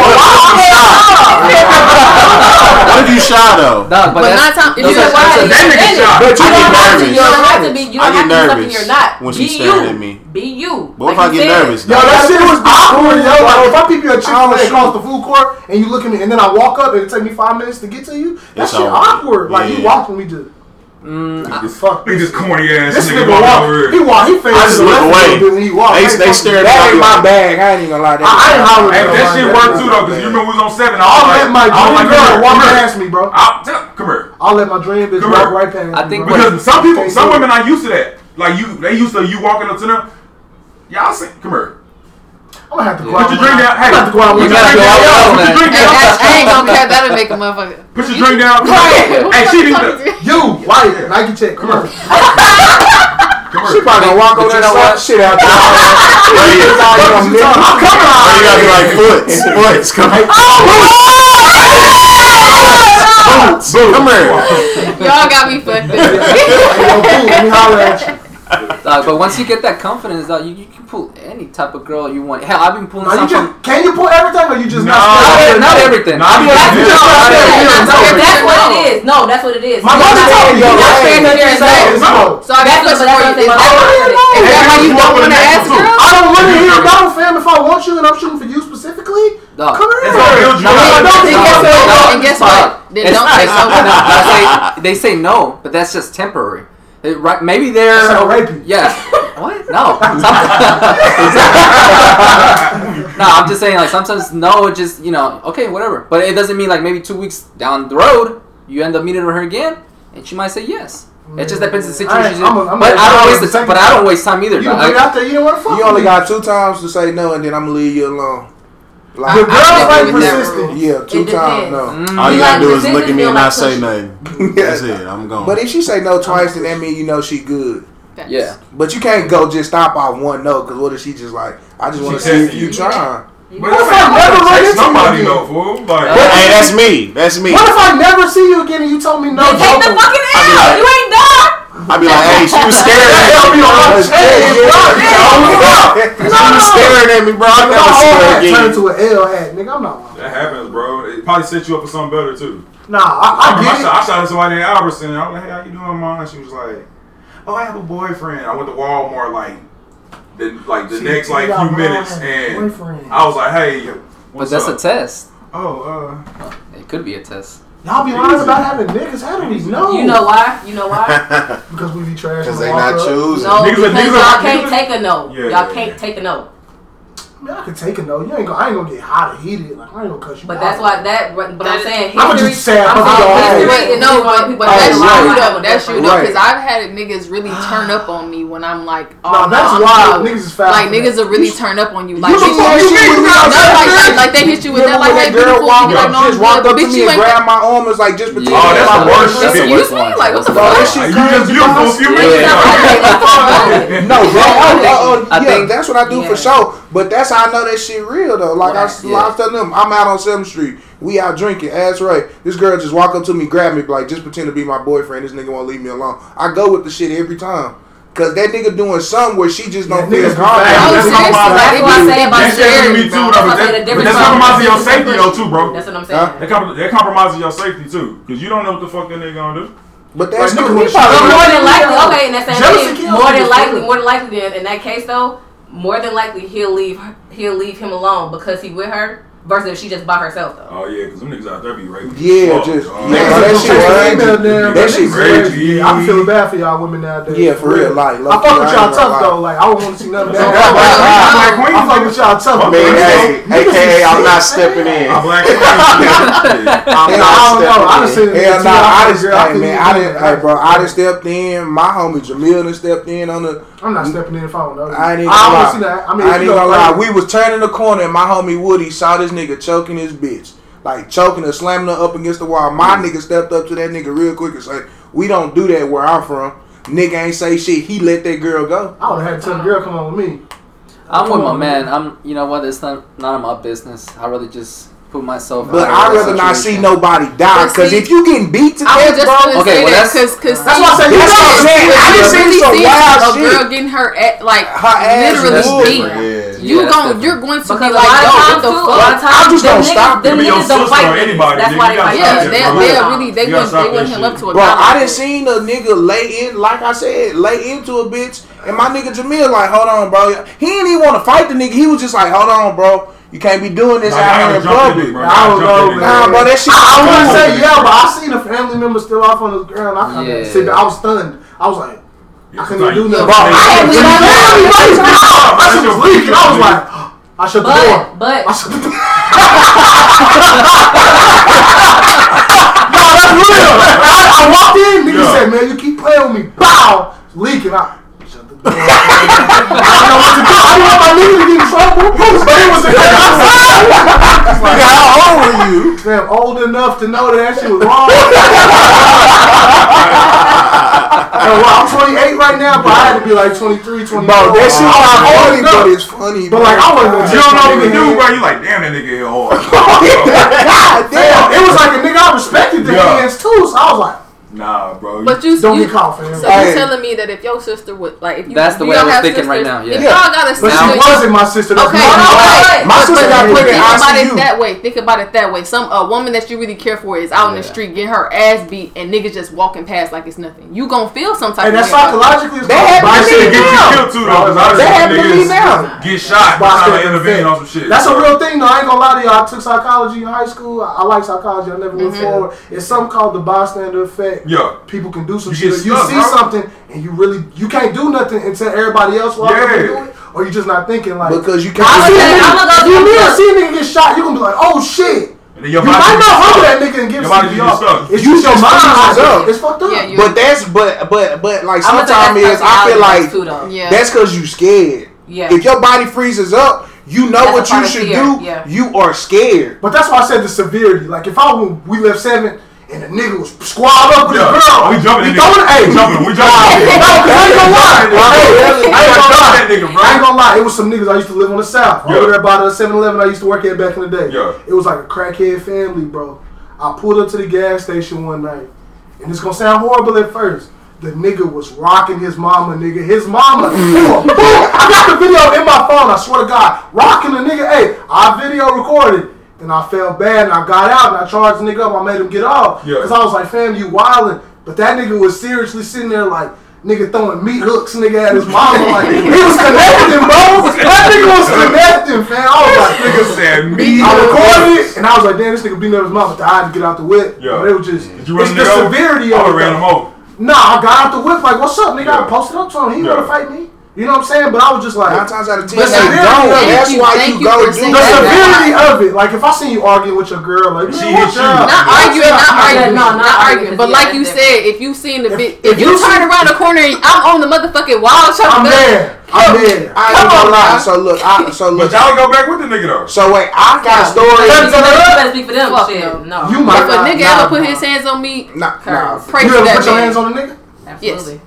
What if you shy though? But not time no such, why that nigga shot. But you don't have to. You don't have to be. You don't have to be you're not. When she staring at me, be you. But if I get nervous, yo, that shit was ah! awkward, yo. If I peep a chick across the food court and you look at me, and then I walk up and it take me five minutes to get to you, that shit awkward. Like you walked when we just. Mm, this, fuck corny ass. This nigga walk. He walk. He faces I just look away. He. They, they, they at me. That ain't my bag. I ain't even gonna lie. That I, I ain't. Hey, that shit worked too though, because you remember we was on seven. I'll let my dream girl walk past me, bro. Come here. I'll let my dream bitch walk right past me. I think because some people, some women are used to that. Like you, they used to you walking up to them. Y'all see, come here. I'm gonna have to go out. Put your drink down. Hey, I'm gonna go out. Put your drink down. Put your drink down. I ain't gonna care. That'll make a motherfucker. Put your drink down. Hey, she needs to. You, white, Nike check, come on. Oh, she probably gonna walk over there and watch shit out there. I'm coming out. You gotta be like, foots, foots, come on. Boots, boots, come here. Y'all got me fucked up. Hey, yo, boots, we holler at you. Uh, but once you get that confidence, though, you, you can pull any type of girl you want. Hell, I've been pulling. No, you can, from, can you pull everything, or you just no, not, not everything? Not everything. That's, what it is. No, that's what it is. My mother told me. So I got this for you. Is that how you don't want to ask? I don't want to hear no, fam. If I want you and I'm shooting for you specifically, no. come here. And guess what? They say no, but that's just temporary. It, right, maybe they're. Yeah. what? No. no, I'm just saying like sometimes no, just you know okay whatever, but it doesn't mean like maybe two weeks down the road you end up meeting with her again and she might say yes. It just depends on the situation. I'm a, I'm but I don't waste. The, but I don't waste time either. You out there. You don't fuck. You only got two times to say no, and then I'm gonna leave you alone. Like, the girls like persistent. Yeah, two times. No. Mm-hmm. All you gotta do is look at me and not say nothing. That's it. I'm gone. But if she say no twice, then that mean you know she good. Yeah. But you can't go just stop on one no, because what if she just like, I just want to see if you, try. trying. But what if I never run into somebody you again? Fool. Like, uh, hey, that's me. That's me. What if I never see you again and you told me no? Then take the fucking L. You ain't done. I'd be like, hey, she was staring at I'll me. be on my Yeah, chain, yeah, bro. yeah. She was staring at me, bro. I My never see whole her hat turned again. to an L hat, nigga. I'm not lying. That happens, bro. It probably set you up for something better too. Nah, I, I I, get shot, it. I shot at somebody in Albertson. I was like, "Hey, how you doing, mom?" She was like, "Oh, I have a boyfriend." I went to Walmart like the like the See, next like few minutes, and and boyfriend. I was like, "Hey, But that's up? a test. Oh, uh, It could be a test. Y'all be lying about having niggas. How do we know? You know why? You know why? Because we be trashing. Because the they not walk-up. choosing. No, Niggas- because niggas- y'all can't niggas- take a no. Yeah, y'all yeah, can't yeah. take a no. I mean, I can take a no. You ain't gonna. I ain't gonna get hot or heated. Like I ain't gonna cut you. But out. that's why that. But I'm saying I'ma just say I I'm saying y'all history hate. no, but, people but have that's a true lot though. That's true different- though, because I've had niggas really turn up on me when I'm like, oh, No, no, that's I'm why good. niggas is foul Like niggas will really turn up on you. Like, You bitch, see that you- shit when no, like, like, like they hit you with that, like, hey, that girl beautiful, walked you be like, up, no, just walked up to me you and grabbed my arm and was like, just pretend Oh, that's the my worst boyfriend. Excuse me? Like, what the Bro, that fuck? You just beautiful bro. a few Yeah. minutes ago. No, bro. I, I yeah, think- that's what I do for sure. But that's how I know that shit real though. Like I, Right, I yeah. was telling them, I'm out on Seventh Street. We out drinking. Ass right. This girl just walk up to me, grab me, like just pretend to be my boyfriend. This nigga won't leave me alone. I go with the shit every time. Cause that nigga doing something where she just don't feel niggas be comfortable. fast. No, That's seriously, compromising. like, That's it what I be- say about That's happened me sharing, too, though. That's But what I say, that- the but that's compromising your safety though too, bro. That's what I'm saying. They com- they're compromising your safety too, because you don't know what the fuck that nigga gonna do. But that's Like, cool. nigga, He when probably- But Jealousy more than likely, okay, in that same Jealousy thing, more than likely, more than likely, then in that case though, more than likely he'll leave he'll leave him alone because he with her versus if she just by herself though. Oh yeah, because them niggas out there be raping. Yeah, Fuck, just- dog. yeah, that that shit shit crazy. That That shit shit crazy. crazy. Yeah, I'm feeling bad for y'all women nowadays. Yeah, for real, like, I fuck with y'all tough though. Like I don't want to see nothing Black bad. queen, I fuck with y'all tough. Fuck Man, with hey, AKA, I'm not stepping in. My black queen. I'm Hell, I not don't know. I done stepping in. Hell no, I just, girl, I hey man, I didn't, that. hey bro, I done stepped in. My homie Jamil done stepped in on the. I'm not stepping in if I don't know. I ain't even I gonna don't lie. I mean, I ain't even gonna lie. We was turning the corner and my homie Woody saw this nigga choking his bitch. Like choking her, slamming her up against the wall. My nigga stepped up to that nigga real quick and said, We don't do that where I'm from. Nigga ain't say shit. He let that girl go. I would have had to tell the girl come on with me. I'm with my man. I'm. You know what? It's not none of my business. I really just put myself. But I'd rather not see nobody die. Cause if you getting beat to I was death, just bro. gonna Okay, well, that's- because because That's why I said you That's what I'm saying. I done seen really some seen wild a shit. girl getting her at, like Her ass literally was beat. Yeah. You Yeah, that's gon' different. you're going to Because be a like, lot yo, of what times the too, a fuck? lot of times I'm just them gonna niggas, stop them it. Your niggas don't sister fight or anybody, That's nigga. why they gotta fight Yeah, they bro. they Yeah. really they You gotta want they want that him up to a Bro, I violent done seen a nigga lay in, like I said, lay into a bitch, and my nigga Jamil like, hold on, bro. He didn't even want to fight the nigga. He was just like, hold on, bro. You can't be doing this Nah, out y'all here in public. bro. I don't Y'all know. Nah, bro, that shit. I, I wouldn't say yeah, but I seen a family member still off on his ground. I kind Yeah. of sit back. I was stunned. I was like, I couldn't even do nothing. Bro, I had When to- the family members was out, I was leaking. I was like, I shut the door. But but I shut the door. no, that's real. I, I walked in, nigga Yeah. said, man, you keep playing with me. Bow, leaking. I shut the door. I didn't know what to do. I didn't want my nigga to get in trouble. But it was the Nigga, how old were you? Man, old enough to know that that shit was wrong. Yo, well, I'm 28 right now, but I had to be like 23, 24. Bro, that shit was not old funny, enough. but it's funny. But like, I wasn't gonna You don't know what to do, bro. You like, damn, that nigga hit hard. God Damn, damn. it was like a nigga I respected the Yeah. hands too, so I was like, Nah, bro. But you don't you, get caught, fam. So Hey. you telling me that if your sister would like if you That's the way I don't was have thinking right now, yeah. If y'all got a sister, But she you- wasn't my sister. That's Okay, my no, fault. wait. My But- sister but got put in think about it that way. Think about it that way. Some a woman that you really care for is out in the street getting her ass beat, and niggas just walking past like it's nothing. You gonna feel some type Hey, of that's way about that. psychologically. it's That called happened to That me get you now. killed too, though. I That just happened to me now. get shot by trying to intervene on some shit. That's a real thing, though. I ain't gonna lie to y'all. I took psychology in high school. I, I like psychology. I never went mm-hmm. forward. It's something called the bystander effect. Yeah. People can do some You shit. get If you see bro. something and you really you can't do nothing until everybody else walk up and Yeah. do it, or you just not thinking like. Because you can't. see a I'ma nigga- I'ma if you to live, see a nigga get shot, you gonna be like, oh shit. And then your You body might not get humble that nigga and give Your body CPR. just get stuck. It's You just your just mind. up. It's fucked up. Yeah, you- But that's but but but like I'm gonna say sometimes is I feel like too. Yeah. that's because you scared. Yeah. If your body freezes up, you know That's what you should fear, do. yeah. You are scared. But that's why I said the severity. Like if I w- we left seven and the nigga was squad up with Yeah. the girl, oh, We jumping nigga. throwing hey, We jumping, we jumping that No, nigga. 'cause I ain't gonna lie. Hey, I ain't gonna lie. that nigga, bro. I ain't gonna lie. It was some niggas I used to live on the south. Yeah. Over there by the 7-Eleven I used to work at back in the day. Yeah. It was like a crackhead family, bro. I pulled up to the gas station one night, and it's gonna sound horrible at first. The nigga was rocking his mama, nigga. His mama. boom, boom. I got the video in my phone. I swear to God, rocking the nigga. Hey, I video recorded. And I felt bad, and I got out, and I charged the nigga up. I made him get off, Yeah. cause I was like, "Fam, you wildin'." But that nigga was seriously sitting there like, Nigga throwing meat hooks, nigga at his mama. Like, he was connecting, bro. That nigga was connecting, fam. I was like, Nigga said meat. I recorded it, and I was like, damn, this nigga beating up his mama. I had to get out the whip. Yeah. But it was just, Did you run it's the over? severity of it. ran him over. Nah, I got out the whip like, what's up, nigga? Yeah. I posted up to him. He Yeah. wanna fight me. You know what I'm saying? But I was just like, Nine times out of ten, But they severity don't. of it. That's you, why you you go for do saying the that. severity of it. Like if I see you arguing with your girl, like She man, hit you. Not arguing, not arguing, no, not, not arguing. arguing, But yeah, like you that's said, if you seen the bit, if if you you turn around the corner, and I'm on the motherfucking wild shot. I'm there. I'm there. I ain't Come gonna on, lie. bro. So look, I, so But y'all go back with the nigga though. So wait, I got a You story. better, you better speak for them. Fuck shit. no. No. You might If a nigga nah, ever put nah. his hands on me, Nah, nah. pray You for ever that put your hands on a nigga? Absolutely.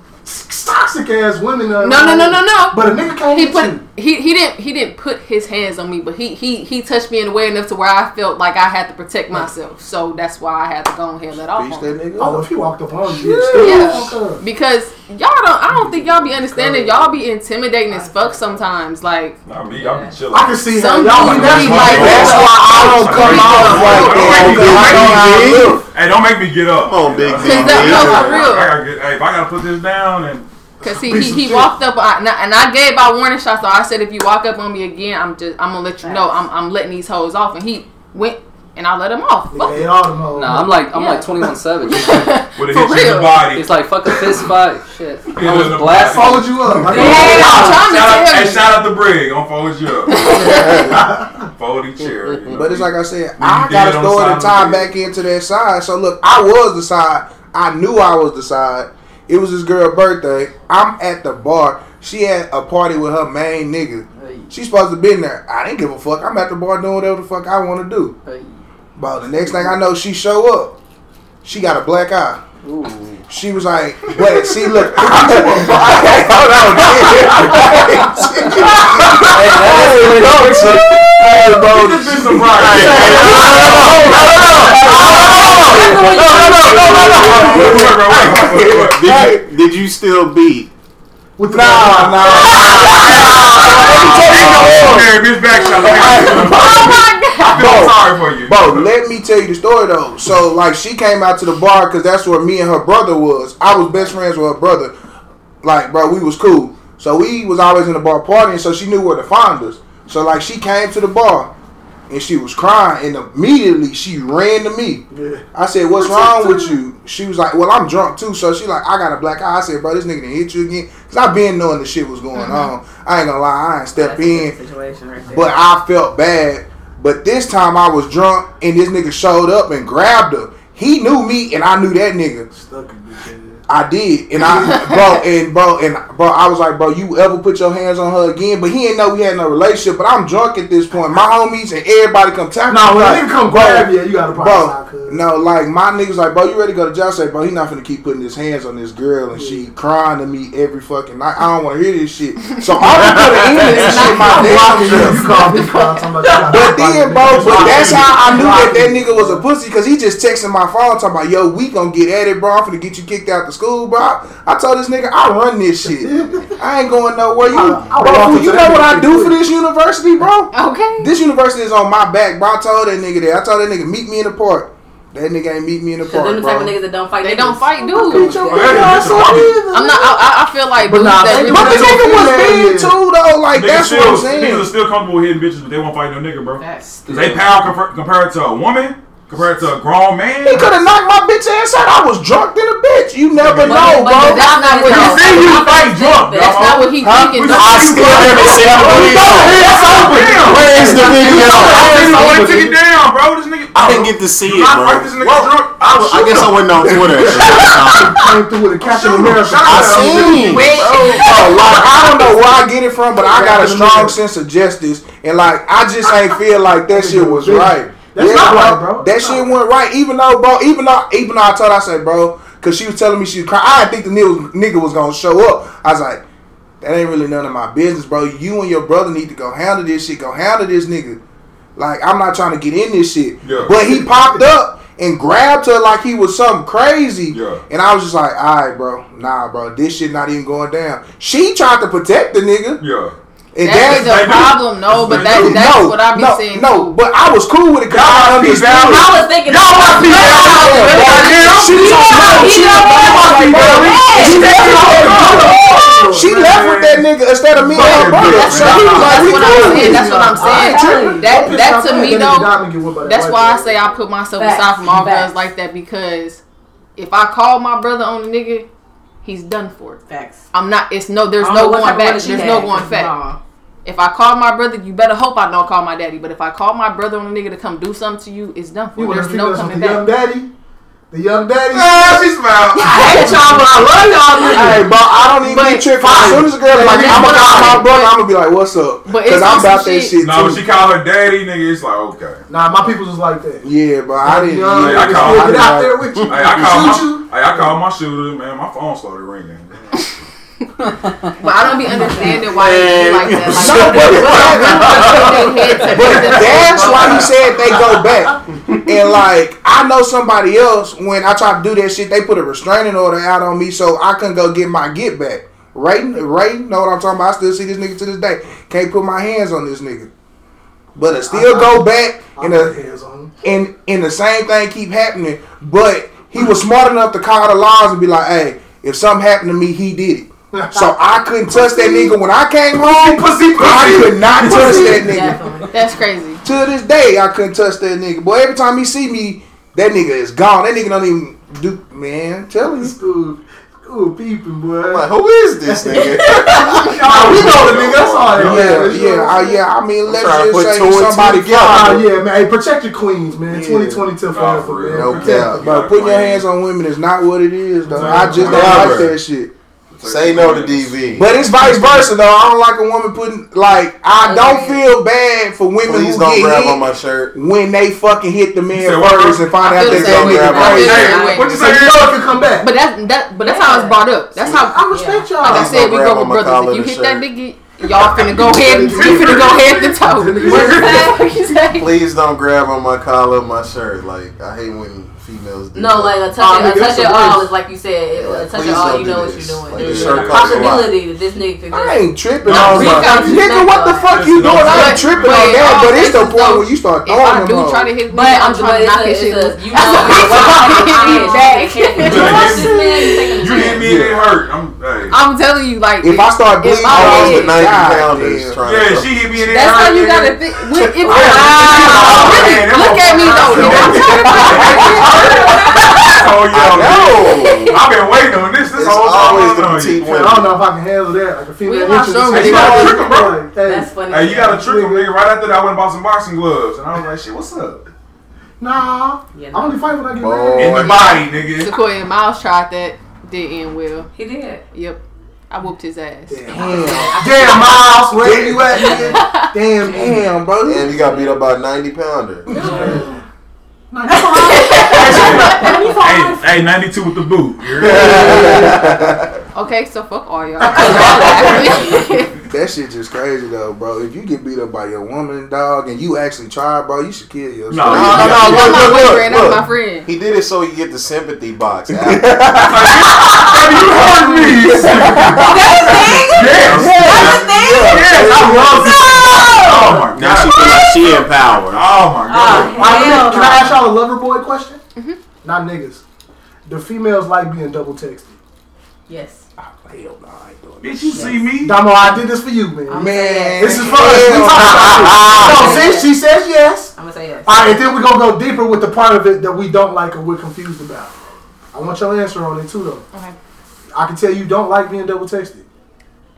Toxic ass women. Uh, No, no, no, no, no. But a nigga can't He hit put you. he he didn't he didn't put his hands on me, but he he he touched me in a way enough to where I felt like I had to protect myself. So that's why I had to go ahead and let off. Beach on that him. nigga. Oh, if he walked up on you, you'd Yeah. Because y'all don't I don't think y'all be understanding. Y'all be intimidating as fuck sometimes. Like Nah, me, I be chilling. I can see how Some y'all dudes like be like- That's why I don't come Don't like that. make me- because I know how I look. Hey, don't make me get up. Come on, big Cause D. that- no, for real. I gotta get, hey, if I gotta put this down and Cause he, he, he walked up and I, and I gave out warning shots. So I said, if you walk up on me again, I'm just I'm gonna let you know I'm, I'm letting these hoes off. And he went and I let him off. Nigga Fuck ate all them hoes. Nah, I'm like I'm Yeah. like 21 Savage. would For hit you in real. the body. It's like fuck a fist fight. Shit. Yeah, I was the- I blasting. followed you up. Like, Yeah, I'm trying to Shout out, tell hey, you. shout out to Brig on Fold You Up. Folding chair. You know? But it's like I said, When I got a dead on the story side to of the tie bed. back into that side. So look, I was the side. I knew I was the side. It was this girl' birthday. I'm at the bar. She had a party with her main nigga. She's supposed to be in there. I didn't give a fuck. I'm at the bar doing whatever the fuck I want to do. But the next thing I know, she show up. She got a black eye. Ooh. She was like, wait, see, look. Hold on, Hey, bro. This bitch some right. Did you, did you still beat? with the Nah, nah. Hey, bitch, back shot. I feel sorry for you. Bro, let me tell you the story though. So like she came out to the bar because that's where me and her brother was. I was best friends with her brother. Like, bro, we was cool. So we was always in the bar partying, so she knew where to find us. So like she came to the bar and she was crying and immediately she ran to me. Yeah. I said, What's wrong with you? She was like, Well, I'm drunk too. So she like, I got a black eye. I said, Bro, this nigga done hit you again. Cause I been knowing the shit was going mm-hmm. on. I ain't gonna lie, I ain't step That's in. situation right there. But I felt bad. But this time I was drunk and this nigga showed up and grabbed her. He knew me and I knew that nigga. Stuck. I did. And I bro and bro and bro, I was like, bro, you ever put your hands on her again? But he didn't know we had no relationship. But I'm drunk at this point. My homies and everybody come tackle Nah, me when a like, nigga come grab you, you gotta probably Bro, cuz. no, like my niggas like, bro, you ready to go to jail? I say, bro, he not finna keep putting his hands on this girl and she crying to me every fucking night. I don't want to hear this shit. So I'm gonna put an end to this shit. My I'm damn You called me, call, talking about you but then, bro, but that's how I knew that that nigga was a pussy because he just texting my phone talking about, yo, we gonna get at it, bro. I'm finna get you kicked out the school, bro. I told this nigga, I run this shit. I ain't going nowhere. You, I- I bro, walked fool, up you know what I do for this university, bro? Okay. This university is on my back, bro. I told that nigga that. I told that nigga, meet me in the park. That nigga ain't meet me in the park, them the type of niggas that don't fight. They niggas. don't fight Beat dudes. your Yeah, bitch ass yeah, up yeah. either. I'm not. I, I- I feel like But dudes nah, that they- really But the nigga was yeah, big too, though. Like Niggas that's still, what I'm saying. niggas are still comfortable hitting bitches, but they won't fight no nigga, bro. Facts. Cause they power compar- compared to a woman, compared to a grown man. He could have knocked my bitch ass out. I was drunk than a bitch. You never But- know, but bro. that's not what You he see you fight drunk, That's dog. not what he Huh? thinking. We though. just- I still haven't seen the video. Where's the video? I didn't know I they took it down, bro. This nigga. didn't get to see it, I this bro. nigga drunk. I was I guess I went on Twitter. Came through with a Captain America. Shout I seen. Bro, oh, like, I don't know where I get it from, but I got a strong sense of justice, and like I just ain't feel like that shit was right. That's not right, bro. That That's shit went right, even though, bro, even though, even though I told her, I said, bro, because she was telling me she was crying. I didn't think the nigga, nigga was gonna show up. I was like, that ain't really none of my business, bro. You and your brother need to go handle this shit. Go handle this nigga. Like I'm not trying to get in this shit. Yeah. But he popped up and grabbed her like he was something crazy. Yeah. And I was just like, all right, bro. Nah, bro. This shit not even going down. She tried to protect the nigga. Yeah. And That is that's a problem, no, but that, that's no, what I be no, saying. No, but I was cool with it because Y'all I must be understood. down. I was thinking. Y'all must be down. She You told me you she know left what? She left with that nigga instead of me and her brother. That's, So he was like, we what I'm cool. saying. That's what I'm saying. That that to me though. got me get whipped by that That's why I say I put myself aside from all Facts. girls like that because if I call my brother on a nigga, he's done for. It. Facts. I'm not. It's no. There's no going back. There's had, no going back. nah. If I call my brother, you better hope I don't call my daddy. But if I call my brother on a nigga to come do something to you, it's done for. You There's no us with coming the young back. daddy? The young daddy? Ah, she smiled. I hate y'all, but I love y'all. Hey, bro, I don't even But- be tripping. As soon as a girl like, I'm gonna call my brother. I'm gonna be like, what's up? But Because it's I'm about that shit- shit No, when too. she called her daddy, nigga, it's like okay. Nah, my people's just like that. Yeah, but I didn't. Young Hey, I niggas call- I get out there with you. Hey, I called Shoot my, you. hey, I called my shooter, man. My phone started ringing. But I don't be understanding why they do like that. Like, but that's why he said they go back. And like I know somebody else when I try to do that shit, they put a restraining order out on me so I couldn't go get my get back. Right, right. Know what I'm talking about? I still see this nigga to this day. Can't put my hands on this nigga. But I still go back I and the hands on him. and and the same thing keep happening. But he was smart enough to call the laws and be like, hey, if something happened to me, he did it. So I couldn't touch that nigga when I came home. Pussy, I could not touch that nigga. That's crazy. To this day, I couldn't touch that nigga. Boy, every time he see me, that nigga is gone. That nigga don't even do. Man, telling you. School, school peeping, boy. I'm like, who is this nigga? Nah, we know the nigga. That's all Yeah, that yeah. I, yeah. I mean, let's trying to put just say two somebody together. Ah, fly. yeah, man. Hey, protect your queens, man. Yeah. 2022 Nah, forever, for real. man. No Protect cap. them. But putting your hands on women is not what it is, though. I just don't like that shit. Say no to DV. But it's vice versa, though. I don't like a woman putting like. I don't feel bad for women Please who don't get grab hit on my shirt. when they fucking hit the man said what, first and find I out feel they the go grab I on feel you. the Hey, same way. what you say? you know it can come back. But that's that. But that's how it's brought up. That's how. I respect y'all. Like I said, we go with brothers. If you hit that nigga, y'all finna go ahead. and You finna go head to toe. What you say? Please don't grab on my collar, my shirt. Like I hate when females do. No, like a touch, Oh, a touch that's it all is like you said. Yeah, a touch please it all, you do know what you're doing. Like, There's a shirt costs a lot. possibility that this nigga could I ain't tripping No, on we that. Nigga, what the fuck you doing? I ain't tripping on that, but it's the point when you start If I throwing do them try to hit me, But I'm I'm trying to knock his shit. it's a, you know, what I'm what trying to hit me back. You trust this man, you taking a You hit me it hurt. I'm, hey. I'm telling you, like If I start bleeding, I I was was the 90 God pounders damn. trying Yeah, to. she hit me and it That's how you gotta think. When, if, Wow. wow. Really, Man, look at me though. I'm trying Oh, I yeah. know. I've been waiting on this this It's whole time. always the on petite you. I don't know if I can handle that. Like a female We in my entrance. showroom. Like, You gotta trick 'em, bro. hey, That's funny. Hey, you gotta trick him, nigga. Right after that, I went and bought some boxing gloves, and I was like, "Shit, what's up?" Nah, Yeah, I only fight when I get Boy. mad. In the body, nigga. Sequoia Miles tried that. Did end well. He did. Yep. I whooped his ass. Damn, damn, Miles, where you at, nigga? Damn, damn. Damn, bro. And you got beat up by a 90 pounder. Nah, you fine. Hey, hey, 92 with the boot. Okay, so fuck all y'all. That shit just crazy though, bro. If you get beat up by your woman, dog, and you actually try, bro, you should kill yourself. No, No, you- no, no, That's look, my look, boyfriend. look, That's my friend. He did it so he get the sympathy box. after. you heard me. Yes. Yes, I love this. Oh my now she god. feel like she empowered. Oh my oh, god. Oh, Alright, hell can. I ask y'all a lover boy question? Mm-hmm. Not niggas. Do females like being double texted? Yes. Hell no, I ain't doing Bitch, you see me? Damo, I did this for you, man. I'm Man, This is for us. We talk about this. No, see, she says yes. I'm gonna say yes. All right, and then we're gonna go deeper with the part of it that we don't like or we're confused about. I want your answer on it too, though. Okay. I can tell you don't like being double texted.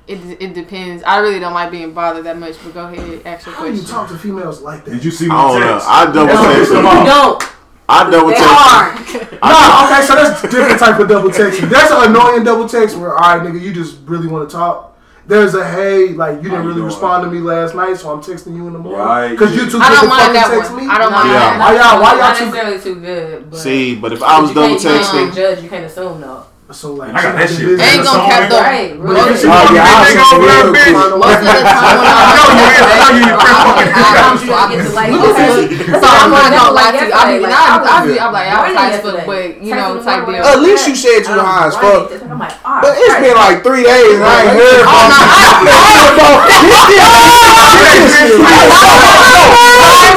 It, it depends. I really don't like being bothered that much, but go ahead, ask your How do you talk to females like that? Did you see me I don't know. I double That's what pissed texted. Him You off. don't. I double They are. No, okay, so that's different type of double texting. There's an annoying double text where, all right, nigga, you just really want to talk. There's a hey, like you didn't really respond to me last night, so I'm texting you in the morning. Right. Cause you too I good don't to fucking that text one. me. I don't No, mind Yeah. that. Why y'all- why y'all Not too- necessarily too good. But See, but if I was double can't- You can't texting, judge. You can't assume though. So like, And I got that she shit. busy. Ain't gonna cap though. Right, But right. if she Oh, want me yeah, to I take was over that real bitch, quick. Most of the time when I know you is. I know you I'm trying to get to like, okay. So I'm not gonna lie to you. I mean, Like, I, was I, be, I'm like, I'm running tight as yesterday. fuck, but you Texting know, the type morning deal. At least you said you I'm high as running. fuck. I'm like, ah, But it's Christ. been like three days and I ain't heard Oh,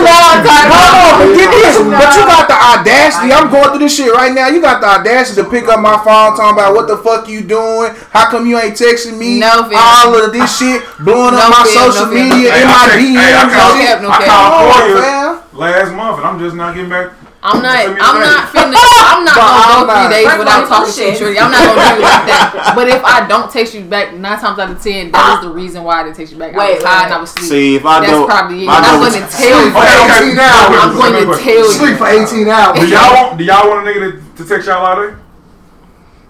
from no, Hold on, but get this. But you got the audacity. I'm going through this shit right now. You got the audacity to pick up my phone, talking about what the fuck you doing. How come you ain't texting me? No, fam. All of this shit blowing up No, my fam, social no, media Hey, in my text- DMs. hey, I and called- shit. cap, no I cap. called Come on, Foyer fam. last month, and I'm just not getting back. I'm not. Send me the I'm link. not finna. I'm not gonna go three days First without talking to you, bullshit. shorty. I'm not gonna do it like that. But if I don't text you back nine times out of ten, that is the reason why I didn't text you back. I Wait, was tired wait. and I was asleep. See, if I That's don't, probably it. if I I'm don't- going to tell you. Okay, okay. 18 hours. I'm going to tell you. Sleep for 18 hours. Do y'all want? Do y'all want a nigga to, to text y'all all day?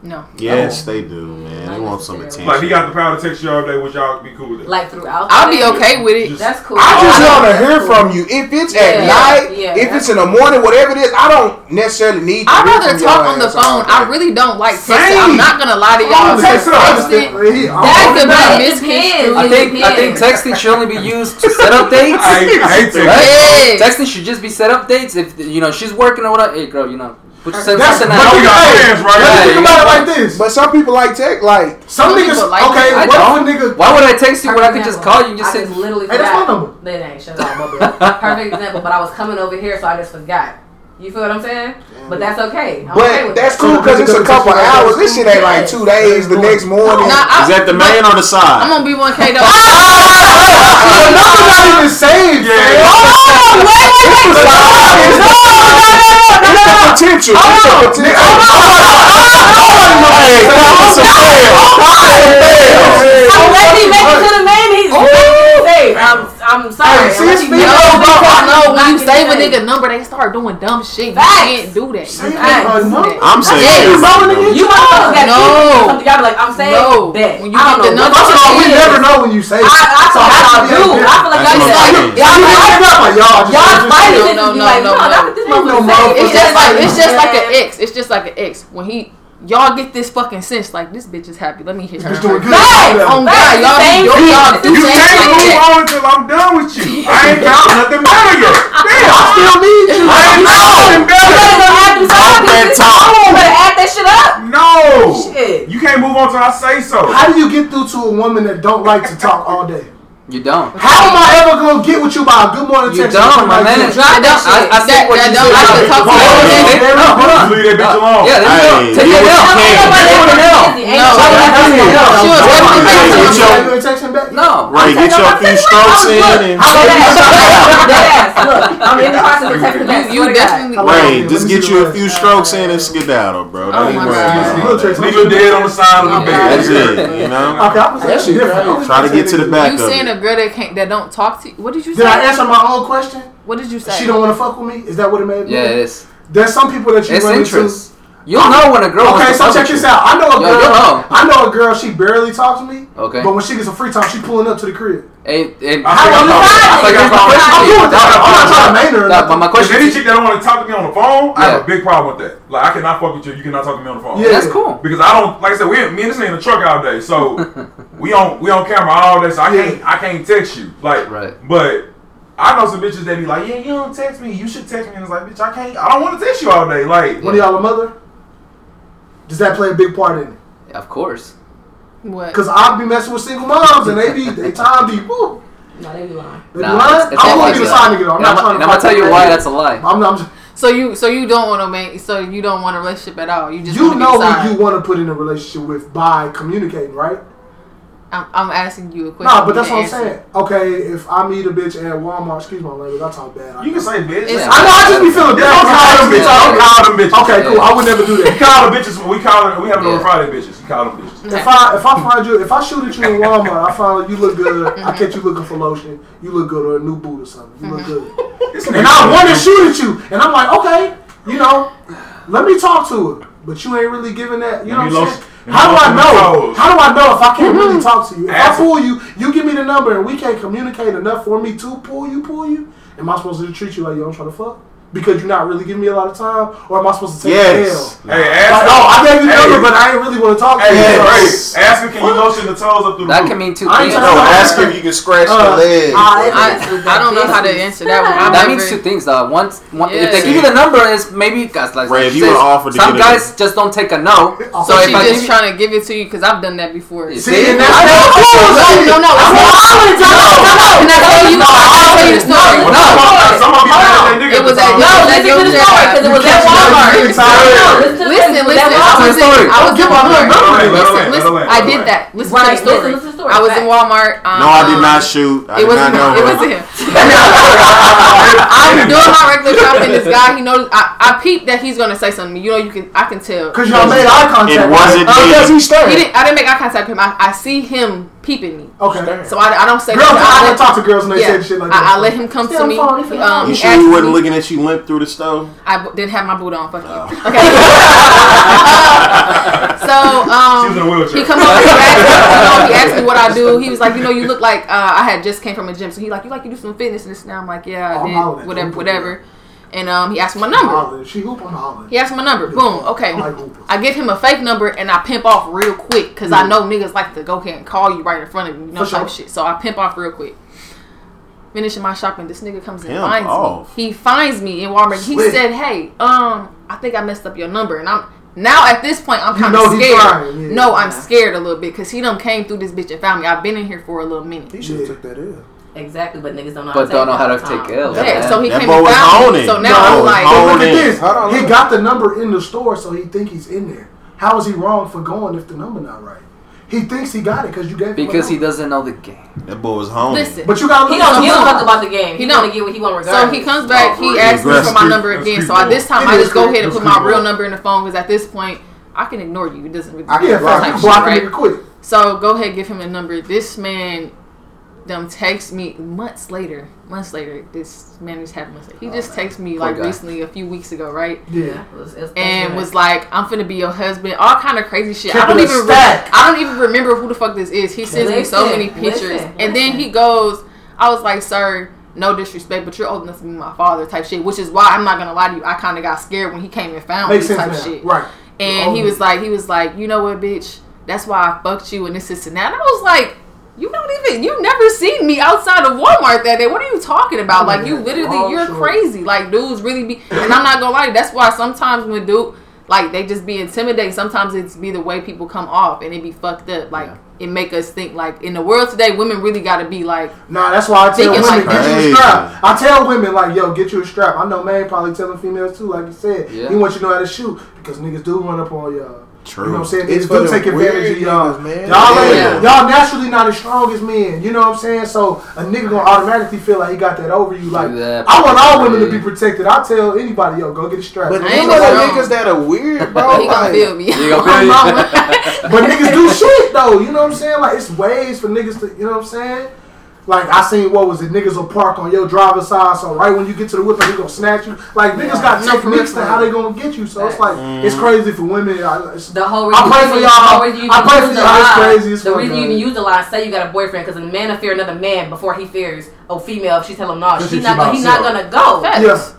No. Yes, oh. they do, man. They want some attention. Like he got the power to text you all day. Would y'all be cool with that? Like throughout. I'll the be okay with it. That's cool. I just Oh, want to hear cool. from you. If it's at Yeah, night, yeah, if that's it's in the morning, whatever it is, I don't necessarily need to I'd rather talk on the phone. I really don't like texting. Same. I'm not gonna lie to y'all. Oh, text her. Texting, That could be But misconstrued. I think I think texting should only be used to set up dates. I hate texting. Texting should just be set up dates. If you know she's working or whatever, hey girl, you know, put yourself That's something But out. we got friends, right? Let's think about it like this. But some people like tech, like Some Some niggas, like okay, that. I what don't. if a nigga? Why would I text you when I could just call you and just I say, just literally Hey, that's forgot. my number. That ain't shut up, my. Perfect example, but I was coming over here, so I just forgot. You feel what I'm saying? But that's okay. I'm okay But with that's that. cool because it's a couple hours. This shit ain't like two days. The next morning. Nah, I- Is that the but man or the side? I'm gonna be one K though. The number not even saved. Yeah. fam. It's the potential. It's the potential. Hey, that's a fail. I'm letting him make it to the man. He's safe. I'm, I'm sorry. Hey, see, I'm letting it's. No, know. when you save a getting nigga number, they start doing dumb shit. You Facts. can't do that. You Save can't a do number? that. I'm saying. Yes. everybody rolling knows. You motherfuckers got No. no. something. Y'all be like, I'm saying No. bet. When you I get don't the know. number- First of all, we Yes. never know when you say I, I So feel like how y'all should do. we I feel like That's y'all what I'm just saying. Yeah, I mean, it's not like y'all just. Y'all just- fighting No, it no, and be no, like, no, no, no. that's what this Ain't no motherfucker motherfucker- say. It's just like it's just like an ex. It's just like an ex. When he y'all get this fucking sense like this bitch is happy. Let me hit her. Bitch doing good. Facts. Oh God, Facts. y'all be Same y'all, y'all do You can't move on until I'm done with you. I ain't got nothing better yet. Damn. I still need you. I ain't got nothing You better better. go add them side that pieces. top. You better add that shit up. No. Shit. You can't move on till I say so. How do you get through to a woman that don't like to talk all day? You don't? How am I ever gonna get with you by a good morning text? You don't, my man. text? Drop that I, shit. I That- said what that you don't said. like to talk to Hold on, no, hold on. Leave that bitch alone. Yeah, there you go. Hey, Take you it know out. what you Take can. it out. Ain't No, nobody that- else She doing was that. definitely Hey, texting get him. your- You ain't texting back? No. Right, get your few strokes in and Deadass. Look, I'm in the process of texting back. You, you definitely. Ray, Let just me get see you the a few rest. strokes in and skedaddle, bro. Oh Don't even my worry God. about Look, it. Trace, Leave your dead on the side of the oh bed. That's it, you know? Okay, I'm That that's shit different. crazy. Try to get to the back You of saying it. a girl that can't that don't talk to you? What did you say? Did I answer my own question? What did you say? She don't want to fuck with me. Is that what it made? Yeah, it is. There's some people that you It's run interest. You'll know when a girl Okay, so check this out. I know a girl. yo, know. I know a girl. She barely talks to me. Okay. But when she gets a free time, she pulling up to the crib. Hey, hey, I How think long I'm you fine. I think I'm fine. I'm cool with that. I'm not trying to main her. But my question any chick that don't want to talk to me on the phone, I have a big problem with that. Like I cannot fuck with you. You cannot talk to me on the phone. Yeah. that's cool. Because I don't, like I said, we me and this in the truck all day, so we on we on camera all day, so I can't I can't text you, like, Right. But I know some bitches that be like, yeah, you don't text me, you should text me, and it's like, bitch, I can't, I don't want to text you all day, like, One of y'all a mother? Does that play a big part in it? Of course. What? Cause I'll be messing with single moms and they be they time be woo. No, they be lying. They Nah, be lying. it's- it's I'm not gonna like be the side nigga though. I'm not I'm, trying and to. I'm gonna tell you why that's a lie. I'm, I'm just, So you so you don't want to make So you don't want a relationship at all. You just you want to know be who you want to put in a relationship with by communicating, right? I'm, I'm asking you a question. Nah, but that's what I'm answer. saying. Okay, if I meet a bitch at Walmart, excuse my language, I talk bad. I you can say bitch. It's- I know. I just be feeling bad. Don't call them bitches. Don't call them bitches. Okay, cool. I would never do We that. call them bitches. We call them. We have it on Yeah. Friday bitches. We call them bitches. If I if I find you if I shoot at you in Walmart, I find you look good. I mm-hmm. catch you looking for lotion. You look good or a new boot or something. You look mm-hmm. good. This And nigga- I want to shoot at you, and I'm like, okay, you know, let me talk to her. But you ain't really giving that. You know Let what I'm saying? How do I know? How do I know if I can't really talk to you? If I pull you, you give me the number, and we can't communicate enough for me to pull you, pull you. Am I supposed to treat you like you don't try to fuck? Because you're not really giving me a lot of time, or am I supposed to take Yes. the L? Hey, Like, ask oh, I gave you the Hey. number, but I ain't really want to talk to you. Yes. hey, ask him can you motion the toes up through the That roof? can mean two I ain't things. trying No, to- ask if you can scratch Uh, the leg. I, I don't know how to answer that one. I've That means two things, though. One, one if they give you the number, is maybe guys like Ray, if you says, were offered to some get a- guys just don't take a no. So So if she I just give trying to give it to you because I've done that before. See, See, and that's I know. No, no, no. I want to talk about Can I tell you? I'll tell you the story. Well, No. some- some of you Hold mad on. at that nigga It was at the at- time. No, No, listen to the story because it was at Walmart. No, catch no, me. listen Listen, story. It was listen. I was in, story. I was in Give her Walmart. her number. Let her Listen, land, let her listen. I did that. Listen to the story. listen, listen to the story. I was in Walmart. Um, No, I did not shoot. I It did wasn't not know. It wasn't him. I'm doing my regular shopping. This guy, he knows. I, I peeped that he's gonna say something. You know, you can. I can tell. Because y'all made eye contact. It wasn't right? me. Because he's He staring. didn't. I didn't make eye contact with him. I, I see him peeping me. Okay. So I, I don't say. Girls, nothing. I I don't talk to girls when they yeah, say shit like that. I, I let him come Stay to on me. the phone, if you Um, You sure you wasn't me- looking at you limp through the stove? I b- didn't have my boot on. Fuck you. Okay. so um, She was in a wheelchair. he come over. He asked, me, he asked me what I do. He was like, you know, you look like uh, I had just came from a gym. So he like, you like you do some fitness and this. And I'm like, yeah, Oh, I'm I hollering did. at Whatever, you. whatever. And um, he asked me my number. Hollering. She hoop, I'm. He asked my number. Boom. Okay. I like. I give him a fake number and I pimp off real quick because I know niggas like to go here and call you right in front of you, you know, For type sure. shit. So I pimp off real quick. Finishing my shopping, this nigga comes and Pimp finds off. me. He finds me in Walmart. He Slick. said, "Hey, um, I think I messed up your number." And I'm now at this point, I'm kind know of he scared. yeah. No, I'm scared a little bit because he done came through this bitch and found me. I've been in here for a little minute. He should have took that in. Exactly, but niggas don't know. But don't know how to all the time. take L. Yeah, so he That came boy was found me. honing. So now No, I'm like, honing. Look at this. On, he got the number in the store, so he think he's in there. How is he wrong for going if the number not right? He thinks he got it because you gave him Because he doesn't know the game. That boy was home. listen. But you gotta He don't at give a something. fuck about the game. He, He don't. get what he want So he comes back. He asks me for my number again. So at this time, It I just go creepy. ahead and put my real number in the phone because at this point, I can ignore you. It doesn't really. I can Yeah, block You block right? quick. So go ahead, give him a number. This man, them text me months later. Months later, this man is having. He just oh, texted me like guy. recently, a few weeks ago, right? Yeah. Yeah, it was, it was, And it was like, "I'm finna be your husband." All kind of crazy shit. I don't even. Re- I don't even remember who the fuck this is. He sends me so many pictures, listen, and then he goes, "I was like, sir." No disrespect, but you're old enough to be my father, type shit. Which is why I'm not gonna lie to you. I kind of got scared when he came and found Makes me, sense type now. shit. Right. And he Oh. was like, he was like, you know what, bitch? That's why I fucked you and this, this, and that. And I was like, you don't even, you never seen me outside of Walmart that day. What are you talking about? Like, you Yeah, literally, wrong you're crazy. Like, dudes really be, and I'm not gonna lie, that's why sometimes when dude, like, they just be intimidating. Sometimes it's be the way people come off and it be fucked up. Like, it make us think, like, in the world today, women really gotta be like, Nah, that's why I tell women like get you a strap. I tell women like, yo, get you a strap. I know man probably telling females too, like you said. Yeah. He wants you to know how to shoot because niggas do run up on y'all. True. You know what I'm saying? It's Niggas for do take advantage of y'all. man. Y'all, ain't- Yeah. y'all naturally not as strong as men. You know what I'm saying? So a nigga gonna automatically feel like he got that over you. Like That I want all women to be protected. I tell anybody, yo, go get a strap. But you ain't know the niggas that are weird, bro. he gonna feel me. You gonna. But niggas do shit though, you know what I'm saying? Like it's ways for niggas to, you know what I'm saying? Like I seen what was it? Niggas will park on your driver's side, so right when you get to the whip, he gonna snatch you. Like niggas got No, for real, techniques to how they gonna get you. So it's like it's crazy for women. I, it's, The whole I reason, pray for y'all. whole reason you I pray for the y'all. It's crazy as The fuck, reason you even use the line, say you got a boyfriend, because a man will fear another man before he fears a female. If she tell him no, she's she not gonna, he's not herself. gonna go. Facts.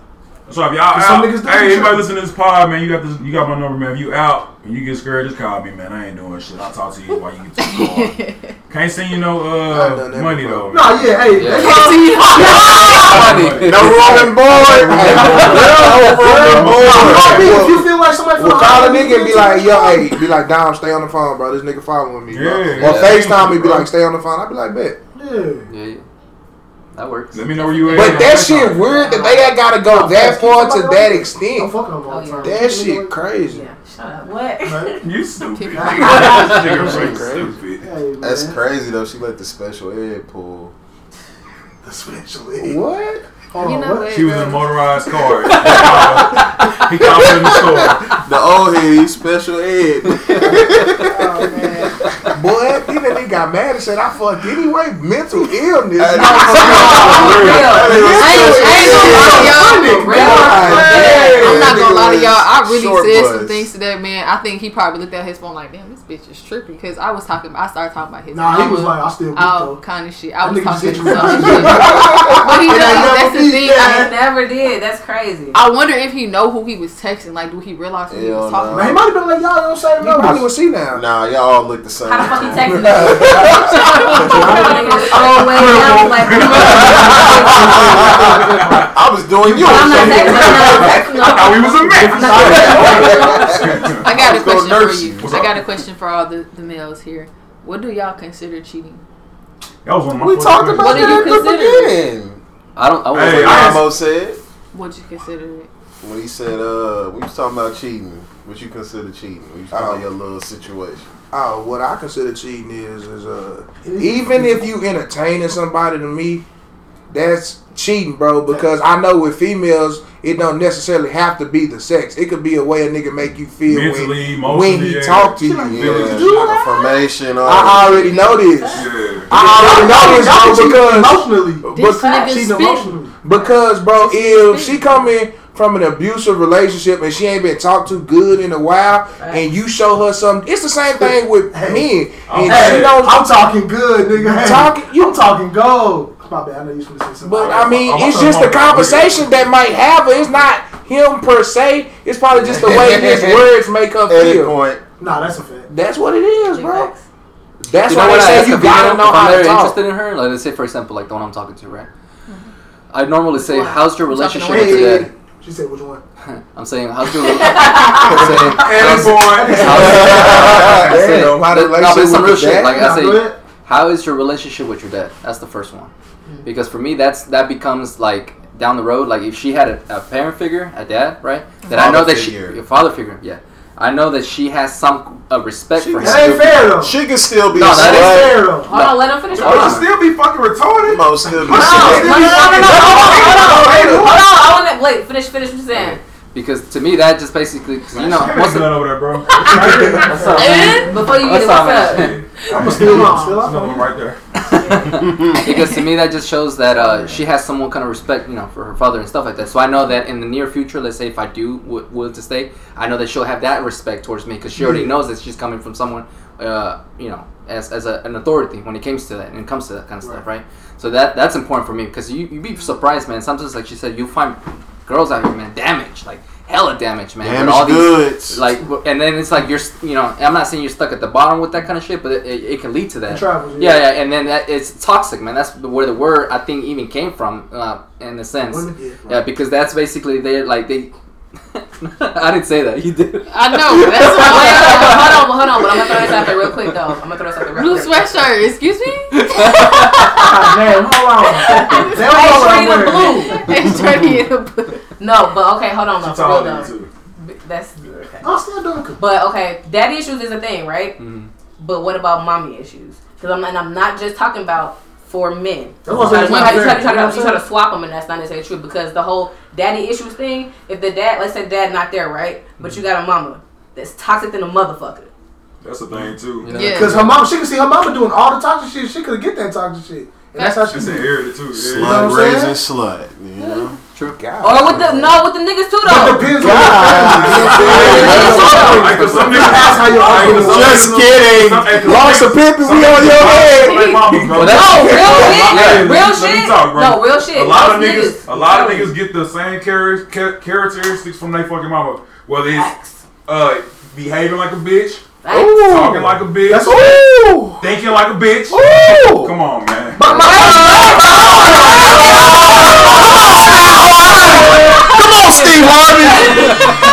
Yeah. So if y'all out, niggas hey, anybody listen to this pod, man, you got this, you got my number, man. If you out and you get scared, just call me, man. I ain't doing shit. I'll talk to you while you get to the car. Can't send you no uh money before. though. No, yeah, hey, Yeah. they- Funny. No Roman boy. no Roman Call if boy. you feel like somebody. We'll call a nigga and be like, yo, hey, be like, Dom, stay on the phone, bro. This nigga following me. Yeah. Or FaceTime me, be like, stay on the phone. I'd be like, bet. Yeah. Yeah, yeah. That works. Let me know where you at. But that shit weird that they ain't gotta go that far to that I'm extent. fucking them all the Oh, time. That shit crazy. Yeah, shut up. What? Right? You stupid. People- Crazy. stupid. That's crazy though. She let the special ed pull. Especially. What? Hold You on, know what? what? She was in a motorized car. he called her in the store. The old head, he special ed. Oh, man. Boy, he then he got mad and said, I fucked anyway. Mental illness. I ain't, I ain't gonna lie to y'all. For real. God damn. I'm not gonna lie to y'all. I really said bus. some things to that man. I think he probably looked at his phone like, "Damn, this bitch is trippy." Because I was talking, I started talking about his. Nah, he was like, I still beat all though. kind of shit. I was talking said some you other beat. shit. But he And I does. never That's the thing. I, I never did. That's crazy. I wonder if he know who he was texting. Like, do he realize who he was talking no. Man, he might have been like, y'all don't say He probably numbers. was see now. Nah, y'all all look the same. How the fuck he to me. texting you? Oh, like, I was doing you. I'm not texting him. I'm texting him. Thought we was a man. I got a question for you. you. What's I up? got a question for all the, the males here. What do y'all consider cheating? That was one of my We talked about What do you that at the consider? beginning. I don't. I was Hey, What I- Ramo said What you consider it? when he said, uh, we was talking about cheating. What you consider cheating? We was talking about your little situation. Oh, what I consider cheating is is uh even if you entertaining somebody to me, that's cheating, bro. Because I know with females, it don't necessarily have to be the sex. It could be a way a nigga make you feel Mentally, when, emotionally, when he yeah. talk to you. Feelings Yeah, and shit. affirmation. I already know this. Yeah. I already know this, bro, because emotionally. This But- nigga Cheating spit. emotionally. Because, bro, if she coming from an abusive relationship and she ain't been talked to good in a while, and you show her something, it's the same thing with Hey. men. And Hey, she don't I'm talking good, nigga. Hey, Talking- you- I'm talking gold. My bad. I know you was gonna say something. But I mean, I'm it's just the conversation that might have. It's not him per se. It's probably just the way his words make her Edit feel. point. nah, that's a fact. That's what it is, bro. That's you know why what they I say you gotta know if I'm how to talk. interested in her? Like, let's say, for example, like the one I'm talking to, right? Mm-hmm. I normally say, Wow. "How's your I'm talking relationship to with Hey, your hey, dad?" hey. She said which one? I'm saying, "How's your?" I'm saying, Edit how's- point. I They say- know no, but relationship it's some real shit. Like I say, how is your relationship with your dad? That's the first one. Mm-hmm. Because for me, that's that becomes like down the road. Like if she had a, a parent figure, a dad, right? Mm-hmm. Then I know that figure. she, a father figure, yeah. I know that she has some uh, respect She for can him. That ain't fair though. She can still be No, a that That ain't slut. fair though. Hold on, let him finish. But Hold you on. still be fucking retarded. Mo still be No, no, no, slut. no, no, no, hold on, hold on, hold on. I want to wait. Finish, finish what you're saying. Because to me, that just basically, 'cause, you know, Hey, most of, none over there, bro. what's up, man? Before you get it, What's up, up? I'm still on. Still There's another on. one right there. because to me that just shows that uh, she has some kind of respect, you know, for her father and stuff like that. So I know that in the near future, let's say if I do w- will to stay, I know that she'll have that respect towards me because she already Yeah. knows that she's coming from someone, uh, you know, as, as a, an authority when it comes to that and it comes to that kind of stuff, right? So that that's important for me because you you be surprised, man. Sometimes, like she said, you find girls out here, man, damaged, like hella damaged, man. with Damaged all these- like, and then it's like you're, you know, I'm not saying you're stuck at the bottom with that kind of shit, but it, it, it can lead to that. Travels, yeah, yeah. yeah, and then that, it's toxic, man. That's where the word I think even came from, uh, in a sense. Women, yeah, Yeah, because that's basically they like they. I didn't say that. You did. I know. That's Wait, why. hold on, hold on, but I'm gonna throw this out there real quick though. I'm gonna throw this out there real Blue quick. sweatshirt. Excuse me. God damn, hold on. They don't I'm wearing. blue. It's dirty in the blue. No, but okay, hold on, She though, for taller real than you, too. That's okay. I'm still doing But okay, daddy issues is a thing, right? Mhm. But what about mommy issues? Because I'm and I'm not just talking about for men. That's You what I'm try, saying, to, you, try, try, try, You know to, what you I'm try to swap them, and that's not necessarily true. Because the whole daddy issues thing, if the dad, let's say dad not there, right? But you got a mama that's toxic than a motherfucker. That's the thing too. You know? Yeah. Because her mom, she can see her mama doing all the toxic shit. She could get that toxic shit. And that's how she She's do it. inherited too. Yeah. Slut I'm raising slut. You know? True. God. Or with the no, with the niggas too It though. depends on Like, 'cause some That's how you like, 'cause some Just kidding. some- hey, 'cause Lost a pimpin', niggas- we on your head. like mamas, bro. No, real shit, real shit. No, real shit. A lot of niggas, a lot of niggas get the same characteristics from their fucking mama. Whether it's uh behaving like a bitch, Facts. talking like a bitch, That's Ooh. thinking like a bitch. Ooh. Come on, man. But Come on, Steve Harvey.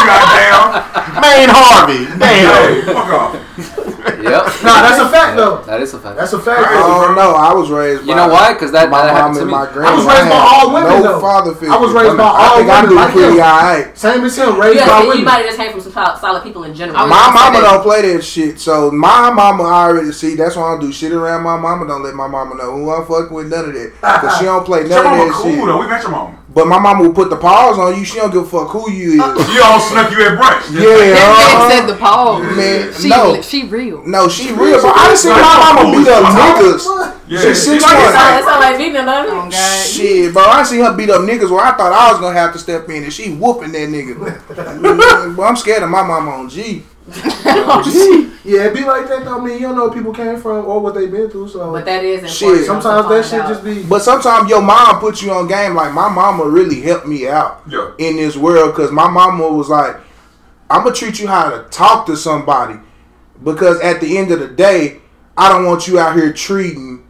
Goddamn. Main Harvey. Damn. Hey, fuck off. Yep. Nah, that's a fact, though. That is a fact. That's a fact. I don't know. I was raised. you by know why? Because that, My that mom happened to and me. my grandma. I was raised by all women, No though. father figure. I was raised by I all think I women do pretty him. alright. Same as him, raised Yeah, by you women. might just came from some solid, solid people in general. My gonna mama don't play that shit. So my mama already see. That's why I don't do shit around my mama. Don't let my mama know who I'm fucking with. None of that. Cause she don't play Your none of that cool shit. though. We met your mama. But my mama will put the paws on you. She don't give a fuck who you is. She all snuck you at brunch. Yeah. That man uh-huh. said the pause. Man, She, no. she real. No, she real. But I done seen my mama beat up niggas. Yeah, She's she six like one. it's like- It sound like beating another. Oh God. Shit, bro, I seen her beat up niggas where I thought I was gonna have to step in, and she whooping that nigga. Boy, I'm scared of my mama on G. Yeah, it be like that. though. I mean, you don't know where people came from or what they been through. So But that is Shit, important. sometimes that find shit out. just be. But sometimes your mom puts you on game. Like my mama really helped me out Yeah. in this world because my mama was like, "I'm gonna treat you how to talk to somebody," because at the end of the day, I don't want you out here treating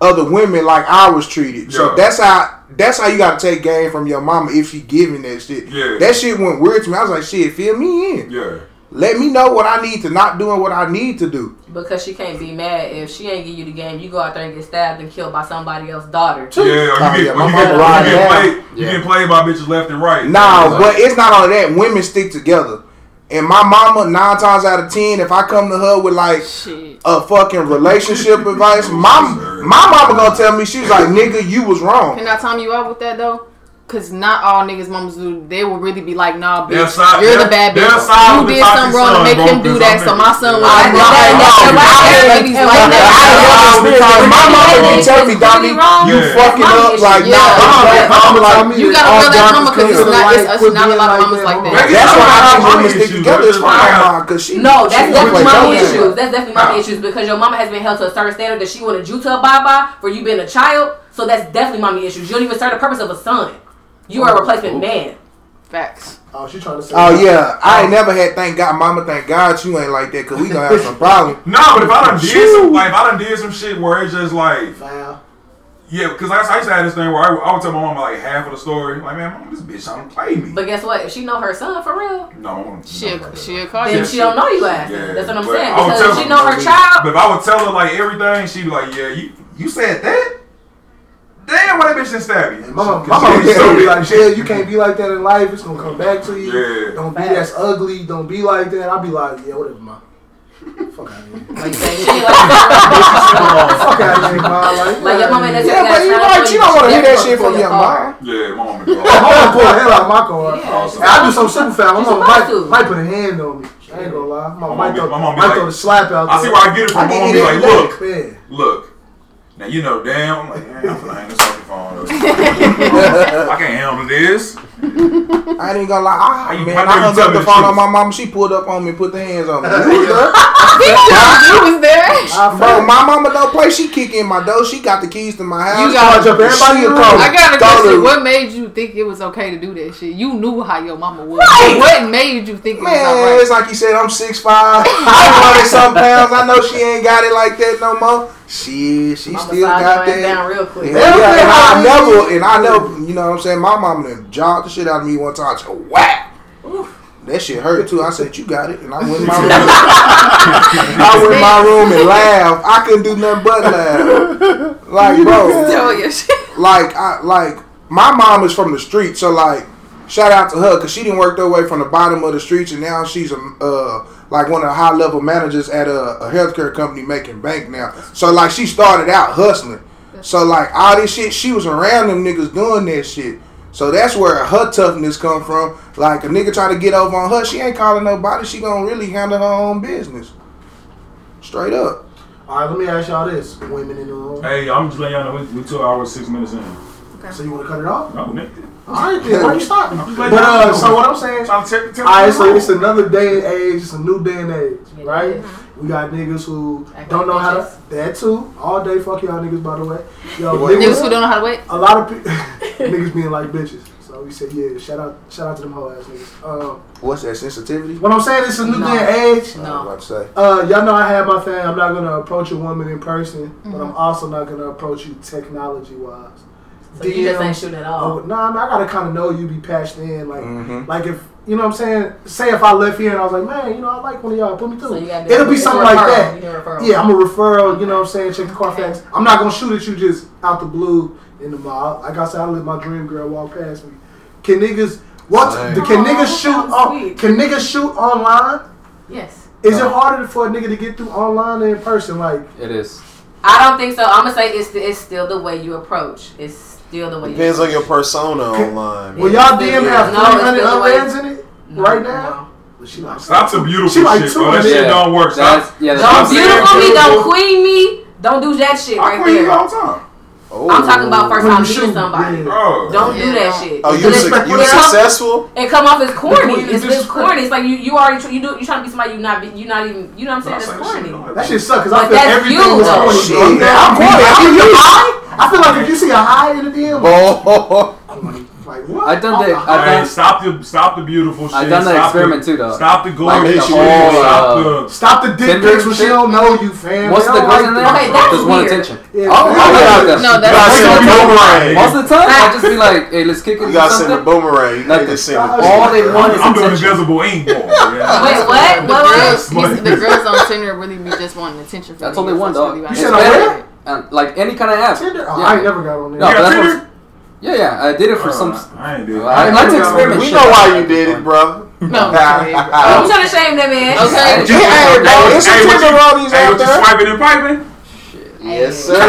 other women like I was treated. So that's how that's how you gotta take game from your mama if she giving that shit. Yeah. That shit went weird to me. I was like, "Shit, fill me in. Yeah. Let me know what I need to not doing what I need to do." Because she can't be mad if she ain't give you the game. You go out there and get stabbed and killed by somebody else's daughter. Yeah, or you Oh, get, yeah, or my you mama get, you get down. played, you Yeah. get played by bitches left and right. Nah, but it's not only that. Women stick together. And my mama, nine times out of ten, if I come to her with like Shit. a fucking relationship advice, my my mama gonna tell me she's like, "Nigga, you was wrong." Can I time you out with that though? Cause not all niggas mamas do. They will really be like, nah, bitch, side- you're the bad bitch. You did something wrong to make him do that, so my son was will I like know that- that. that's That's why why I- ladies and like why that. I know because my mama can tell me, Dommy, you fucking up like, Yeah. nah, Mama- I'm mama like, me You gotta all feel that dark mama is 'cause it's not- it's- Like, it's quit not a lot of like mamas like that. That's why I think Mommy women stick issues, together. bro. It's my cause she No, that's definitely play mommy issues. That's definitely mommy issues because your mama has been held to a certain standard that she wanted you to abide by for you being a child. So that's definitely mommy issues. You don't even serve the purpose of a son. You are a replacement man. Facts. Oh, she trying to say. Oh yeah, I ain't oh. never had. Thank God, Mama. Thank God you ain't like that, cause we gonna have some problems. Nah, but if I done did Shoot. some, like, if I done did some shit where it's just like, Foul. yeah, because I, I used to have this thing where I, I would tell my mama like half of the story. Like, man, mama, this bitch trying to play me. But guess what? If she know her son for real, no, She'll, no, she'll call then you. she don't know you ass. Yeah, That's what I'm saying. Because if she know her child, But if I would tell her like everything, she'd be like, yeah, you you said that. Damn, why that bitch didn't stab you? My mama, my Cause mama she told me so- like, "Shit, you can't be like that in life. It's gonna come back to you. Yeah. Don't be Facts. as ugly. Don't be like that." I'll be like, "Yeah, whatever, ma. Fuck out of here. like, say, she ain't like, Fuck out of here, ma. Like, like your mama that's Yeah, but you right. You don't want to hear that shit from your mom. Yeah, my mama. My mama pull the hell out of my car. Yeah. And I do something super foul. My You mama supposed might, to. might put a hand on me. I ain't gonna lie. My mama My might mom be- throw, my mom be might like- throw the slap out I see there. where I get it from. I My get mama it be like, every look, Man. look. Now you know, damn. I'm like, man, I'm finna hang this fucking phone up. I can't handle this. I ain't even gonna lie. Ah, I, you- man, I dare hung up the the phone truth? on my mama. She pulled up on me, put the hands on me. You was there? You was there. I Bro, my mama don't play. She kick in my door. She got the keys to my house. You got- charge up everybody She in the called- I got a Throw question. What made you think it was okay to do that shit? You knew how your mama was. What made you think it was Man, alright? it's like you said, I'm 6'5", 100 some pounds. I know she ain't got it like that no more. She, she Mama still got that. down real quick. Yeah, yeah, and I never, and I never, you know what I'm saying? My mama done jogged the shit out of me one time. So, whack! That shit hurt too. I said, you got it. And I went in my room. I went in my room and laughed. I couldn't do nothing but laugh. Like, bro, Tell your shit. like, I, like, my mom is from the street. So, like, shout out to her because she didn't work her way from the bottom of the streets and now she's a, uh, like one of the high level managers at a, a healthcare company making bank now. So like she started out hustling. So like all this shit, she was around them niggas doing that shit. So that's where her toughness come from. Like a nigga try to get over on her, she ain't calling nobody. She gonna really handle her own business. Straight up. All right, let me ask y'all this: women in the room. Hey, I'm just letting y'all know we, we two hours six minutes in. Okay. So you want to cut it off? No, nigga. All right, then. Why you stopping? I'm But uh, so what I'm saying. Trying to check the. All right, so it's another day and age. It's a new day and age, Yeah, right? yeah. We got niggas who Act don't like know how to. bitches. That too. All day, fuck y'all niggas. By the way, yo, What? Niggas who don't know how to wait. a lot of people, niggas being like bitches. So we said, yeah, shout out, shout out to them hoe ass niggas. Um, What's that sensitivity? what I'm saying, it's a new No. day and age. I No. was about to say. Uh, y'all know I have my thing. I'm not gonna approach a woman in person, but Mm-hmm. I'm also not gonna approach you technology wise. So you just ain't shooting at all. Oh, nah, I, mean, I gotta kind of know you be patched in, like, Mhm. like if you know what I'm saying. Say if I left here and I was like, man, you know, I like one of y'all, put me through. So you gotta do It'll be something like that. You do a referral. Yeah, I'm a referral. You know what I'm saying? Check the Carfax. I'm not gonna shoot at you just out the blue in the mall. Like I said, I let my dream girl walk past me. Can niggas what? Same. Can Aw, niggas shoot? sounds On, can niggas shoot online? Yes. Is it harder for a nigga to get through online than in person? Like, It is. I don't think so. I'm gonna say it's it's still the way you approach. It's still the way. Depends on your persona online. will y'all DM have No, it's 300 still unreads in it No, right now? no. But she like, Stop the beautiful She like shit, two bro. That shit Yeah. don't work. That's, yeah, that's Don't Don't what I'm saying beautiful me, don't queen me. Don't do that shit I right clean there. all the time. Oh. I'm talking about first time you meeting somebody. yeah. Oh. Don't do Yeah, that don't. shit. Oh, you Because su- you come- successful? It come off as corny. It's, it's disrespectful. corny. It's like you, you already tr- you do you trying to be somebody you not be, you not even you know what I'm saying? It's corny. That shit suck because I But feel that's everything you, was though. corny. Oh, shit. bro. I'm I'm corny. corny. I, you high? I feel like if you see a high in the DM, Oh. Like what? I done Off that- the I high? Hey, done- stop the stop the beautiful shit. I done that Stop experiment the, too, though. Stop the Like gorgeous the whole, Stop uh, the. Stop the dick pics when she don't know you, fam. Most of the don't girls in there Okay, that's just want attention. Yeah, Oh, fam. I like that. No, You that's gotta most send of a the time. boomerang. Most of the time, I just be like, "Hey, let's kick it." You gotta send a boomerang. You can't Nothing. just send All they want is I'm doing attention. invisible ink ball. Yeah. Wait, what? The What? girls, What? he's- the girls on Tinder really be just wanting attention from That's only one, dog. You said it. on where? like any kind of app. Tinder? Oh, Yeah. I ain't never got on there. No, You that's Tinder? What- Yeah, yeah, I did it for Uh, some. I ain't do I, I it. like to never experiment. We know why you did it, bro. No, I'm trying to shame that man. Okay. Yeah, hey, bro, Hey, it's some hey, what you- Tinderollies Hey, out what you there. swiping and piping? Shit. Yes, sir.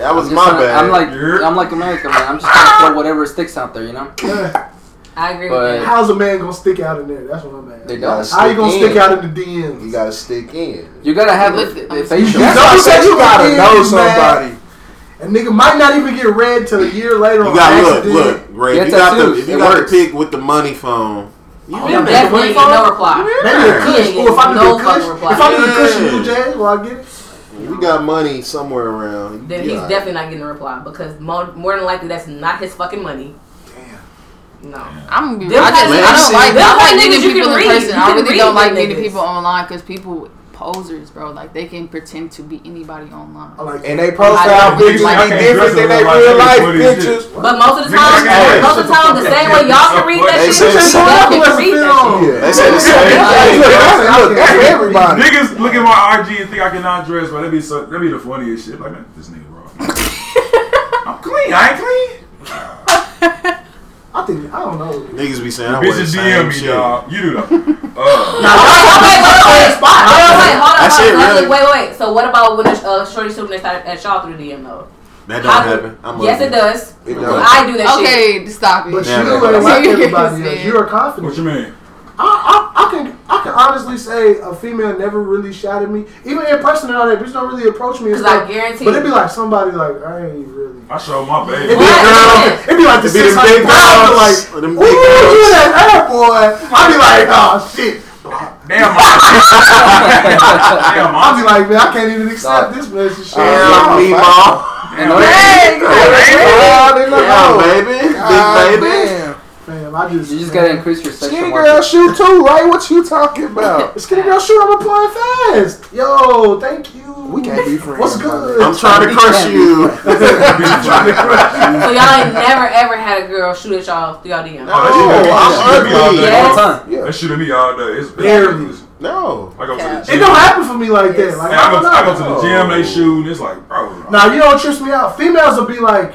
That was my just trying- bad. I'm like, I'm like America, man. I'm just trying to throw whatever sticks out there, you know. I agree But- with that. How's a man gonna stick out in there? That's what I'm They at. don't. How you gonna Stick stick out in the DMs? you gotta stick in. You gotta have the, Look, the I'm- facial. That's know why I you said you gotta know somebody. A nigga might not even get read till a year later You on gotta look, accident. look, Ray. Get If you got the tattoos. if you It got works. the pic with the money phone, you Oh, in yeah, there. Definitely ain't get no reply. Maybe a Yeah. kush. Or if I do No the fucking kush, if I do the kush and Yeah. you Jay, will I get it? We got money somewhere around. Then You he's got it. definitely not getting a reply because more, more than likely that's not his fucking money. Damn. No. I'm gonna be. Them I just. I don't like. them I kind like of meeting niggas people in person. I really don't like meeting niggas. people online because people posers, bro. Like they can pretend to be anybody online. Like And they profile I- pictures I be different than up they real life put his pictures. But most of the time, can't- most of the time, the same way y'all can read that They shit, say the they can read that shit. Yeah. They say the same Hey, thing. look, that's, look, that's everybody. Niggas look at my RG and think I cannot dress, but that'd be so that'd be the funniest shit. Like man, this nigga raw. I'm clean. I ain't clean. I think I don't know. Niggas be saying I wear the Bitches same DM me, shit. dog. You do that. Uh, Wait, wait, wait, wait, wait, wait, hold on, That's hold on, really. wait, wait, wait. So what about when the uh, shorty shooting at, at y'all through the DM though? That How don't do- happen. I'm yes, it does. It does. I do that shit. Okay, stop it. But Yeah, you man. ain't like everybody else. You're confident. what you mean? I, I, I can I can honestly say a female never really shot at me. Even in person and all that, bitch don't really approach me. and Because I guarantee But it'd be like somebody like I ain't really. I show my It'd baby. be a girl. It'd be like the It be six hundred big pounds. girls. Like, ooh, big girls. you that ass boy. I'd be like, oh shit. Damn. Damn, I'd be like, man, I can't even accept this message. Shit. Damn, me, mom. And all that- Hey, they look Damn, old. baby. Big baby. Damn. I just You just man. gotta increase your sexual Skinny market. girl shoot too, right? What you talking about? Skinny girl, shoot, I'm applying fast. Yo, thank you. We can't be friends. What's good? I'm trying to crush you. So y'all ain't never ever had a girl shoot at y'all through y'all DM. No, Oh, I'm that shit be all ugly. day. Yeah. All the time. Yeah. That shit at me all day. It's Barely. it's- No. I go to the gym. It don't happen for me like that. Like Hey, I, I go, don't I go to the gym, they shoot, and it's like, bro. Now you know what trips me out. Females will be like,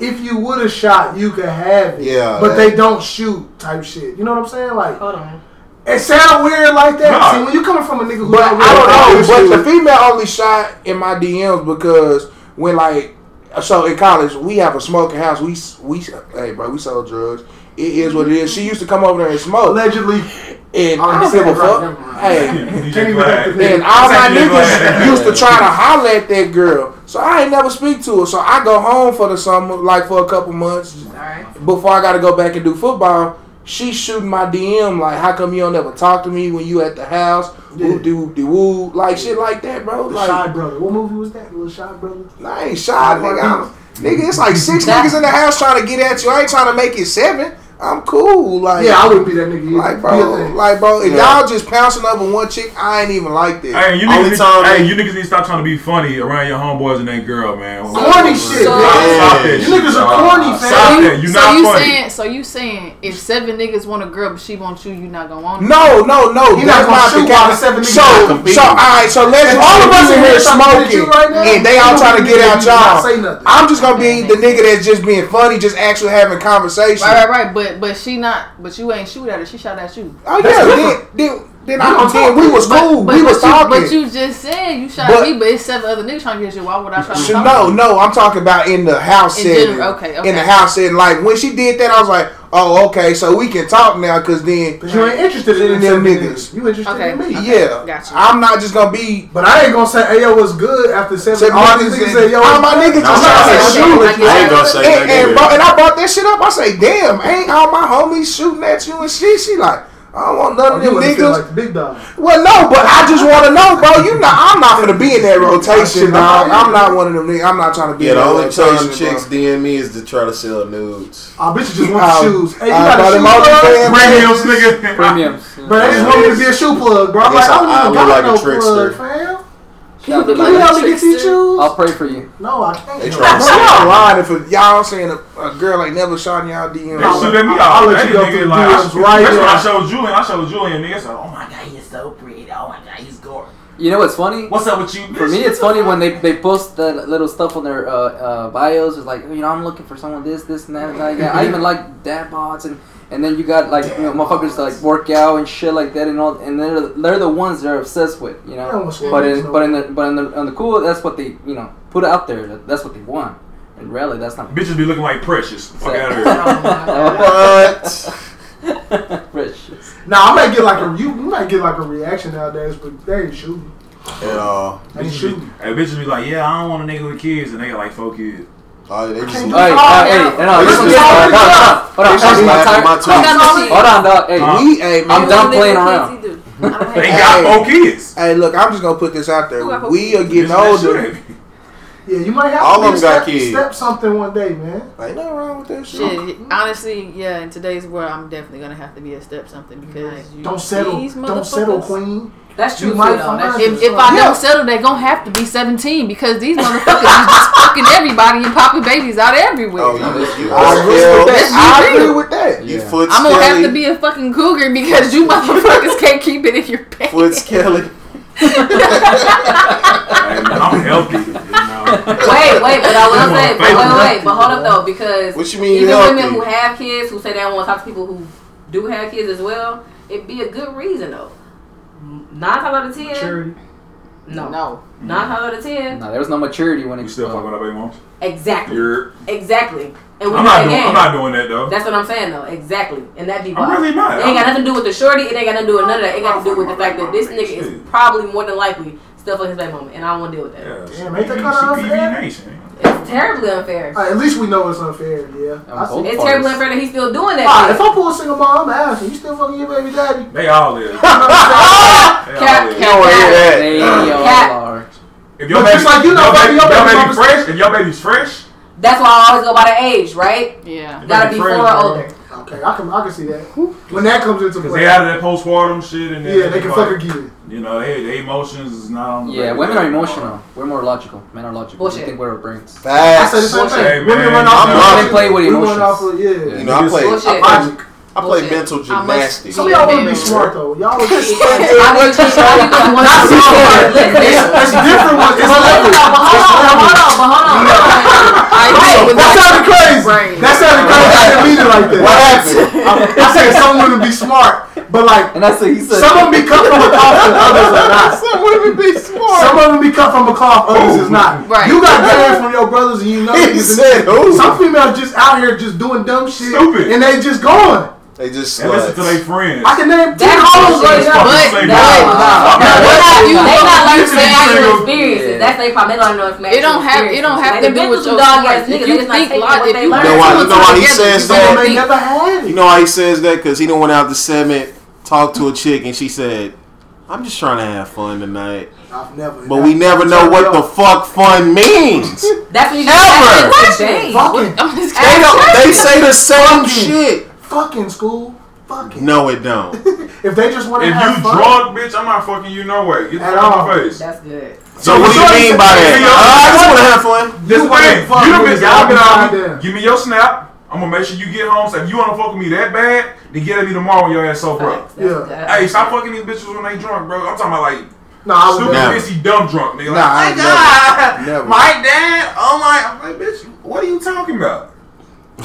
if you would have shot, you could have it. Yeah, But that- they don't shoot type shit. You know what I'm saying? Like Hold on. it sound weird like that. Nah. See, when you coming from a nigga who But don't really I don't know. But you the female only shot in my DMs because when like so in college we have a smoking house. We we hey bro we sell drugs. It is what it is. She used to come over there and smoke, allegedly. and I don't give a fuck. Hey, DJ Can't even Glad. have to- and all my niggas used to try to holler at that girl. So I ain't never speak to her. So I go home for the summer, like for a couple months Alright. before I got to go back and do football. She shooting my DM like, how come you don't ever talk to me when you at the house? Yeah. Woo de de woo, like shit like that, bro. The Like, Shy Brother. What movie was that? Little Shy Brother. Nah, I ain't shy, nigga. I'm- nigga, it's like six niggas in the house trying to get at you. I ain't trying to make it seven. I'm cool. Like, Yeah, I wouldn't be that nigga. either. like, bro, like, bro. If Yeah. y'all just pouncing over one chick, I ain't even like that. Hey, you niggas, need, time hey, they- you niggas need to stop trying to be funny around your homeboys and that girl, man. Corny shit, So- man. Stop that You niggas are corny, Stop fam. that. You so not you funny. saying so you saying if seven niggas want a girl but she wants you, you not gonna want her? No, no, no. He that's not gonna not shoot the while the seven So, niggas competing. so, all right. So let's If all of us in here smoking, smoking right and they all trying to get at you not say y'all. I'm just gonna be the nigga that's just being funny, just actually having conversation. Right, right, right. But but she not. But you ain't shoot at her. She shot at you. Oh yeah, then, different. then, then You I don't then talk. we was cool. But, we but was you, talking. But you just said you shot But- at me, but it's seven other niggas trying to get you. Why would I try to Should- talk no, to no, I'm talking about in the house In setting. general, okay, In the house setting, like when she did that, I was like, oh, okay, so we can talk now, cause then, Cause you ain't interested in In them them niggas. niggas. You interested Okay. in me. yeah, Gotcha. I'm not just gonna be. But I ain't gonna say, hey, yo, what's good after seven. Seven all niggas these niggas and- say, yo, all my niggas just I'm not trying to saying shoot. I ain't gonna say And, that and, and I brought that shit up. I say, damn, ain't all my homies shooting at you and shit? She like, I don't want none Oh, of them niggas. like big dog. Well, no, but I just want to know, bro. You know, I'm not gonna be in that rotation, dog. I'm I'm not one of them niggas. I'm not trying to be Yeah, in the only rotation. time chicks bro. DM me is to try to sell nudes. Oh, bitches just want the shoes. Hey, you uh, got by a shoe plug? Premiums, nigga. Premiums. Bro, they just want me to be a shoe plug, bro. I'm I like, I I- I don't look even like got a no trickster. plug, fam. You Can look you like help me get these trickster. shoes? I'll pray for you. No, I can't. They No. try to Bro, y'all lying if a, y'all saying a, a girl ain't never shot in y'all DM. They shoot at me I'll all let day, you go nigga. through Like, I, DMs right that's when I now. showed Julian. I showed Julian, nigga. So, oh my god, he's so pretty. Oh my god, he's gorgeous. You know what's funny? What's up with you? For me, it's funny when they, they post the little stuff on their uh, uh, bios. It's like, you know, I'm looking for someone this, this, and that. And that. I even like dad bots, and, and then you got like you know, motherfuckers that, like work out and shit like that, and all. And they're they're the ones they're obsessed with, you know. don't want to But in down. but in the but in the on the cool, that's what they you know put out there. That's what they want. And really, that's not Bitches be looking like precious. Fuck out of here. Oh. What? precious. Nah, I might get like a you, you might get like a reaction nowadays, but they ain't shooting. At all. They ain't shooting. be, hey, bitches be like, yeah, I don't want a nigga with kids, and they got like four kids. They just can't look- do Hey, hey, hey, no, listen, listen, hold on, hold on, They hold on, my hold hold on, dog. Hey, Huh? We, hey, man, I'm done playing around. kids, he do. I don't They got Hey. four kids. Hey, look, I'm just gonna put this out there. Who We are getting older. shoot at me. Yeah, you might have All to of them got step, kids. step something one day, man. Ain't nothing wrong with that shit. Shit, honestly, yeah. In today's world, I'm definitely gonna have to be a step something because Right. you, Don't settle. Don't settle, queen. That's true You too, might though. find That's true. If, if I Yeah. don't settle, they're gonna have to be 17 because these motherfuckers is just fucking everybody and popping babies out everywhere. Oh, you, you, I agree you, with Let's that. be I agree real. with that. you Yeah. foot I'm gonna have to be a fucking cougar because you motherfuckers can't keep it in your pants. Foot skelly. Hey, man, I'm healthy. You know. Wait, wait, but I will Come say, but wait, wait, but hold up though, because What you mean even healthy? women who have kids who say they don't want to talk to people who do have kids as well, it'd be a good reason though. Nine times out of ten, Charity. no, No. nine times out of ten, No, there was no maturity when it You still uh, fucking with our baby moms? exactly, You're. exactly. And we I'm not doing. game. I'm not doing that though. That's what I'm saying though, exactly. And that be I'm really not. It ain't got nothing to do with the shorty. It ain't got nothing to do with none of that. It got to do with the fact that this nigga is probably more than likely still fucking his baby mama, and I don't want to deal with that. Yeah, Damn, ain't that she- kinda she unfair? PV Nation. It's terribly unfair. Alright, at least we know it's unfair. Yeah. I I'm It's terribly unfair that he's still doing that. Alright, shit. if I pull a single mom, I'm asking, you still fucking your baby daddy? They all live. They Cap, all live. You don't want to hear that. They all Cat. are. If your But baby, just like you know, your baby, baby, your your baby baby fresh, if your baby's fresh, That's why I always go by the age, right? Yeah. Gotta be four or older. Okay, I can I can see that. When that comes into because play. they out of that postpartum shit, and Yeah, they can like, fuck again. You know, they, their emotions is not on. the Yeah, women are daddy. emotional. We're more logical. Men are logical. Bullshit. We think we're our brains. I said the Facts. same thing. Hey, Women man, run off I'm of not- Men play with we emotions. run off of, yeah. You know, I play. I play, Logic. I play Bullshit. mental gymnastics. Some of y'all want to be smart though. Y'all would How do you just think- how do you think one Not smart? smart. Listen. Different when it's But level. listen, but hold on, but hold on, but hold on. I agree That sounded crazy. Brain. That sounded crazy. I didn't mean it like that. What happened? I, I said some women be smart, but like And I said, he said, some of them be cut from a cloth and others are not. Some women be smart. Some of them be cut from a cloth, others is not. Right. You got game from your brothers and you know He said? Some females just out here just doing dumb shit Stupid. and they just going. They just And listen to their friends. I can name ten That's hoes right now. But, Say but, no. Nah. but They not, you they not learning from to actual experiences. That's they problem. They don't know from it don't have it don't have to do with your dog ass smarts. niggas. If you not think taking what they you learn. You know why- you know why he says that? of gonna them ain't think- never had it. You know why he says that? Because he done went out to Summit, talked to a chick, and she said, "I'm just trying to have fun tonight." I've never. But we never know what the fuck fun means. That's when you Ever. that's the fucking They don't. They say the same shit. Fucking school. Fucking. No, it don't. If they just want to If have you fun. drunk, bitch, I'm not fucking you no way. Get the At fuck out all. my face. That's good. So what do you mean by that? Hey, Uh, I just want to have fun. This You wanna way, fuck you done niggas been, y'all been all out. the time. Give me your snap. I'm gonna make sure you get home. So if you wanna fuck with me that bad, then get at me tomorrow when your ass sober up. Facts. That's Yeah. good. Hey, stop fucking these bitches when they drunk, bro. I'm talking about like No, I would stupid, never. Never. pissy, dumb drunk, nigga. Like, Nah, I my ain't God, never. Never. my dad. Oh my, I'm like, bitch, what are you talking about?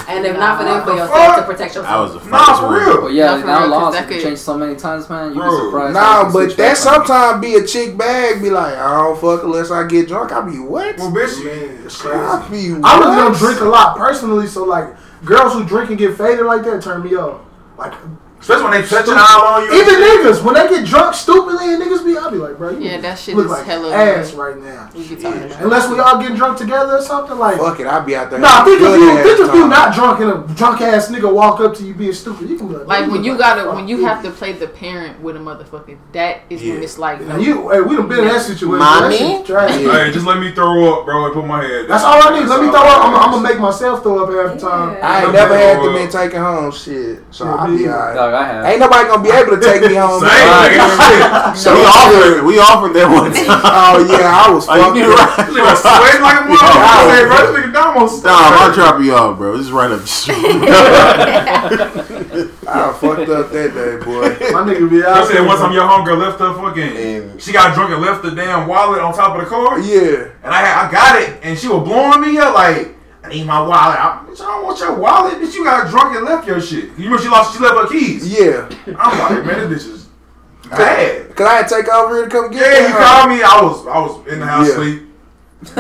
And if not for them, for What the yourself to fuck? protect That yourself. was the first Nah, for one. real. Well, yeah, Not for now real, 'cause laws that have could- changed so many times, man. You'd Bro. be surprised. Nah, but that back sometimes be a chick bag. Be like, I don't fuck unless I get drunk. I be what? Well, bitch, Man, it's crazy. I be I really what? don't drink a lot personally, so like girls who drink and get faded like that turn me off. Like Especially when they touching all on you. even niggas when they get drunk stupidly and niggas be, I'll be like, bro, you Yeah, that shit look is like hella ass annoying. right now. We be talking about. Unless we all getting drunk together or something like. Fuck it, I'll be out there. Nah, having think a of you. Think of you not drunk and a drunk ass nigga walk up to you being stupid. You can be like, Like when you look gotta, when you have to play the parent with a motherfucker, that is Yeah. when it's like, no, you, hey, we done been in that situation. Mommy? That. Hey, just let me throw up, bro, and put my head. That's all I need. Let me throw up. I'm, I I'm gonna make myself throw up half the time. Yeah. I ain't never had the to been up. taken home. Shit, so Yeah, I'll me be either. alright. Dog, I have. Ain't nobody gonna be able to take me home. Same, man. nigga. So we we offered, we offered that one time. Oh yeah, I was Oh, you fucked did up. right. This nigga sweating like a motherfucker. Hey, bro, this nigga Damos. Dom, I'll drop you off, bro. This is right up the street. I fucked up that day, boy. My nigga be I out said there. one time your homegirl left her fucking. And- she got drunk and left the damn wallet on top of the car. Yeah. And I had, I got it, and she was blowing me up like, I need my wallet. I, bitch, I don't want your wallet. Bitch, you got drunk and left your shit. You remember she lost, she left her keys. Yeah. I'm like, man, this bitch is bad. Cause I had to take over here to come get Yeah, you called me. I was, I was in the house Yeah. sleep.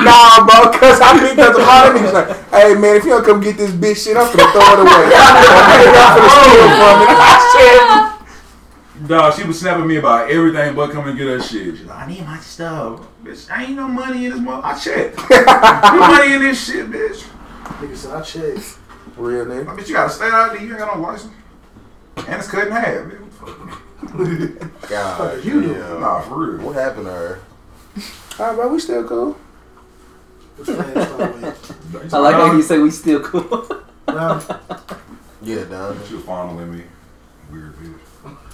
nah, bro, cause I think there's a lot of niggas like, hey man, if you don't come get this bitch shit, I'm gonna throw it away. I'm finna steal from it. I Dog, she was snapping me about everything but coming get her shit. She's like, I need my stuff. Bitch, I ain't no money in this mother. I checked. no money in this shit, bitch. Nigga said I checked. real nigga. I bitch, you gotta stay out there. You ain't got no license. And it's cut in half, man. God, you do. Nah, for real. What happened to her? Alright, bro, we still cool. What's your name start with? I like how you say we still cool. Yeah, Dom. She was fondling me. Weird bitch.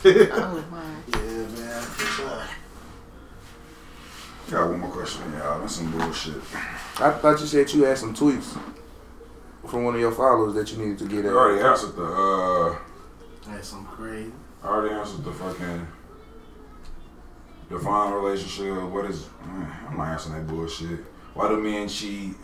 Oh, wow. Yeah, man. What's? Got one more question, y'all. That's some bullshit. I thought you said you had some tweets from one of your followers that you needed to get I already answered the, uh, That's some crazy. I already answered the fucking define relationship. What is? eh, I'm not answering that bullshit. Why do men cheat?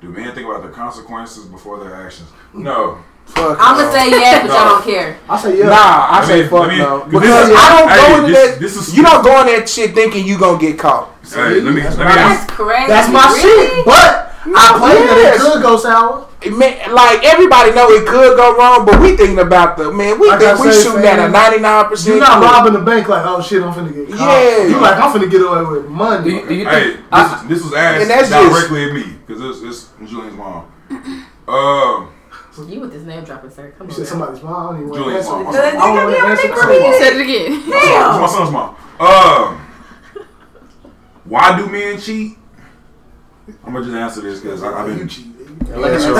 Do men think about the consequences before their actions? No. Fuck I'm no. gonna say yes, but No. y'all don't care. I say yeah. Nah, I Let say me- fuck let me- no. this Because is- I don't hey, go into this- that. this is- you don't go in that shit thinking you gonna get caught. Hey, let me That's let me That's- crazy. That's my Really? shit. But I played that it Yes. could go sour. It may- like everybody know it could go wrong, but we thinking about the man. We Like think we say, shooting fam, at a ninety nine percent. You're not robbing the bank like, oh shit, I'm finna get caught. Yeah. You like, I'm finna get away with money. Do you, do you Hey, think? this, I, this was asked And that's just- directly at me because it's, it's Julian's mom. Um, You with this name dropping, sir? Come You on. said man. somebody's mom. I don't even want to Julian's answer. mom. I don't want to answer You questions. Said it again. it's my son's mom. Um, why do men cheat? I'm gonna just answer this because I've been. You been. cheat. like, Yes, I sir.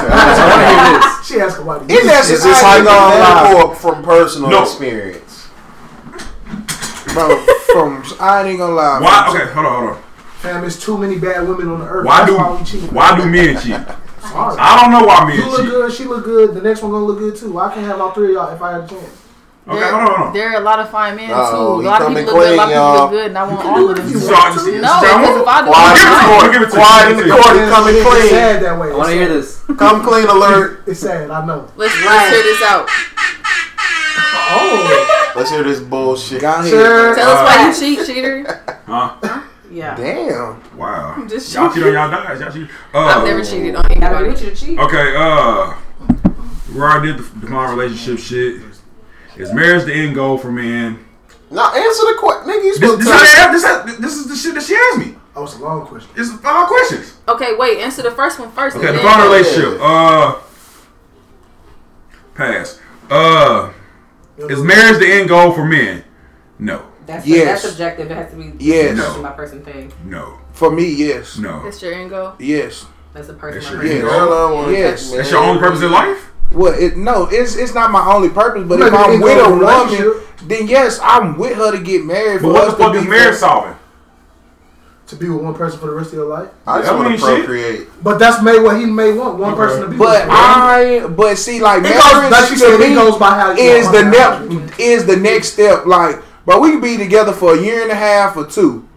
want to hear this. She asked why do Isn't you that cheat? just Is this I ain't gonna lie. hypothetical from personal No. experience? bro? From I ain't gonna lie. Why? Okay, hold on, hold on. Fam, there's too many bad women on the earth. Why That's do why we cheat. why do men cheat? Sorry. I don't know why men You look cheat. good, she look good, the next one gonna look good too. I can't have all three of y'all if I had a chance? Okay, There, hold on, hold on. there are a lot of fine men Uh-oh, too. A lot of people look good. A lot of people look good, and I want all of them. you too. want to. this- No, this- because if I do, Quiet I'm in the fine. corner. Give it to Quiet in the corner. Coming It's clean. sad that way. I want to hear this. Come clean alert. It's sad, I know. Let's let's hear this out. Oh, Let's hear this bullshit. Go ahead. sure. Tell us Uh, why you cheat, cheater. Huh? Yeah. Damn. Wow. I'm just Y'all cheat. cheat on y'all guys. Y'all cheat. Uh, I've never cheated on Gotta be anybody. with you to cheat. Okay, uh, we already did the define relationship shit. Is marriage the end goal for men? Now answer the question, nigga. You This, supposed this, to how tell they ask- this, this is the shit that she asked me. Oh, it's a long question. It's five questions. Okay, wait. Answer the first one first. Okay, and define a then- relationship. Uh, pass. Uh, is marriage the end goal for men? No, That's Yes. that's subjective. It has to be Yes. person by person thing. no, For me, yes. no. That's your end goal. Yes. That's a person That's by your person. Yes. end goal. I wanna- Yes. That's your only purpose in life. Well, it no, it's it's not my only purpose. But Maybe if I'm with a woman, then yes, I'm with her to get married. But for what the fuck to is be marriage solving? To be with one person for the rest of your life. I just That want mean to shit. procreate. But that's may what he may want. One Okay. person to be But with. I, but see, like it goes, marriage like you to me it goes by how you is the my next is the next step. Like, but we can be together for a year and a half or two.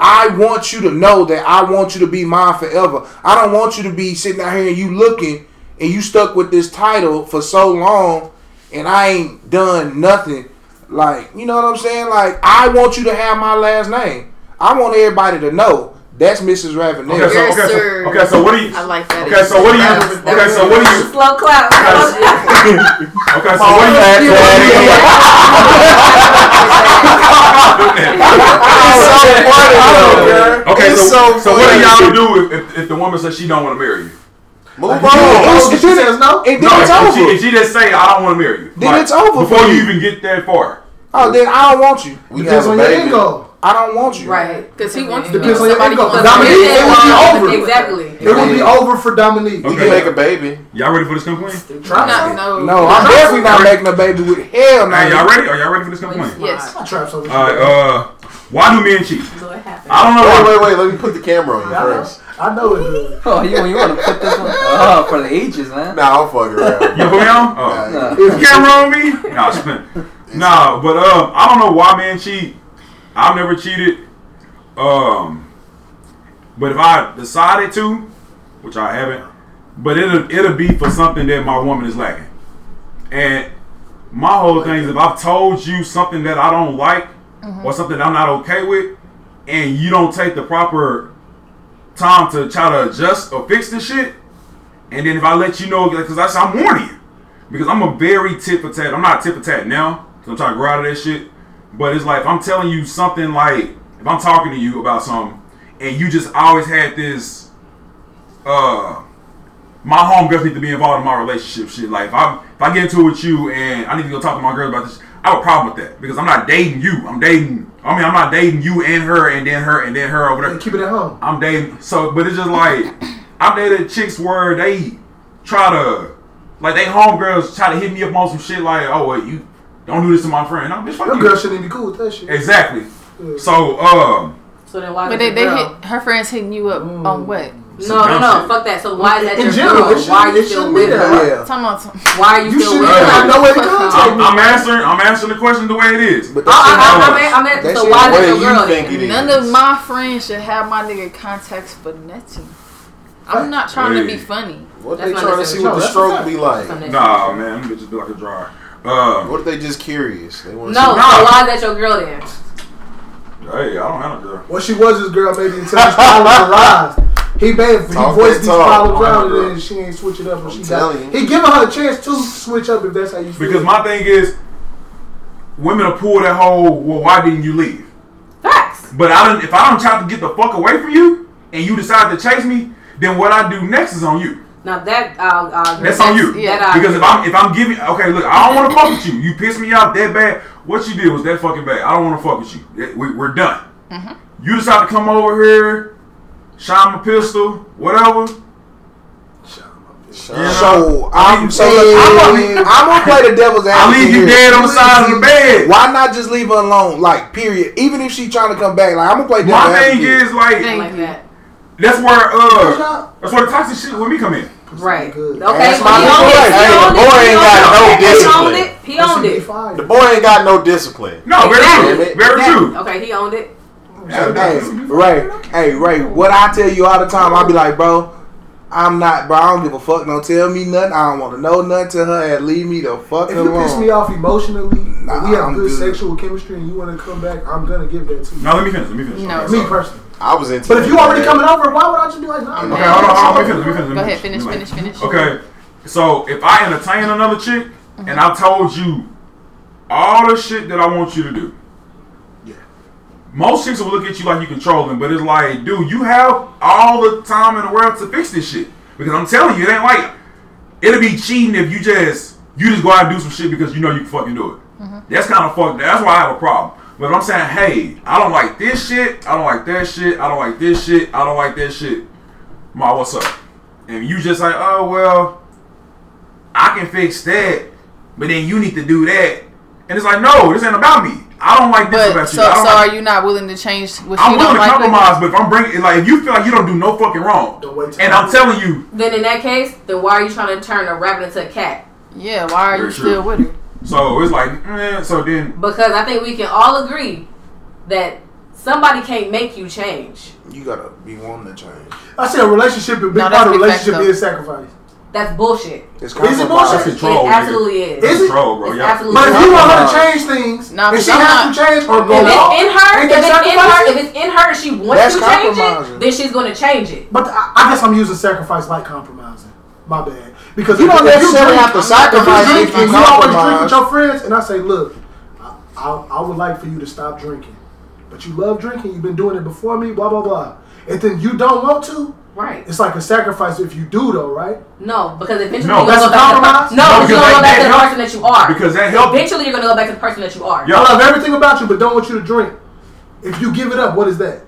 I want you to know that I want you to be mine forever. I don't want you to be sitting out here and you looking and you stuck with this title for so long and I ain't done nothing. Like, you know what I'm saying? Like, I want you to have my last name. I want everybody to know That's Mrs. Ravenel. Okay, so okay, so, okay, so what do you? I like that. Okay, so what do you? That was- Okay, so what do you? Slow clap. Okay, so what do you? Okay, It's so, so so what do y'all do if, if, if the woman says she don't want to marry you? Move Like, on. if It's- she it's- says no, And then No, it's if she, over. if she just say I don't want to marry you, Then it's over before you you. even get that far. Oh, then I don't want you. We depends have on a your baby. Income. I don't want you. Right. Because he wants to Depends be on your somebody income. who Dominique, it would be over. Exactly. It would be over for Dominique. You Okay. can make a baby. Y'all ready for this complaint? Not, no. No, I'm definitely not making a baby with hell no. Hey, y'all ready? Are y'all ready for this complaint? Yes. I trap so. All right. Uh, why do men cheat? So it. I don't know. Wait, why. wait, wait. Let me put the camera on you first. I know it. does. Oh, you, you want to put this one? Oh, for the ages, man. Nah, I'll fuck around. You put me on? Oh. Nah, Nah. Is the camera on me? Nah, spin. Nah, but um, I don't know why men cheat. I've never cheated. Um, but if I decided to, which I haven't, but it'll it'll be for something that my woman is lacking. And my whole thing is if I've told you something that I don't like or something I'm not okay with, and you don't take the proper time to try to adjust or fix the shit, and then if I let you know, because I'm warning you, because I'm a very tit for tat. I'm not tit for tat now, I'm trying to grow out of that shit. But it's like if I'm telling you something like if I'm talking to you about something, and you just always had this, uh, my homegirls need to be involved in my relationship shit. Like if I if I get into it with you and I need to go talk to my girls about this, I have a problem with that because I'm not dating you. I'm dating. I mean, I'm not dating you and her and then her and then her over there. And keep it at home. I'm dating. So, but it's just like I've dated chicks where they try to, like, they homegirls try to hit me up on some shit like, oh, well, you don't do this to my friend. No, bitch, fuck Your you. girl shouldn't be cool with that shit. Exactly. Yeah. So, um, So then why? But does they, your they hit her friends hitting you up on what? No, no, no. shit. Fuck that. So why is that In your general, girl? Why are you it still with her? Yeah. Talking about some- Why are you, You still should with have her? no way to contact I'm, me. I'm answering. I'm answering the question the way it is. But I, I, that I, I'm, I'm, That so why is that your you girl? think then? it is? None of my friends should have my nigga contacts for nothing. I'm not trying to be funny. What That's they trying to see what the stroke a be like? Nah, man, them bitches be like a jar. Um, What if they just curious? They want No, to so Nah. why is that your girl then? hey, I don't have a girl. Well, she was his girl maybe until these problems arise. He made he Talk voiced these talk. problems out and then she ain't switch it up. And I'm she telling got, you. He giving her a chance to switch up if that's how you feel. Because my thing is, women will pull that whole, well, why didn't you leave? Facts. But I don't. If I don't try to get the fuck away from you, and you decide to chase me, then what I do next is on you. Now that I'll, I'll That's on you. yeah. That I Because if I'm if I'm giving okay, look, I don't want to fuck with you. You pissed me off that bad. What you did was that fucking bad. I don't want to fuck with you. We, we're done. Mm-hmm. You decide to come over here, shine my pistol, whatever. Yeah. So I'm leave- so look, I'm, gonna, I'm gonna play the devil's advocate. I advocate. leave you dead on the side of the bed. Why not just leave her alone? Like, period. Even if she trying to come back, like I'm gonna play devil's My thing advocate. is like Thank like you. that. That's where uh that's where the toxic shit with me come in. Right. Good. Okay. That's my he owned point. it. He Hey, the owned it. boy ain't got no it. He discipline. owned it. He That owned it. fine. The boy ain't got no discipline. No, very true. Very true. Okay, he owned it. Hey, Ray, hey, Ray, what I tell you all the time, I be like, bro, I'm not, bro, I don't give a fuck. Don't tell me nothing. I don't want to know nothing to her and leave me the fuck alone. If you piss me off emotionally, Nah, we have I'm good, good. sexual chemistry, and you want to come back, I'm gonna give that to you. No, let me finish. Let me finish. No. Me personally. I was into. But if that, you already man. coming over, why would I just be like, nah? Okay, hold on, hold on. Let me finish. Let me finish. Go ahead, finish, finish, finish. Okay, so if I entertain another chick and mm-hmm. I told you all the shit that I want you to do, Yeah. Most chicks will look at you like you're controlling, but it's like, dude, you have all the time in the world to fix this shit. Because I'm telling you, it ain't like it'll be cheating if you just you just go out and do some shit because you know you can fucking do it. Mm-hmm. That's kind of fucked. That's why I have a problem. But I'm saying, hey, I don't like this shit. I don't like that shit. I don't like this shit. I don't like that shit. Ma, what's up? And you just like, oh well, I can fix that, but then you need to do that. And it's like, no, this ain't about me. I don't like this But about so, you. I don't so like- are you not willing to change what I'm you willing don't to like? compromise, but if I'm bringing, like, if you feel like you don't do no fucking wrong, Don't wait till and I'm telling you, Then in that case, then why are you trying to turn a rabbit into a cat? Yeah, why are Very you true. still with her? so it's like, eh, so then, Because I think we can all agree that somebody can't make you change. You gotta be wanting to change. I said a relationship, a big No, part of a relationship though. is sacrifice. That's bullshit. It's Is it bullshit? Control. it absolutely is. Is it? Control, bro. It's Yeah. absolutely But if you want her to change things, Nah, if she I'm has to change or go If off, it's in her, if it's in her, if it's in her she wants That's to change it, then she's gonna change it. But I, I guess I'm using sacrifice like compromising. My bad. Because You if- don't if necessarily drink- have to sacrifice if you you always drink with your friends, and I say, look, I, I, I would like for you to stop drinking, but you love drinking. You've been doing it before me. Blah blah blah. And then you don't want to. Right. It's like a sacrifice if you do, though, right? No, because eventually No, you're gonna a go back to compromise? the, no, No, because because you're gonna go back to the help- person that you are. Because that help. Eventually you're gonna go back to the person that you are. Yeah. I love everything about you, but don't want you to drink. If you give it up, what is that?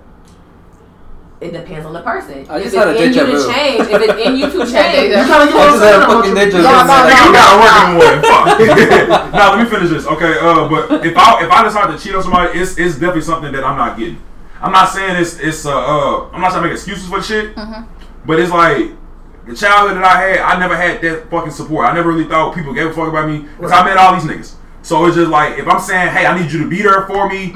It depends on the person. I if just it's a in you deja to vu. change, if it's in you to You change, kind of get what I I'm saying? a fucking you. deja vu. No, no, no, you gotta work no. in one. Fuck. now let me finish this. Okay, uh, but if I if I decide to cheat on somebody, it's it's definitely something that I'm not getting. I'm not saying it's it's uh, uh I'm not trying to make excuses for the shit, but it's like the childhood that I had, I never had that fucking support. I never really thought people gave a fuck about me because I met all these niggas. So it's just like if I'm saying, hey, I need you to be there for me,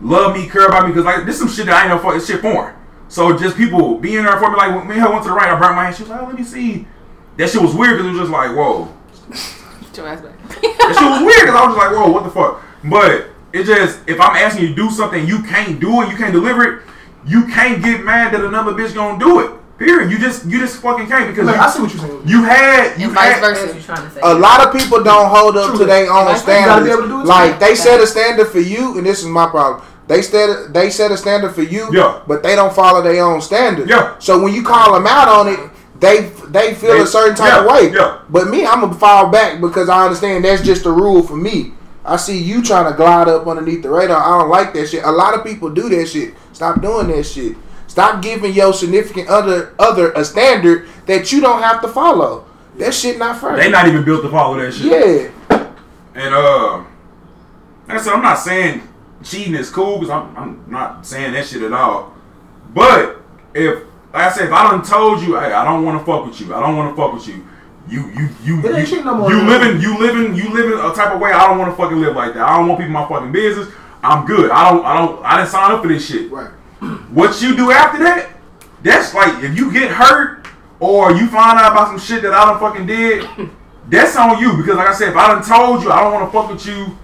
love me, care about me, because like this some shit that I ain't no fuck. This shit foreign. So just people being there for me, like when me and her went to the right, I burnt my hand. She was like, oh, let me see. That shit was weird because it was just like, whoa. Get your ass back. That shit was weird because I was just like, whoa, what the fuck? But it just, if I'm asking you to do something, you can't do it, you can't deliver it, you can't get mad that another bitch gonna do it. Period. You just, you just fucking can't because Like, I see what you're saying. you had, you And vice had, versa. you're trying to say. A lot of people don't hold up True. to their own Like, be standards. able to do it Like they set a standard for you, and this is my problem. They set they set a standard for you, Yeah. but they don't follow their own standard. Yeah. So when you call them out on it, they they feel They- a certain type of way. yeah. But me, I'm gonna fall back because I understand that's just the rule for me. I see you trying to glide up underneath the radar. I don't like that shit. A lot of people do that shit. Stop doing that shit. Stop giving your significant other other a standard that you don't have to follow. That shit not fair. they not even built to follow that shit. Yeah. And uh, like I said, I'm not saying cheating is cool because I'm, I'm not saying that shit at all. But if, like I said, if I done told you, hey, I don't want to fuck with you, I don't want to fuck with you. You you you ain't you, no you living you living you living a type of way I don't want to fucking live like that. I don't want people in my fucking business. I'm good. I don't I don't I didn't sign up for this shit. Right. What you do after that, that's like if you get hurt or you find out about some shit that I don't fucking did, that's on you. Because like I said, if I done told you I don't want to fuck with you,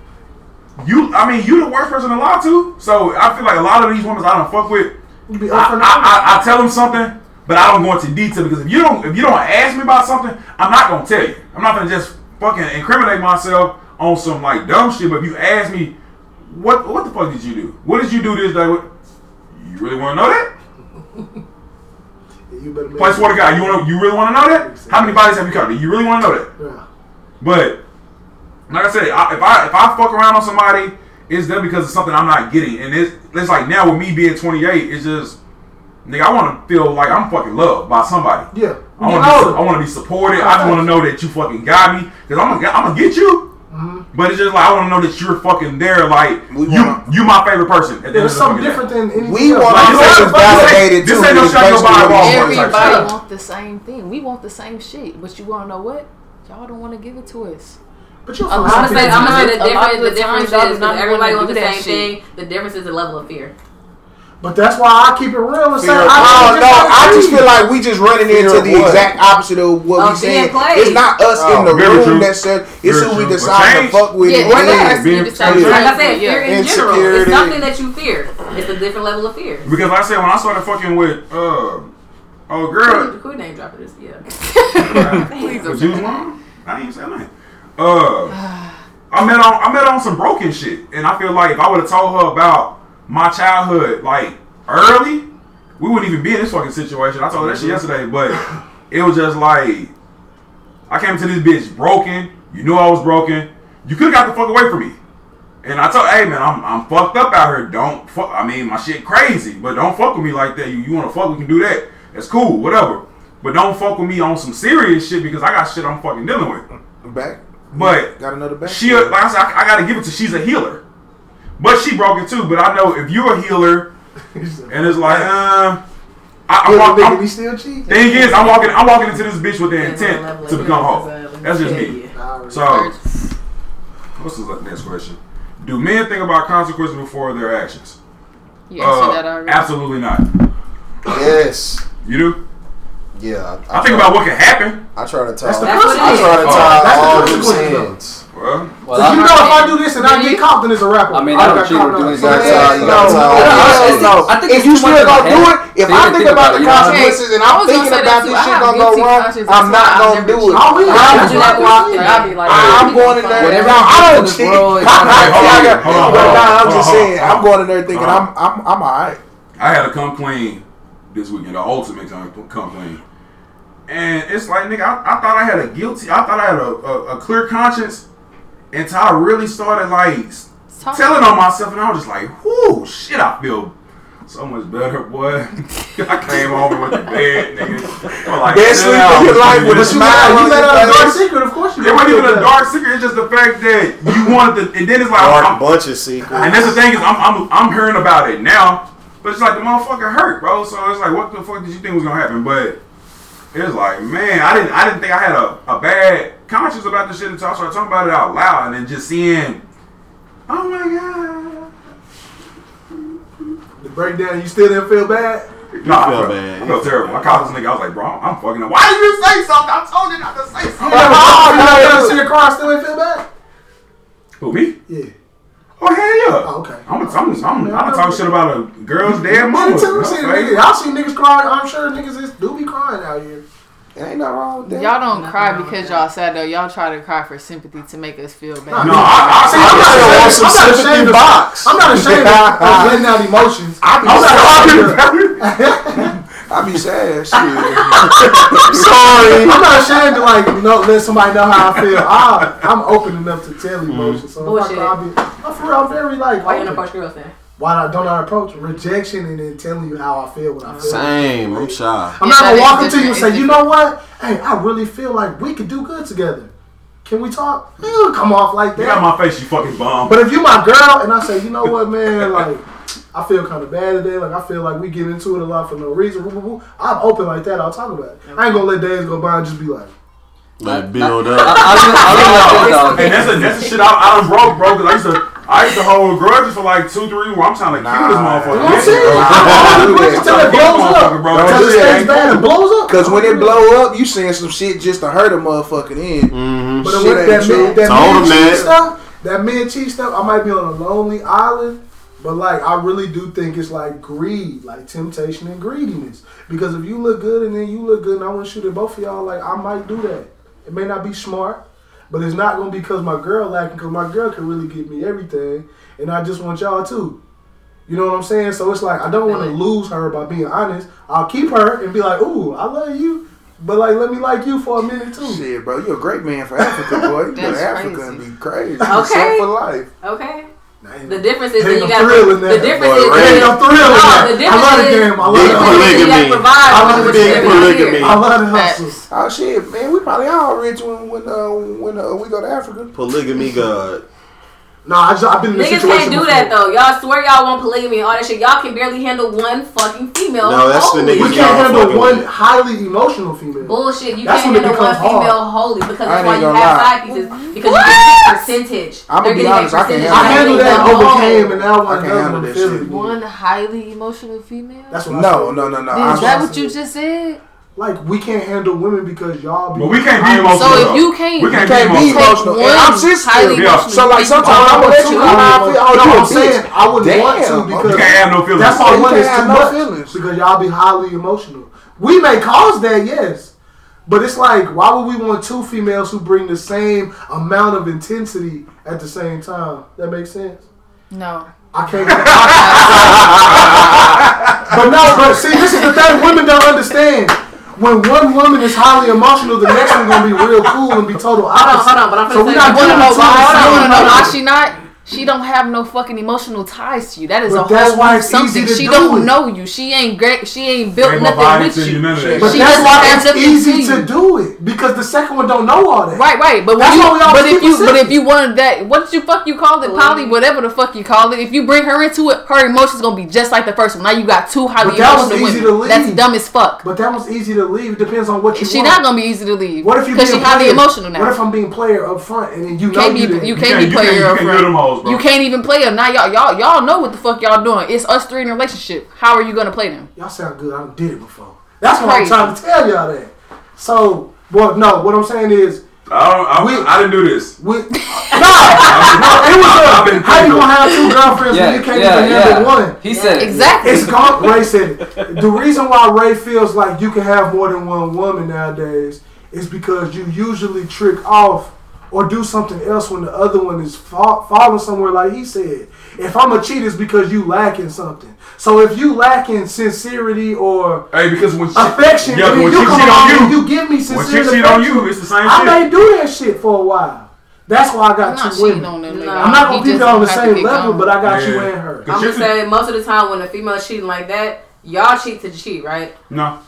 you I mean you the worst person to lie to. So I feel like a lot of these women I don't fuck with, I, I, I, I tell them something, but I don't go into detail because if you don't if you don't ask me about something, I'm not gonna tell you. I'm not gonna just fucking incriminate myself on some like dumb shit. But if you ask me, what what the fuck did you do? What did you do this day? What, you really want to know that? You better Play swear to God, you want? You really want to know that? How many bodies have you covered? You really want to know that? Yeah. But like I said, I, if I if I fuck around on somebody, it's them because of something I'm not getting, and it's it's like now with me being 28, it's just nigga, I want to feel like I'm fucking loved by somebody. Yeah. I want to be, oh. I want to be supported. I just want to know that you fucking got me because I'm gonna I'm gonna get you. Mm-hmm. But it's just like I want to know that you're fucking there. Like We you wanna- you my favorite person. At the end of the something fucking day. different than anything We want Like, our this ain't- niggas this ain't- this ain't no is shut your basically body what off. we saying. Everybody Yeah. want the same thing. We want the same shit, but you want to know what? Y'all don't want to give it to us. But you're I'm from I'm gonna say, people- I'm gonna say the difference. The the difference is not everybody wanna wants the same thing. The difference is the level of fear. But that's why I keep it real and say Fear I of- Oh, no, I just feel like we just running Fear into the what? exact opposite of what Of we saying. played. It's not us Oh, in the room true. that said it's Very who we true. Decide to fuck with. Yeah, and what when. that has to being- be decided. Like I said, Yeah. fear in general. Insecurity. It's something that you fear. It's a different level of fear. Because like I said, when I started fucking with uh oh girl, Who who name dropping this? Yeah. Please But don't you was wrong. I ain't even say nothing. Uh, I met on I met on some broken shit, and I feel like if I would have told her about my childhood like early, we wouldn't even be in this fucking situation. I told her that shit yesterday, but it was just like I came to this bitch broken. You knew I was broken. You could have got the fuck away from me. And I told, hey man, I'm, I'm fucked up out here. Don't fuck. I mean, my shit crazy, but don't fuck with me like that. You, you want to fuck? We can do that. That's cool, whatever. But don't fuck with me on some serious shit because I got shit I'm fucking dealing with. I'm Back. But Got another back. she, like I said, I, I gotta give it to. She's a healer, but she broke it too. But I know if you're a healer, and it's like, uh, I, I'm, Good walk- I'm, still cheat. thing is, I'm walking, I'm walking into this bitch with the Depends on the intent to become whole. That's, uh, just me. So, what's the next question? Do men think about consequences before their actions? You answered Uh, that already. absolutely not. Yes. You do? Yeah, I think about what can happen. I try to That's the That's what I is. try to Oh, tie that's the all loose ends. Well, Well, So you know, if I do this and I get caught, then it's a rapper. I mean, I I don't got cheat caught or do So yeah, how no, no, no, no. I think if you still much of gonna do it, if I think think about about the it, you consequences and I I'm thinking about this shit gonna go wrong. I'm not gonna do it. I I'm do that more. I'll be like, I'm going in there. Whatever No, you I do don't in this cheat. world is I gonna got- Hold on, I got- hold on, but hold nah, on, I'm just saying, I'm going in there thinking I'm I'm I'm alright. I had to come clean this weekend, the ultimate come, come clean. And it's like, nigga, I, I thought I had a guilty, I thought I had a, a, a clear conscience until I really started like Talk- telling on myself, and I was just like, whoo, shit, I feel so much better, boy. I came home and went to bed, nigga. I'm like, Best sleep of your life with a You smile let- you let out a dark secret, of course you It wasn't even a dark secret. It's just the fact that you wanted to, and then it's like, Dark I'm, bunch of secrets. and that's the thing is, I'm, I'm, I'm hearing about it now, but it's like the motherfucker hurt, bro. So it's like, what the fuck did you think was gonna happen? But it's like, man, I didn't, I didn't think I had a, a bad conscience about this shit until I started talking about it out loud, and then just seeing, oh my god. The breakdown, you still didn't feel bad? No, I feel felt, bad. I felt terrible. I called this nigga. I was like, bro, I'm fucking up. Why did you say something? I told you not to say You something. never, oh, you never see a car still ain't feel bad? Who me? Yeah. Oh hell yeah. Oh, okay. I'm, I'm, I'm, I'm, talking shit about a girl's dead mama. Me too. See, niggas, y'all see niggas crying. I'm sure niggas is, do be crying out here. Ain't nothing wrong with that. Y'all don't Nothing cry wrong with because that. y'all sad though. Y'all try to cry for sympathy to make us feel bad. No, I, I, See, I'm not I, ashamed. I'm not ashamed of box. I'm not ashamed of, of letting out emotions. I be I'm not sad. ashamed of, I be sad. Shit. Sorry. I'm not ashamed to like you know let somebody know how I feel. I, I'm open enough to tell mm-hmm. emotions. So if I Bullshit. cry, I'll be, I'm for real. I'm very like Why you don't approach girls then? Why not, don't I approach rejection and then telling you how I feel when I feel? Same. I'm shy. I'm Yeah, not gonna walk is up to you and say, you know what? Hey, I really feel like we could do good together. Can we talk? You don't come off like that. You got my face, you fucking bomb. But if you my girl and I say, you know what, man, like I feel kind of bad today. Like I feel like we get into it a lot for no reason. I'm open like that. I'll talk about it. I ain't gonna let days go by and just be like, Let it build up. I, was I was gonna say, though, and that's a that's the shit I, I done broke, bro. Cause I used to I used to hold grudges for like two, three. Where I'm trying to kill this motherfucker. you know I'm Yeah. saying? Nah, I'm do until it blows up. Bro, Until it shit stays bad and blows up. Cause when it blow up, you saying some shit just to hurt a motherfucking in. Mm-hmm. But Shit with ain't that true. mid, that Told mid him cheat stuff, that mid cheat stuff, I might be on a lonely island, but like I really do think it's like greed, like temptation and greediness. Because if you look good and then you look good, and I want to shoot at both of y'all, like I might do that. It may not be smart, but it's not gonna be because my girl lacking, because my girl can really give me everything, and I just want y'all too. You know what I'm saying? So it's like I don't want to lose her by being honest. I'll keep her and be like, "Ooh, I love you," but like let me like you for a minute too. Shit, bro, you're a great man for Africa, boy. You go to That's Africa crazy. and be crazy. Okay. Set for life. Okay. Nah, The difference is Ain't that no you got thrill in the difference is Ray. Ain't no thrill in No, that. the I difference love the is- game. I love the the Big hustle. difference is you got to polygamy. I love than what big polygamy. I love the Facts. hustle. Oh shit, man, we probably all rich when when uh, when uh, we go to Africa. Polygamy God. Nah, I just, I've been in a Niggas can't do before. that though. Y'all swear y'all want polygamy and all that shit. Y'all can barely handle one fucking female. No, that's the wholly. niggas We y'all can't handle one with. highly emotional female. Bullshit. You That's can't handle one becomes hard. female wholly because I that's why you have lie. side pieces because you get percentage. I'ma be honest, I can't percentage. I handle handled that, They overcame, and now I can't handle want to that feel shit. it. One highly emotional female. That's what No, no, no, no. Is that what what you just said? Like we can't handle women because y'all be. But we can't be emotional. So if you can't, we can't, can't be be emotional. emotional. Take I'm one sensitive. highly Yeah. So like female. sometimes I'm gonna let you know how I feel. Oh, no, you a I'm saying I wouldn't Damn, want to because You can't have no feelings. That's why You one is have too no much feelings. because y'all be highly emotional. We may cause that, yes, but it's like why would we want two females who bring the same amount of intensity at the same time? That makes sense. No. I can't. but no, but see, this is the thing women don't understand. When one woman is highly emotional, the next one gonna be real cool and be total Hold on, opposite. hold on, but I'm So finna we say not doing know why? the You same wanna know why she not? She don't have no fucking emotional ties to you. That is But a that's whole why new it's something. easy to She do don't it. know you. She ain't great. She ain't built Ain't nothing with you, you. none of that. But She that's doesn't why have it's easy to to do it because the second one don't know all that. Right, right. But That's you, why we always but if keep you, it but if you wanted that, what did you fuck you call it, Polly? Polygamy. Whatever the fuck you call it. If you bring her into it, her emotions gonna be just like the first one. Now you got two highly But that was emotional easy women. to leave. That's dumb as fuck. But that was easy to leave. It depends on what you want. She want. not gonna be easy to leave. What if you because be she a highly player? emotional now? What if I'm being player up front and then you, you know can't be you you can't, be can't- you player can't- you up front. Do them hoes, bro. You can't even play them. Now y'all y'all y'all know what the fuck y'all doing. It's us three in a relationship. How are you gonna play them? Y'all sound good. I did it before. That's what I'm trying to tell y'all that. So, well, no, what I'm saying is, I don't. I, We- I didn't do this. we, no, no, it was I've a, how you gonna have two girlfriends Yeah, when you can't yeah, even handle yeah. one? He said it. Exactly. It's gone. Ray said it. The reason why Ray feels like you can have more than one woman nowadays is because you usually trick off or do something else when the other one is fa- falling somewhere. Like he said, if I'm a cheat, it's because you lacking something. So if you lacking sincerity or Hey, because when she, affection, yeah, when you she come cheat on you, you give me when sincere she cheat on you, it's the same I shit. may do that shit for a while. That's why I got I'm two cheating women. on them. No. I'm not gonna keep just it on the same level, gone. but I got you Yeah. and her. I'm gonna say most of the time when a female cheating like that, y'all cheat to cheat, right? No,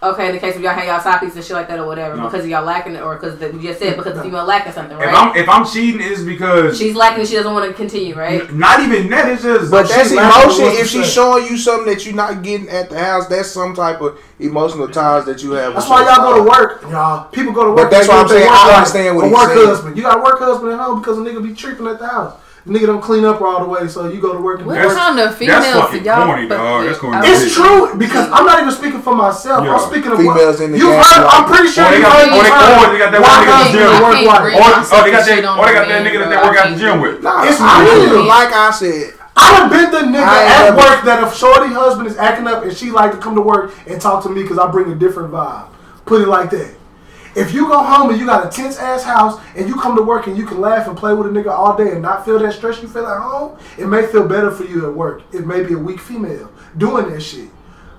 Okay, in the case of y'all have y'all side piece and shit like that or whatever, No. because of y'all lacking it, or because the, you just said because the female lacking something, right? if? I'm if I'm cheating, it's because She's lacking she doesn't want to continue, right? not even that. It's just But that's laughing, emotion. If she's showing you something that you're not getting at the house, that's some type of emotional ties that you have. That's with why y'all go to work, y'all. People go to But work. that's why I'm saying, work I life. understand what a he's work saying. husband. You got a work husband at home because a nigga be tripping at the house. The nigga don't clean up all the way, so you go to work and What That's- kind of females that's fucking y'all? corny, but- dog. That's corny. I- It's true because I'm not even speaking for myself. Yeah. I'm speaking of Females what in the you've heard. like- I'm pretty sure they you got- heard or they- the they got that work one nigga husband Jim. and work I can't wife. bring Or, oh, they got that. on Or they got that nigga that they work I out the gym with. Nah, It's I real. Like I said, I've been the nigga at work that if shorty husband is acting up and she like to come to work and talk to me because I bring a different vibe. Put it like that. If you go home and you got a tense ass house and you come to work and you can laugh and play with a nigga all day and not feel that stress you feel at home, it may feel better for you at work. It may be a weak female doing that shit.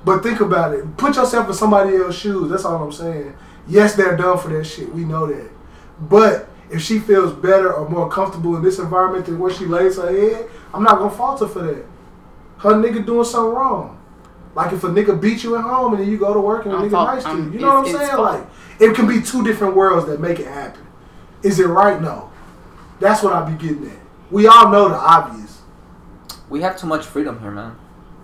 But think about it. Put yourself in somebody else's shoes. That's all I'm saying. Yes, they're done for that shit. We know that. But if she feels better or more comfortable in this environment than where she lays her head, I'm not gonna fault her for that. Her nigga doing something wrong. Like if a nigga beat you at home and then you go to work and a I'm nigga fault- nice to you. You know what I'm saying? fault. Like it can be two different worlds that make it happen. Is it right? No. That's what I be getting at. We all know the obvious. We have too much freedom here, man.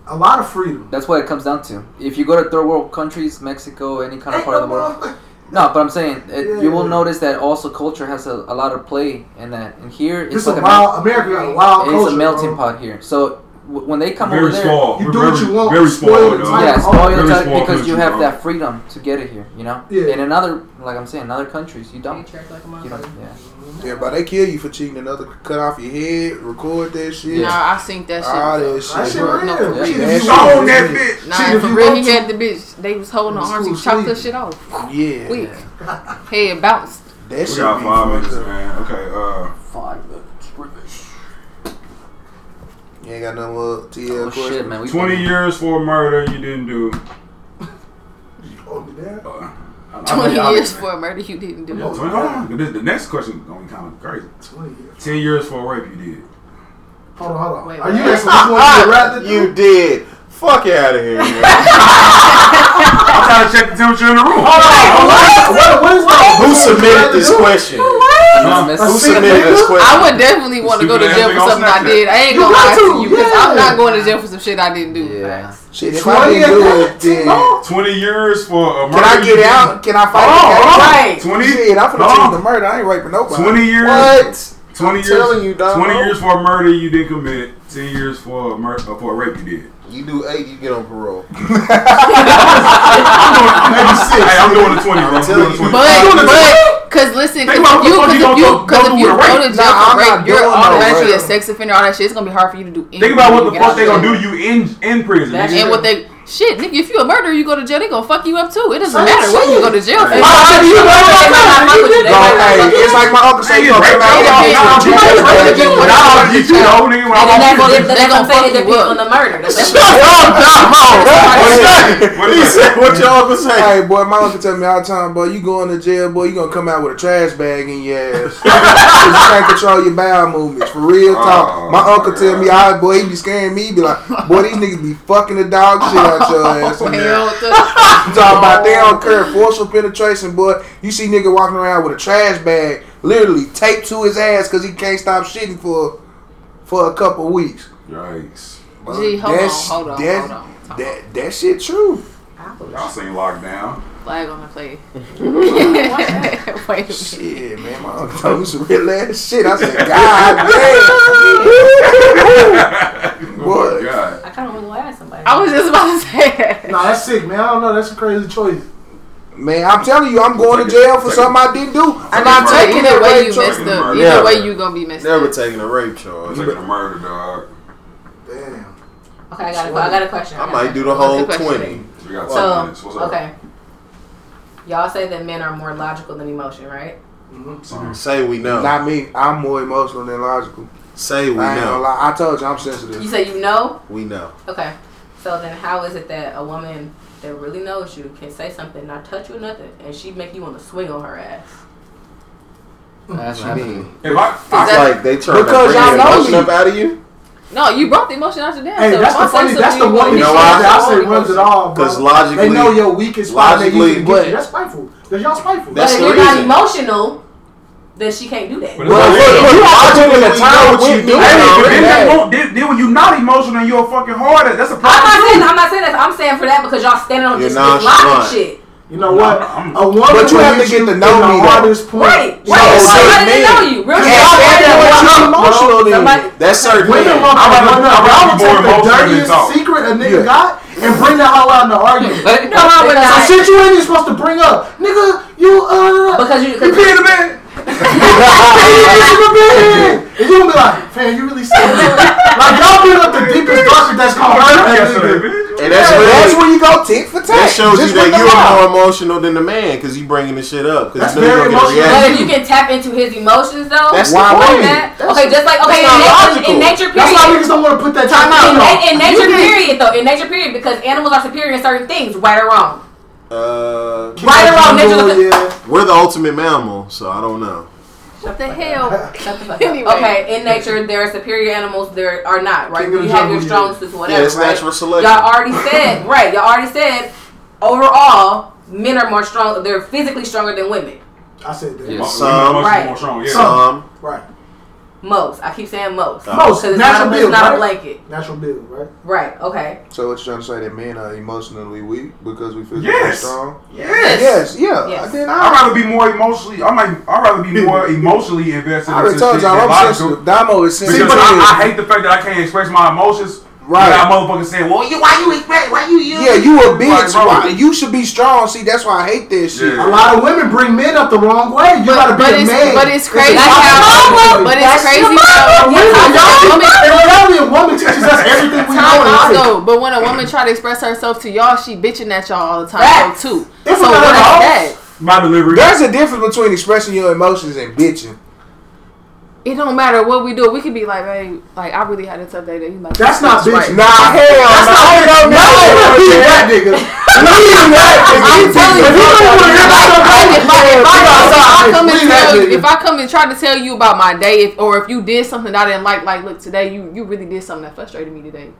A lot of freedom. That's what it comes down to. If you go to third world countries, Mexico, any kind of Ain't part of the world. No, but I'm saying it, you will Yeah. notice that also culture has a, a lot of play in that. And here it's This like a wild America got a wild it's culture. a melting bro. pot here. So when they come Very over there. You do very, what you want, Very spoil spoiled, the yeah, spoil very your time spoiled because you have bro. that freedom to get it here. You know. Yeah. In another, like I'm saying, in other countries, you don't. Treat like You don't. Yeah. yeah, but they kill you for cheating. Another cut off your head, record that shit. Nah, I seen that shit. All that shit. That shit. shit bro. real. No, for Cheat real. if That you shit want Own to. that bitch. Nah, Shit, and if for you real, want he to. had the bitch. They was holding her In arms. He school chopped her sleep. shit off. Yeah, Quick. Head bounced. that We shit. got be five fucked minutes, up. man. Okay, uh, Five. You ain't got no more TL Oh question. shit, man. We 20 years for a murder you didn't do. Hold it down. Uh, I- I- 20 I- years for a murder you didn't do. Yeah, 20, hold on. This, the next question is gonna be kind of crazy. 20 years. 10 years for a rape you did. Hold on, hold on. Wait, Are you what? asking which one you rather do? You did. Fuck out of here, man. I'm trying to check the temperature in the room. Hold on, what, what is that? Who submitted this question? Huh? Miss- Who submitted this question? I would definitely want to go to jail for something I did. I ain't You gonna lie to to, you because I'm not going to jail for some shit I didn't do. Yeah. Shit, if I 20 didn't do it, then 20 years for a murder. can I get out? Can I fight? Hold on, the hold on. game? Right. 20? Shit, I'm finna Hold choose on. the murder. I ain't raping nobody. 20 years. What? 20 I'm years. telling you, dog. 20 years for a murder you didn't commit. 10 years for a mur- uh, for a rape you did. You do eight, you get on parole. Hey, I'm doing the 20, bro. I'm doing the 20. But, but, cause listen, cause if you, cause you, if you, go, cause go if you go to jail nah, for rape, you're no automatically a sex offender, all that shit. It's gonna be hard for you to do anything. Think about what the fuck they gonna do you in in prison. And what they shit, nigga, if you a murderer, you go to jail, they gonna fuck you up too. It doesn't Same matter what you shit. go to jail for. Hey. Why do you know They might not fuck with you. They Go, might not hey, fuck with it's like my uncle say, Hey, you gonna rape come out me. with Nah, all you these might bitches. rape me. When I was get you though, nigga, when I And then walk that's, in. They what I'm gonna fuck you up. on the murder. Shut up, Damo. What He said, what your uncle say? Hey boy, my uncle tell me all the time, boy, you going to jail, boy, you gonna come out with a trash bag in your ass. Cause you can't control your bowel movements. For real talk. Oh, my uncle tell me, God. all boy, he be scaring me, be like, boy, these niggas be fucking the dog shit out your ass in there. Hell I'm talking about they don't care forceful penetration, boy. You see nigga walking around with a trash bag, literally taped to his ass because he can't stop shitting for for a couple weeks. Yikes. Gee, hold on, That's- hold on, that- hold on. That that shit true. Y'all seen lockdown. Flag on the play. Wait a minute. Shit, man, my uncle told me some real ass shit. I said, God damn. Boy. my god. I kind of want to ask somebody. I was just about to say that. Nah, that's sick, man. I don't know. That's a crazy choice. Man, I'm telling you, I'm going to jail for something I didn't do. I'm not Never- taking Either that way, you charge. messed up. Never. Either way, you gonna be messed Never up. taking a rape I'm charge. taking a murder, dog. Damn. Okay, I got a, I got a question. I got a might do the whole Good question. twenty. We got So minutes. What's up? okay, y'all say that men are more logical than emotion, right? Son. Say we know. Not me. I'm more emotional than logical. Say we I know. lie. I told you I'm sensitive. You sensitive. say you know. We know. Okay, so then how is it that a woman that really knows you can say something, not touch you or nothing, and she make you want to swing on her ass? That's What I mean? If I, It's like they trying to Because bring y'all the know emotion me. up out of you. No, you brought the emotion out your damn Hey, self. that's If the I say funny. That's the something, one you You know shit why? I say want runs me it all. Because logically, they know your weakest spot. They logically- usually get but- you. That's spiteful. Cause y'all spiteful. That's but if you're not emotional, then she can't do that. But Well, look, you have to put the time what with you do. Hey, Hey, but then, yeah. they won't, then, then when you're not emotional and you're a fucking hard, that's a I'm problem. not saying. I'm not saying that. I'm saying for that because y'all standing on You're just this nonchalant. logic shit. You know what? I'm- A woman But you have to get to know the me, though. hardest point. Right, So, right. so Somebody men- didn't know you. Real Yeah, shit. stand Somebody there with didn't you emotional then. Somebody- That's certain. Women want I'd rather- to I'd I would take the dirtiest secret a nigga got and bring that hoe out in the argument. No, I would Some not. shit you ain't even supposed to bring up. Nigga, you, uh, Because you, you cause pee in the bed. And you gonna be like, fam, you really saying that? Like, y'all bring up the deepest, darkest that's gonna hurt that Yesterday, nigga. And that's That's where you go tick for tick. that shows you that you're more emotional than the man because you bringing the shit up. That's Because you know very you're gonna get emotional. But if you can tap into his emotions though, That's Why the would that, That's- okay, just like okay, in that's nature, logical. in nature That's why niggas don't want to put that Time time out. In, out. in nature period though, in nature period, because animals are superior in certain things, right or wrong. Uh, Right or wrong, nature yeah. we're the ultimate mammal, so I don't know. What the hell? Shut the fuck Anyway. up. Okay, in nature there are superior animals, there are not, right? King You have your jungle, strong yeah. suits, Yeah, whatever, it's right? natural selection. Y'all already said, right? Y'all already said, overall, men are more strong. They're physically stronger than women. I said that. Yes. Women Some. are much Right. more strong, yeah. Some. Right. Most. I keep saying most. Uh, most. Because it's Natural not, a, build, it's not a blanket. Natural build, right? Right. Okay. So what you trying to say that men are emotionally weak because we feel Yes. strong? Yes. Yes, yeah. Yes. Then I'd rather be more emotionally. I might. I'd rather be more emotionally invested I into already told shit y'all I'm sensitive. Damo is Because sensitive. I, I hate the fact that I can't express my emotions. Right. That motherfucker saying, "Well, you, why you expect? Why you you?" yeah, you a Like, bitch. bro, Why? You should be strong. See, that's why I hate this shit. A lot of women bring men up the wrong way. You gotta be but a it's man. but it's crazy a That's how responsibility. but That's it's crazy your how women, how y'all, and reality, a woman teaches us everything we know in out life. But when a woman try to express herself to y'all, she bitching at y'all all the time Facts. though too. If so we got what a is house, that? My delivery. There's a difference between expressing your emotions and bitching. It don't matter what we do. We could be like, hey, like I really had a tough day. That you like That's not right. Nah, hell That's no. not No, Leave that nigga. Leave that nigga. I'm telling you, If you don't wanna hear about your If I, baby, if I, if I, we if I outside, come and leave that tell you, if I come and try to tell you about my day, if, or if you did something that I didn't like, like look today, you you really did something that frustrated me today.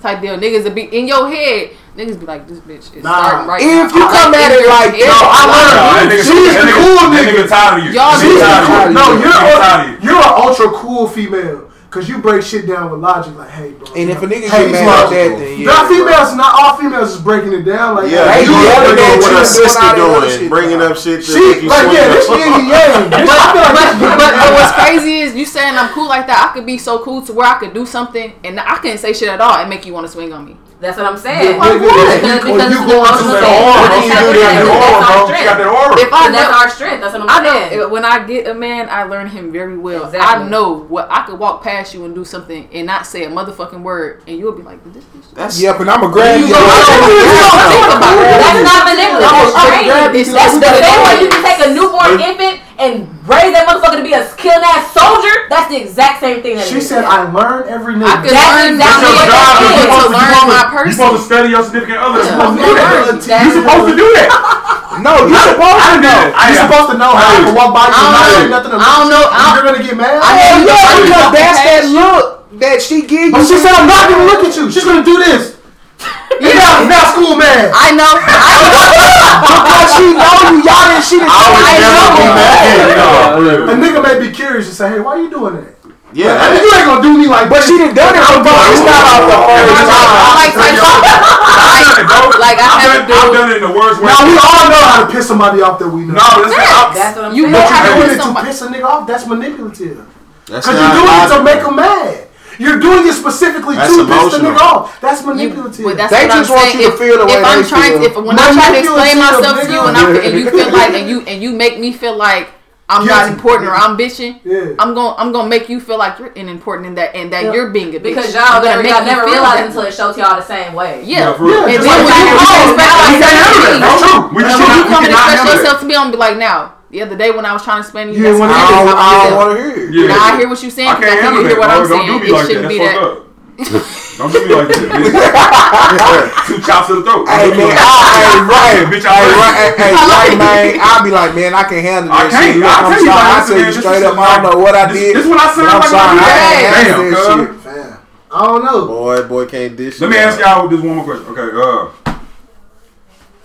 Type deal, niggas will be in your head. Niggas be like, this bitch is Nah. starting right If now. you come at it like, if- yo, I Nah, learned. that nigga, She's the nigga, cool nigga. nigga tired of you. Y'all That She's nigga the tired of you. No, you're nigga tired of you're an ultra cool female. Cause you break shit down with logic, like, hey, bro. And if a nigga hey, get mad logical. at that, then yeah. Not bro. females, not all females is breaking it down. Like, Yeah, hey, Hey, you you you- know what chilling, her sister doing all that other doing, shit, bringing up shit. to She, make you like, swing yeah, up. this yin and yang. Bitch, I feel like But, but, but what's crazy is you saying I'm cool like that. I could be so cool to where I could do something and I couldn't say shit at all and make you want to swing on me. That's what I'm saying. Yeah, Because, nigga, because you it's going an to emotional that thing. aura, That's you do that say in it. the That's aura, our bro. She got strength. that aura. If I That's our strength. That's what I'm I saying. know when I get a man, I learn him very well. Exactly. I know what I could walk past you and do something and not say a motherfucking word, and you'll be like, this bitch?" That's Yep, and I'ma grab you. You Think about it. That's not manipulative. That's gonna grab you training. That's the the hood. same way you can take a newborn infant and raise that motherfucker to be a skilled ass soldier. That's the exact same thing. That She it is. said, I learn every I nigga. could That's learn exactly what what that that is is. to supposed to- learn you my supposed- You supposed to study your significant other. You're supposed to do that. That's- You're supposed to do that. No, you supposed I to know. I- You're supposed to know how I can walk by you and not don't say know. nothing. I don't know. I You're gonna get mad. I Hell know. yeah, I because know. that's that look that she give you. But she said, I'm not gonna look at you. She's gonna do this. Yeah, now, now school man. I know. because she know you. Y'all didn't she didn't I would I never know. be mad. A nigga may be curious and say, hey, why you doing that? Yeah, I mean, you ain't gonna do me like But this. she done done it before. It's not off the first time. like, like, I've done it, like I I've have done, I've done it in the worst way. Now we all know how to piss somebody off that we know. No, but it's not. That's what I'm You saying. know But how you to doing do it to you're doing it specifically that's to piss the nigga off. That's manipulative. You, that's they just I'm want saying. you to if, feel the way if I'm trying, feel. If when I'm trying to explain myself to you and, I'm, and you feel like and you and you make me feel like I'm Guilty. not important or I'm bitching. Yeah. I'm gonna I'm gonna make you feel like you're unimportant in that and that yeah. you're being a bitch. Because y'all gonna y'all never realize until it shows y'all the same way. Yeah. yeah, yeah and then when you come and express yourself to me, I'm be like now the other day when I was trying to explain to you. Yeah, when I, don't, I don't want to hear you. Yeah. Now I hear what you're saying. I can't I handle hear that. what I'm don't. Do me it like shouldn't that. be that. don't do me like that. Two chops to the throat. Hey man, I ain't right, bitch. I ain't right. Hey, right, man. I be like, man, I can handle this. I can't. Shit. Look, I'm sorry. I tell you straight up, I don't know what I did. This is what I said. I'm sorry. I ain't this shit. I don't know. Boy, boy can't dish. Let me ask y'all this one more question. Okay, uh,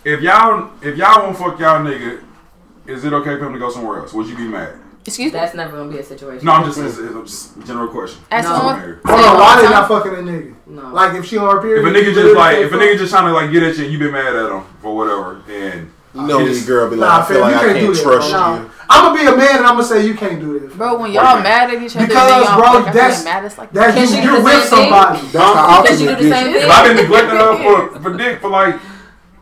if y'all if y'all won't fuck y'all nigga is it okay for him to go somewhere else? Would you be mad? Excuse me. That's never gonna be a situation. No, I'm just, it's, it's, just a general question. As no. Hold on, why they not fucking a nigga? No. Like if she on her period. If a nigga just like, if a nigga just trying to like get at you, and you been mad at him or whatever, and you know this girl be like, nah, I feel like I can't trust no. you. I'm gonna be a man and I'm gonna say you can't do this, bro. When y'all mad at each other, because bro, like, that's mad. It's like that's you, you're with somebody. That's the opposite. If I've been neglecting her for for dick for like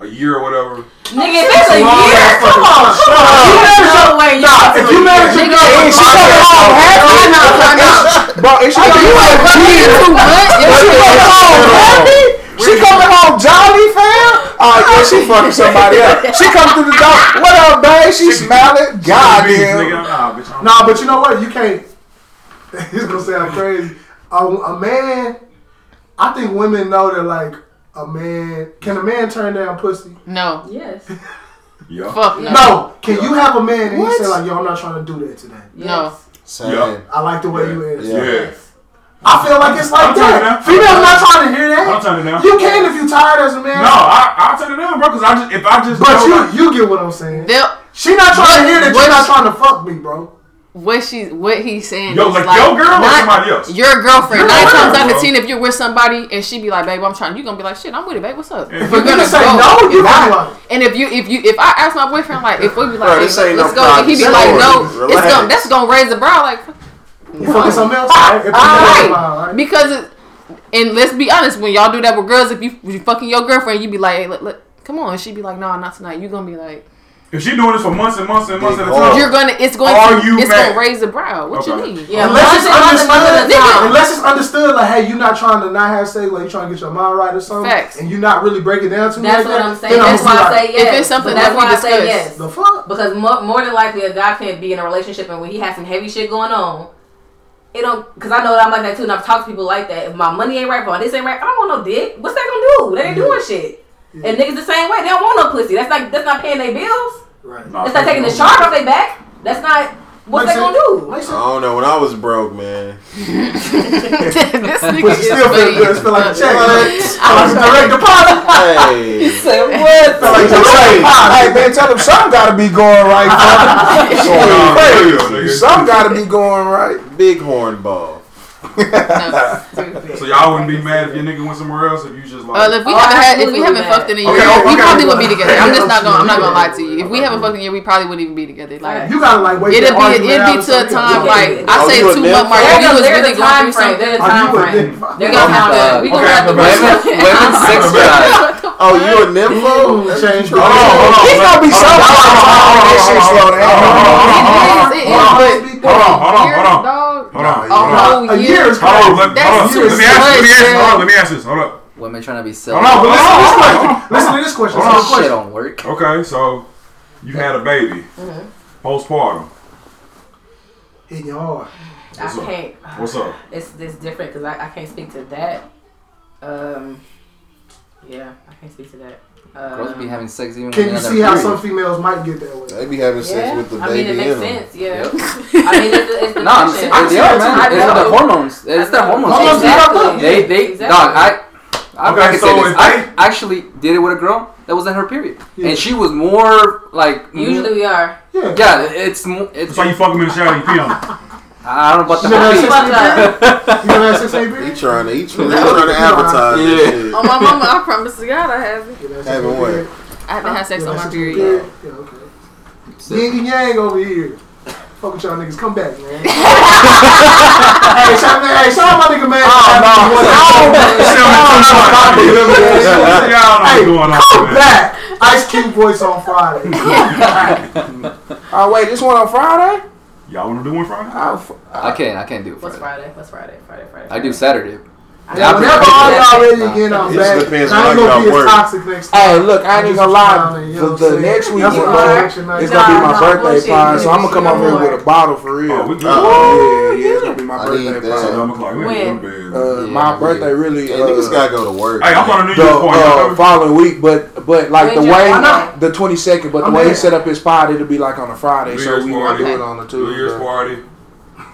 a year or whatever. Nigga, if it's a year, come on, come on. You never show where you're Nah, if you married your girl, she fucking home half the time. Bro, if she coming home too good, if she coming home happy, she coming home jolly, fam. Oh, yeah, she fucking somebody up. She come through the door. What up, babe? She smiling. Goddamn. Nah, but you know what? You can't. It's gonna sound crazy. A, a man, I think women know that like a man can a man turn down pussy? No. Yes. yeah. Fuck no. no. Can yeah. you have a man and what? say like, yo, I'm not trying to do that today? No. Same. Yeah. I like the way yeah. you answer. Yeah. yeah. I feel like it's like I'll that. Females not trying to hear that. I'm turning it down. You can if you tired as a man. No, I, I'll turn it down, bro. Because I just if I just. But you like, you get what I'm saying. Yep. she not trying to hear that. You not trying to fuck me, bro what she what he's saying. Yo, like, like, your girl or somebody else? Your girlfriend. Nine times out of ten, if you're with somebody and she be like, "Babe, I'm trying," you gonna be like, "Shit, I'm with it, babe. What's up?" If we're gonna say go. no, you not. And if you if you if I ask my boyfriend like if we be like, Bro, hey, "Let's no go," and he be like, "No," it's gonna that's gonna raise the brow like. You fucking something else, right? right. Because, it, and let's be honest, when y'all do that with girls, if you, you fucking your girlfriend, you be like, hey, let, let, come on. She'd be like, no, not tonight. you going to be like, if she's doing this for months and months and months at a time, you're gonna it's going to, you it's gonna raise a brow. What okay. you mean? Yeah, unless it's understood, unless it's understood, like hey, you're not trying to not have sex, like you're trying to get your mind right or something, Facts. and you're not really breaking down to that's. That's what I'm saying. That's why I say yes. If it's something that's why I say yes. The fuck? Because more, more than likely a guy can't be in a relationship and when he has some heavy shit going on. It don't, cause I know that I'm like that too, and I've talked to people like that. If my money ain't right, but this ain't right, I don't want no dick. What's that gonna do? They ain't doing shit. Yeah. And niggas the same way. They don't want no pussy. That's like that's not paying their bills. Right. No, not taking the shark off their back. That's not. What they gonna do? I don't know. When I was broke, man. this nigga still feel good. It's feel like a check. I was direct deposit. Hey. He said what? Feel like a check. Hey man, tell them something gotta be going right. something gotta be going right. Big horn ball no, so y'all wouldn't be mad if your nigga went somewhere else if you just like. Well, if we oh, haven't had, if we haven't fucked in a year, okay, okay, we okay, probably would be together. I'm just not gonna, I'm not gonna lie to you. If we haven't fucked in a year, we probably wouldn't even be together. Like you gotta like wait. It'd be, it'd be to a time like I say two month mark. We was really going through something, there's a time frame. We gonna oh have to, we gonna have to. Women sex drive. Oh, you a nympho? Change. Hold on, hold on. He's gonna be so. Hold oh, hold on, Hold on, hold on, hold on, dog, hold on. Hold on. A, a year. Hold on, let, me ask. Let me ask. Hold on. Let me ask this. Hold up. Women trying to be silly. Hold on, but listen to this question. Listen to this question. Hold on, shit don't work. Okay, so you had a baby. Mm-hmm. Postpartum. Hey y'all. What's I up? can't. What's up? It's it's different because I, I can't speak to that. Um, yeah, I can't speak to that. Uh, Girls be having sex even. Can you see how some females might get that way? They be having sex yeah. with the I baby. Mean, it makes sense. Yeah. I mean, it's, it's the no, I'm, saying, I'm, they the hormones. It's the hormones. Exactly. They, they, exactly. dog. I, I, okay, I so this. I actually did it with a girl that was in her period, yeah. and she was more like. Usually, we are. Yeah, yeah. It's. It's, it's like you fucking with Michelle. You feel. I don't know about the. You never had sex on your trying to, he trying, trying to advertise yeah. this shit. On my mama, I promise to God, I haven't. Haven't what? I haven't had sex on my period. Yeah, okay. Ying and Yang over here. Fuck with y'all niggas. Come back, man. hey, shout, hey, shout out my nigga, man. Oh, no. Oh, man. oh, on. back. Ice Cube voice on Friday. Oh, wait. This one on Friday? Y'all want to do one Friday? I f- I can't. I can't do it. What's Friday. Friday? What's Friday? Friday, Friday. I do Saturday. Yeah, whenever all y'all ready again, I'm back. just I ain't gonna be off as work. toxic next time. Hey, look, I ain't gonna lie. trying you know The, what the I'm saying? next week, That's is what gonna- I'm action night. it's gonna be my nah, birthday party, so I'm gonna come over here with a bottle for real. Oh, we good. yeah, yeah, it's gonna be my I birthday party. Seven o'clock. When? going to bed. Uh, Yeah, my yeah. birthday really. Yeah, uh, niggas gotta go to work. Hey, I'm on a New the Year's party. Y'all uh, following week, but but like the way the twenty second, but the way he set up his party, it'll be like on a Friday, New so Year's we gonna party. do it on the New Year's party.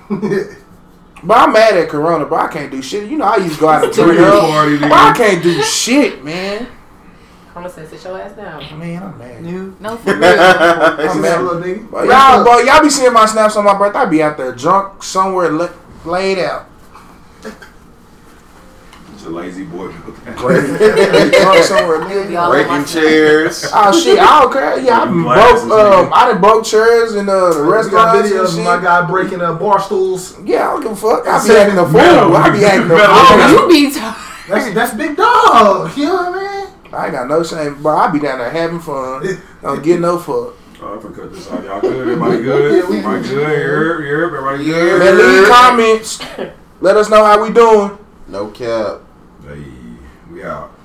But I'm mad at Corona, but I can't do shit. You know, I used to go out and New turn up, party, but I can't do shit, man. I'm gonna say sit your ass down. Man, I'm mad. You. No, for real. I'm mad. little nigga? But y'all, boy, y'all be seeing my snaps on my birthday. I be out there drunk somewhere, laid out. It's a lazy boy. drunk somewhere, You'll laid be out. all over my Breaking chairs. Oh shit, I don't care. Yeah, I broke. Um. I done broke chairs in uh, the We got restaurants videos of my guy breaking uh, bar stools. Yeah, I don't give a fuck. I be Metal. acting a fool. I be acting a fool. Oh, you be t- That's that's big dog. You know what I mean? I ain't got no shame, but I be down there having fun. Don't get no fuck. Oh, I'm gonna this out. Y'all good? Everybody good? Yeah, we Everybody good. good? Here, here, everybody Man, good? leave comments. Let us know how we doing. No cap. Hey, we out.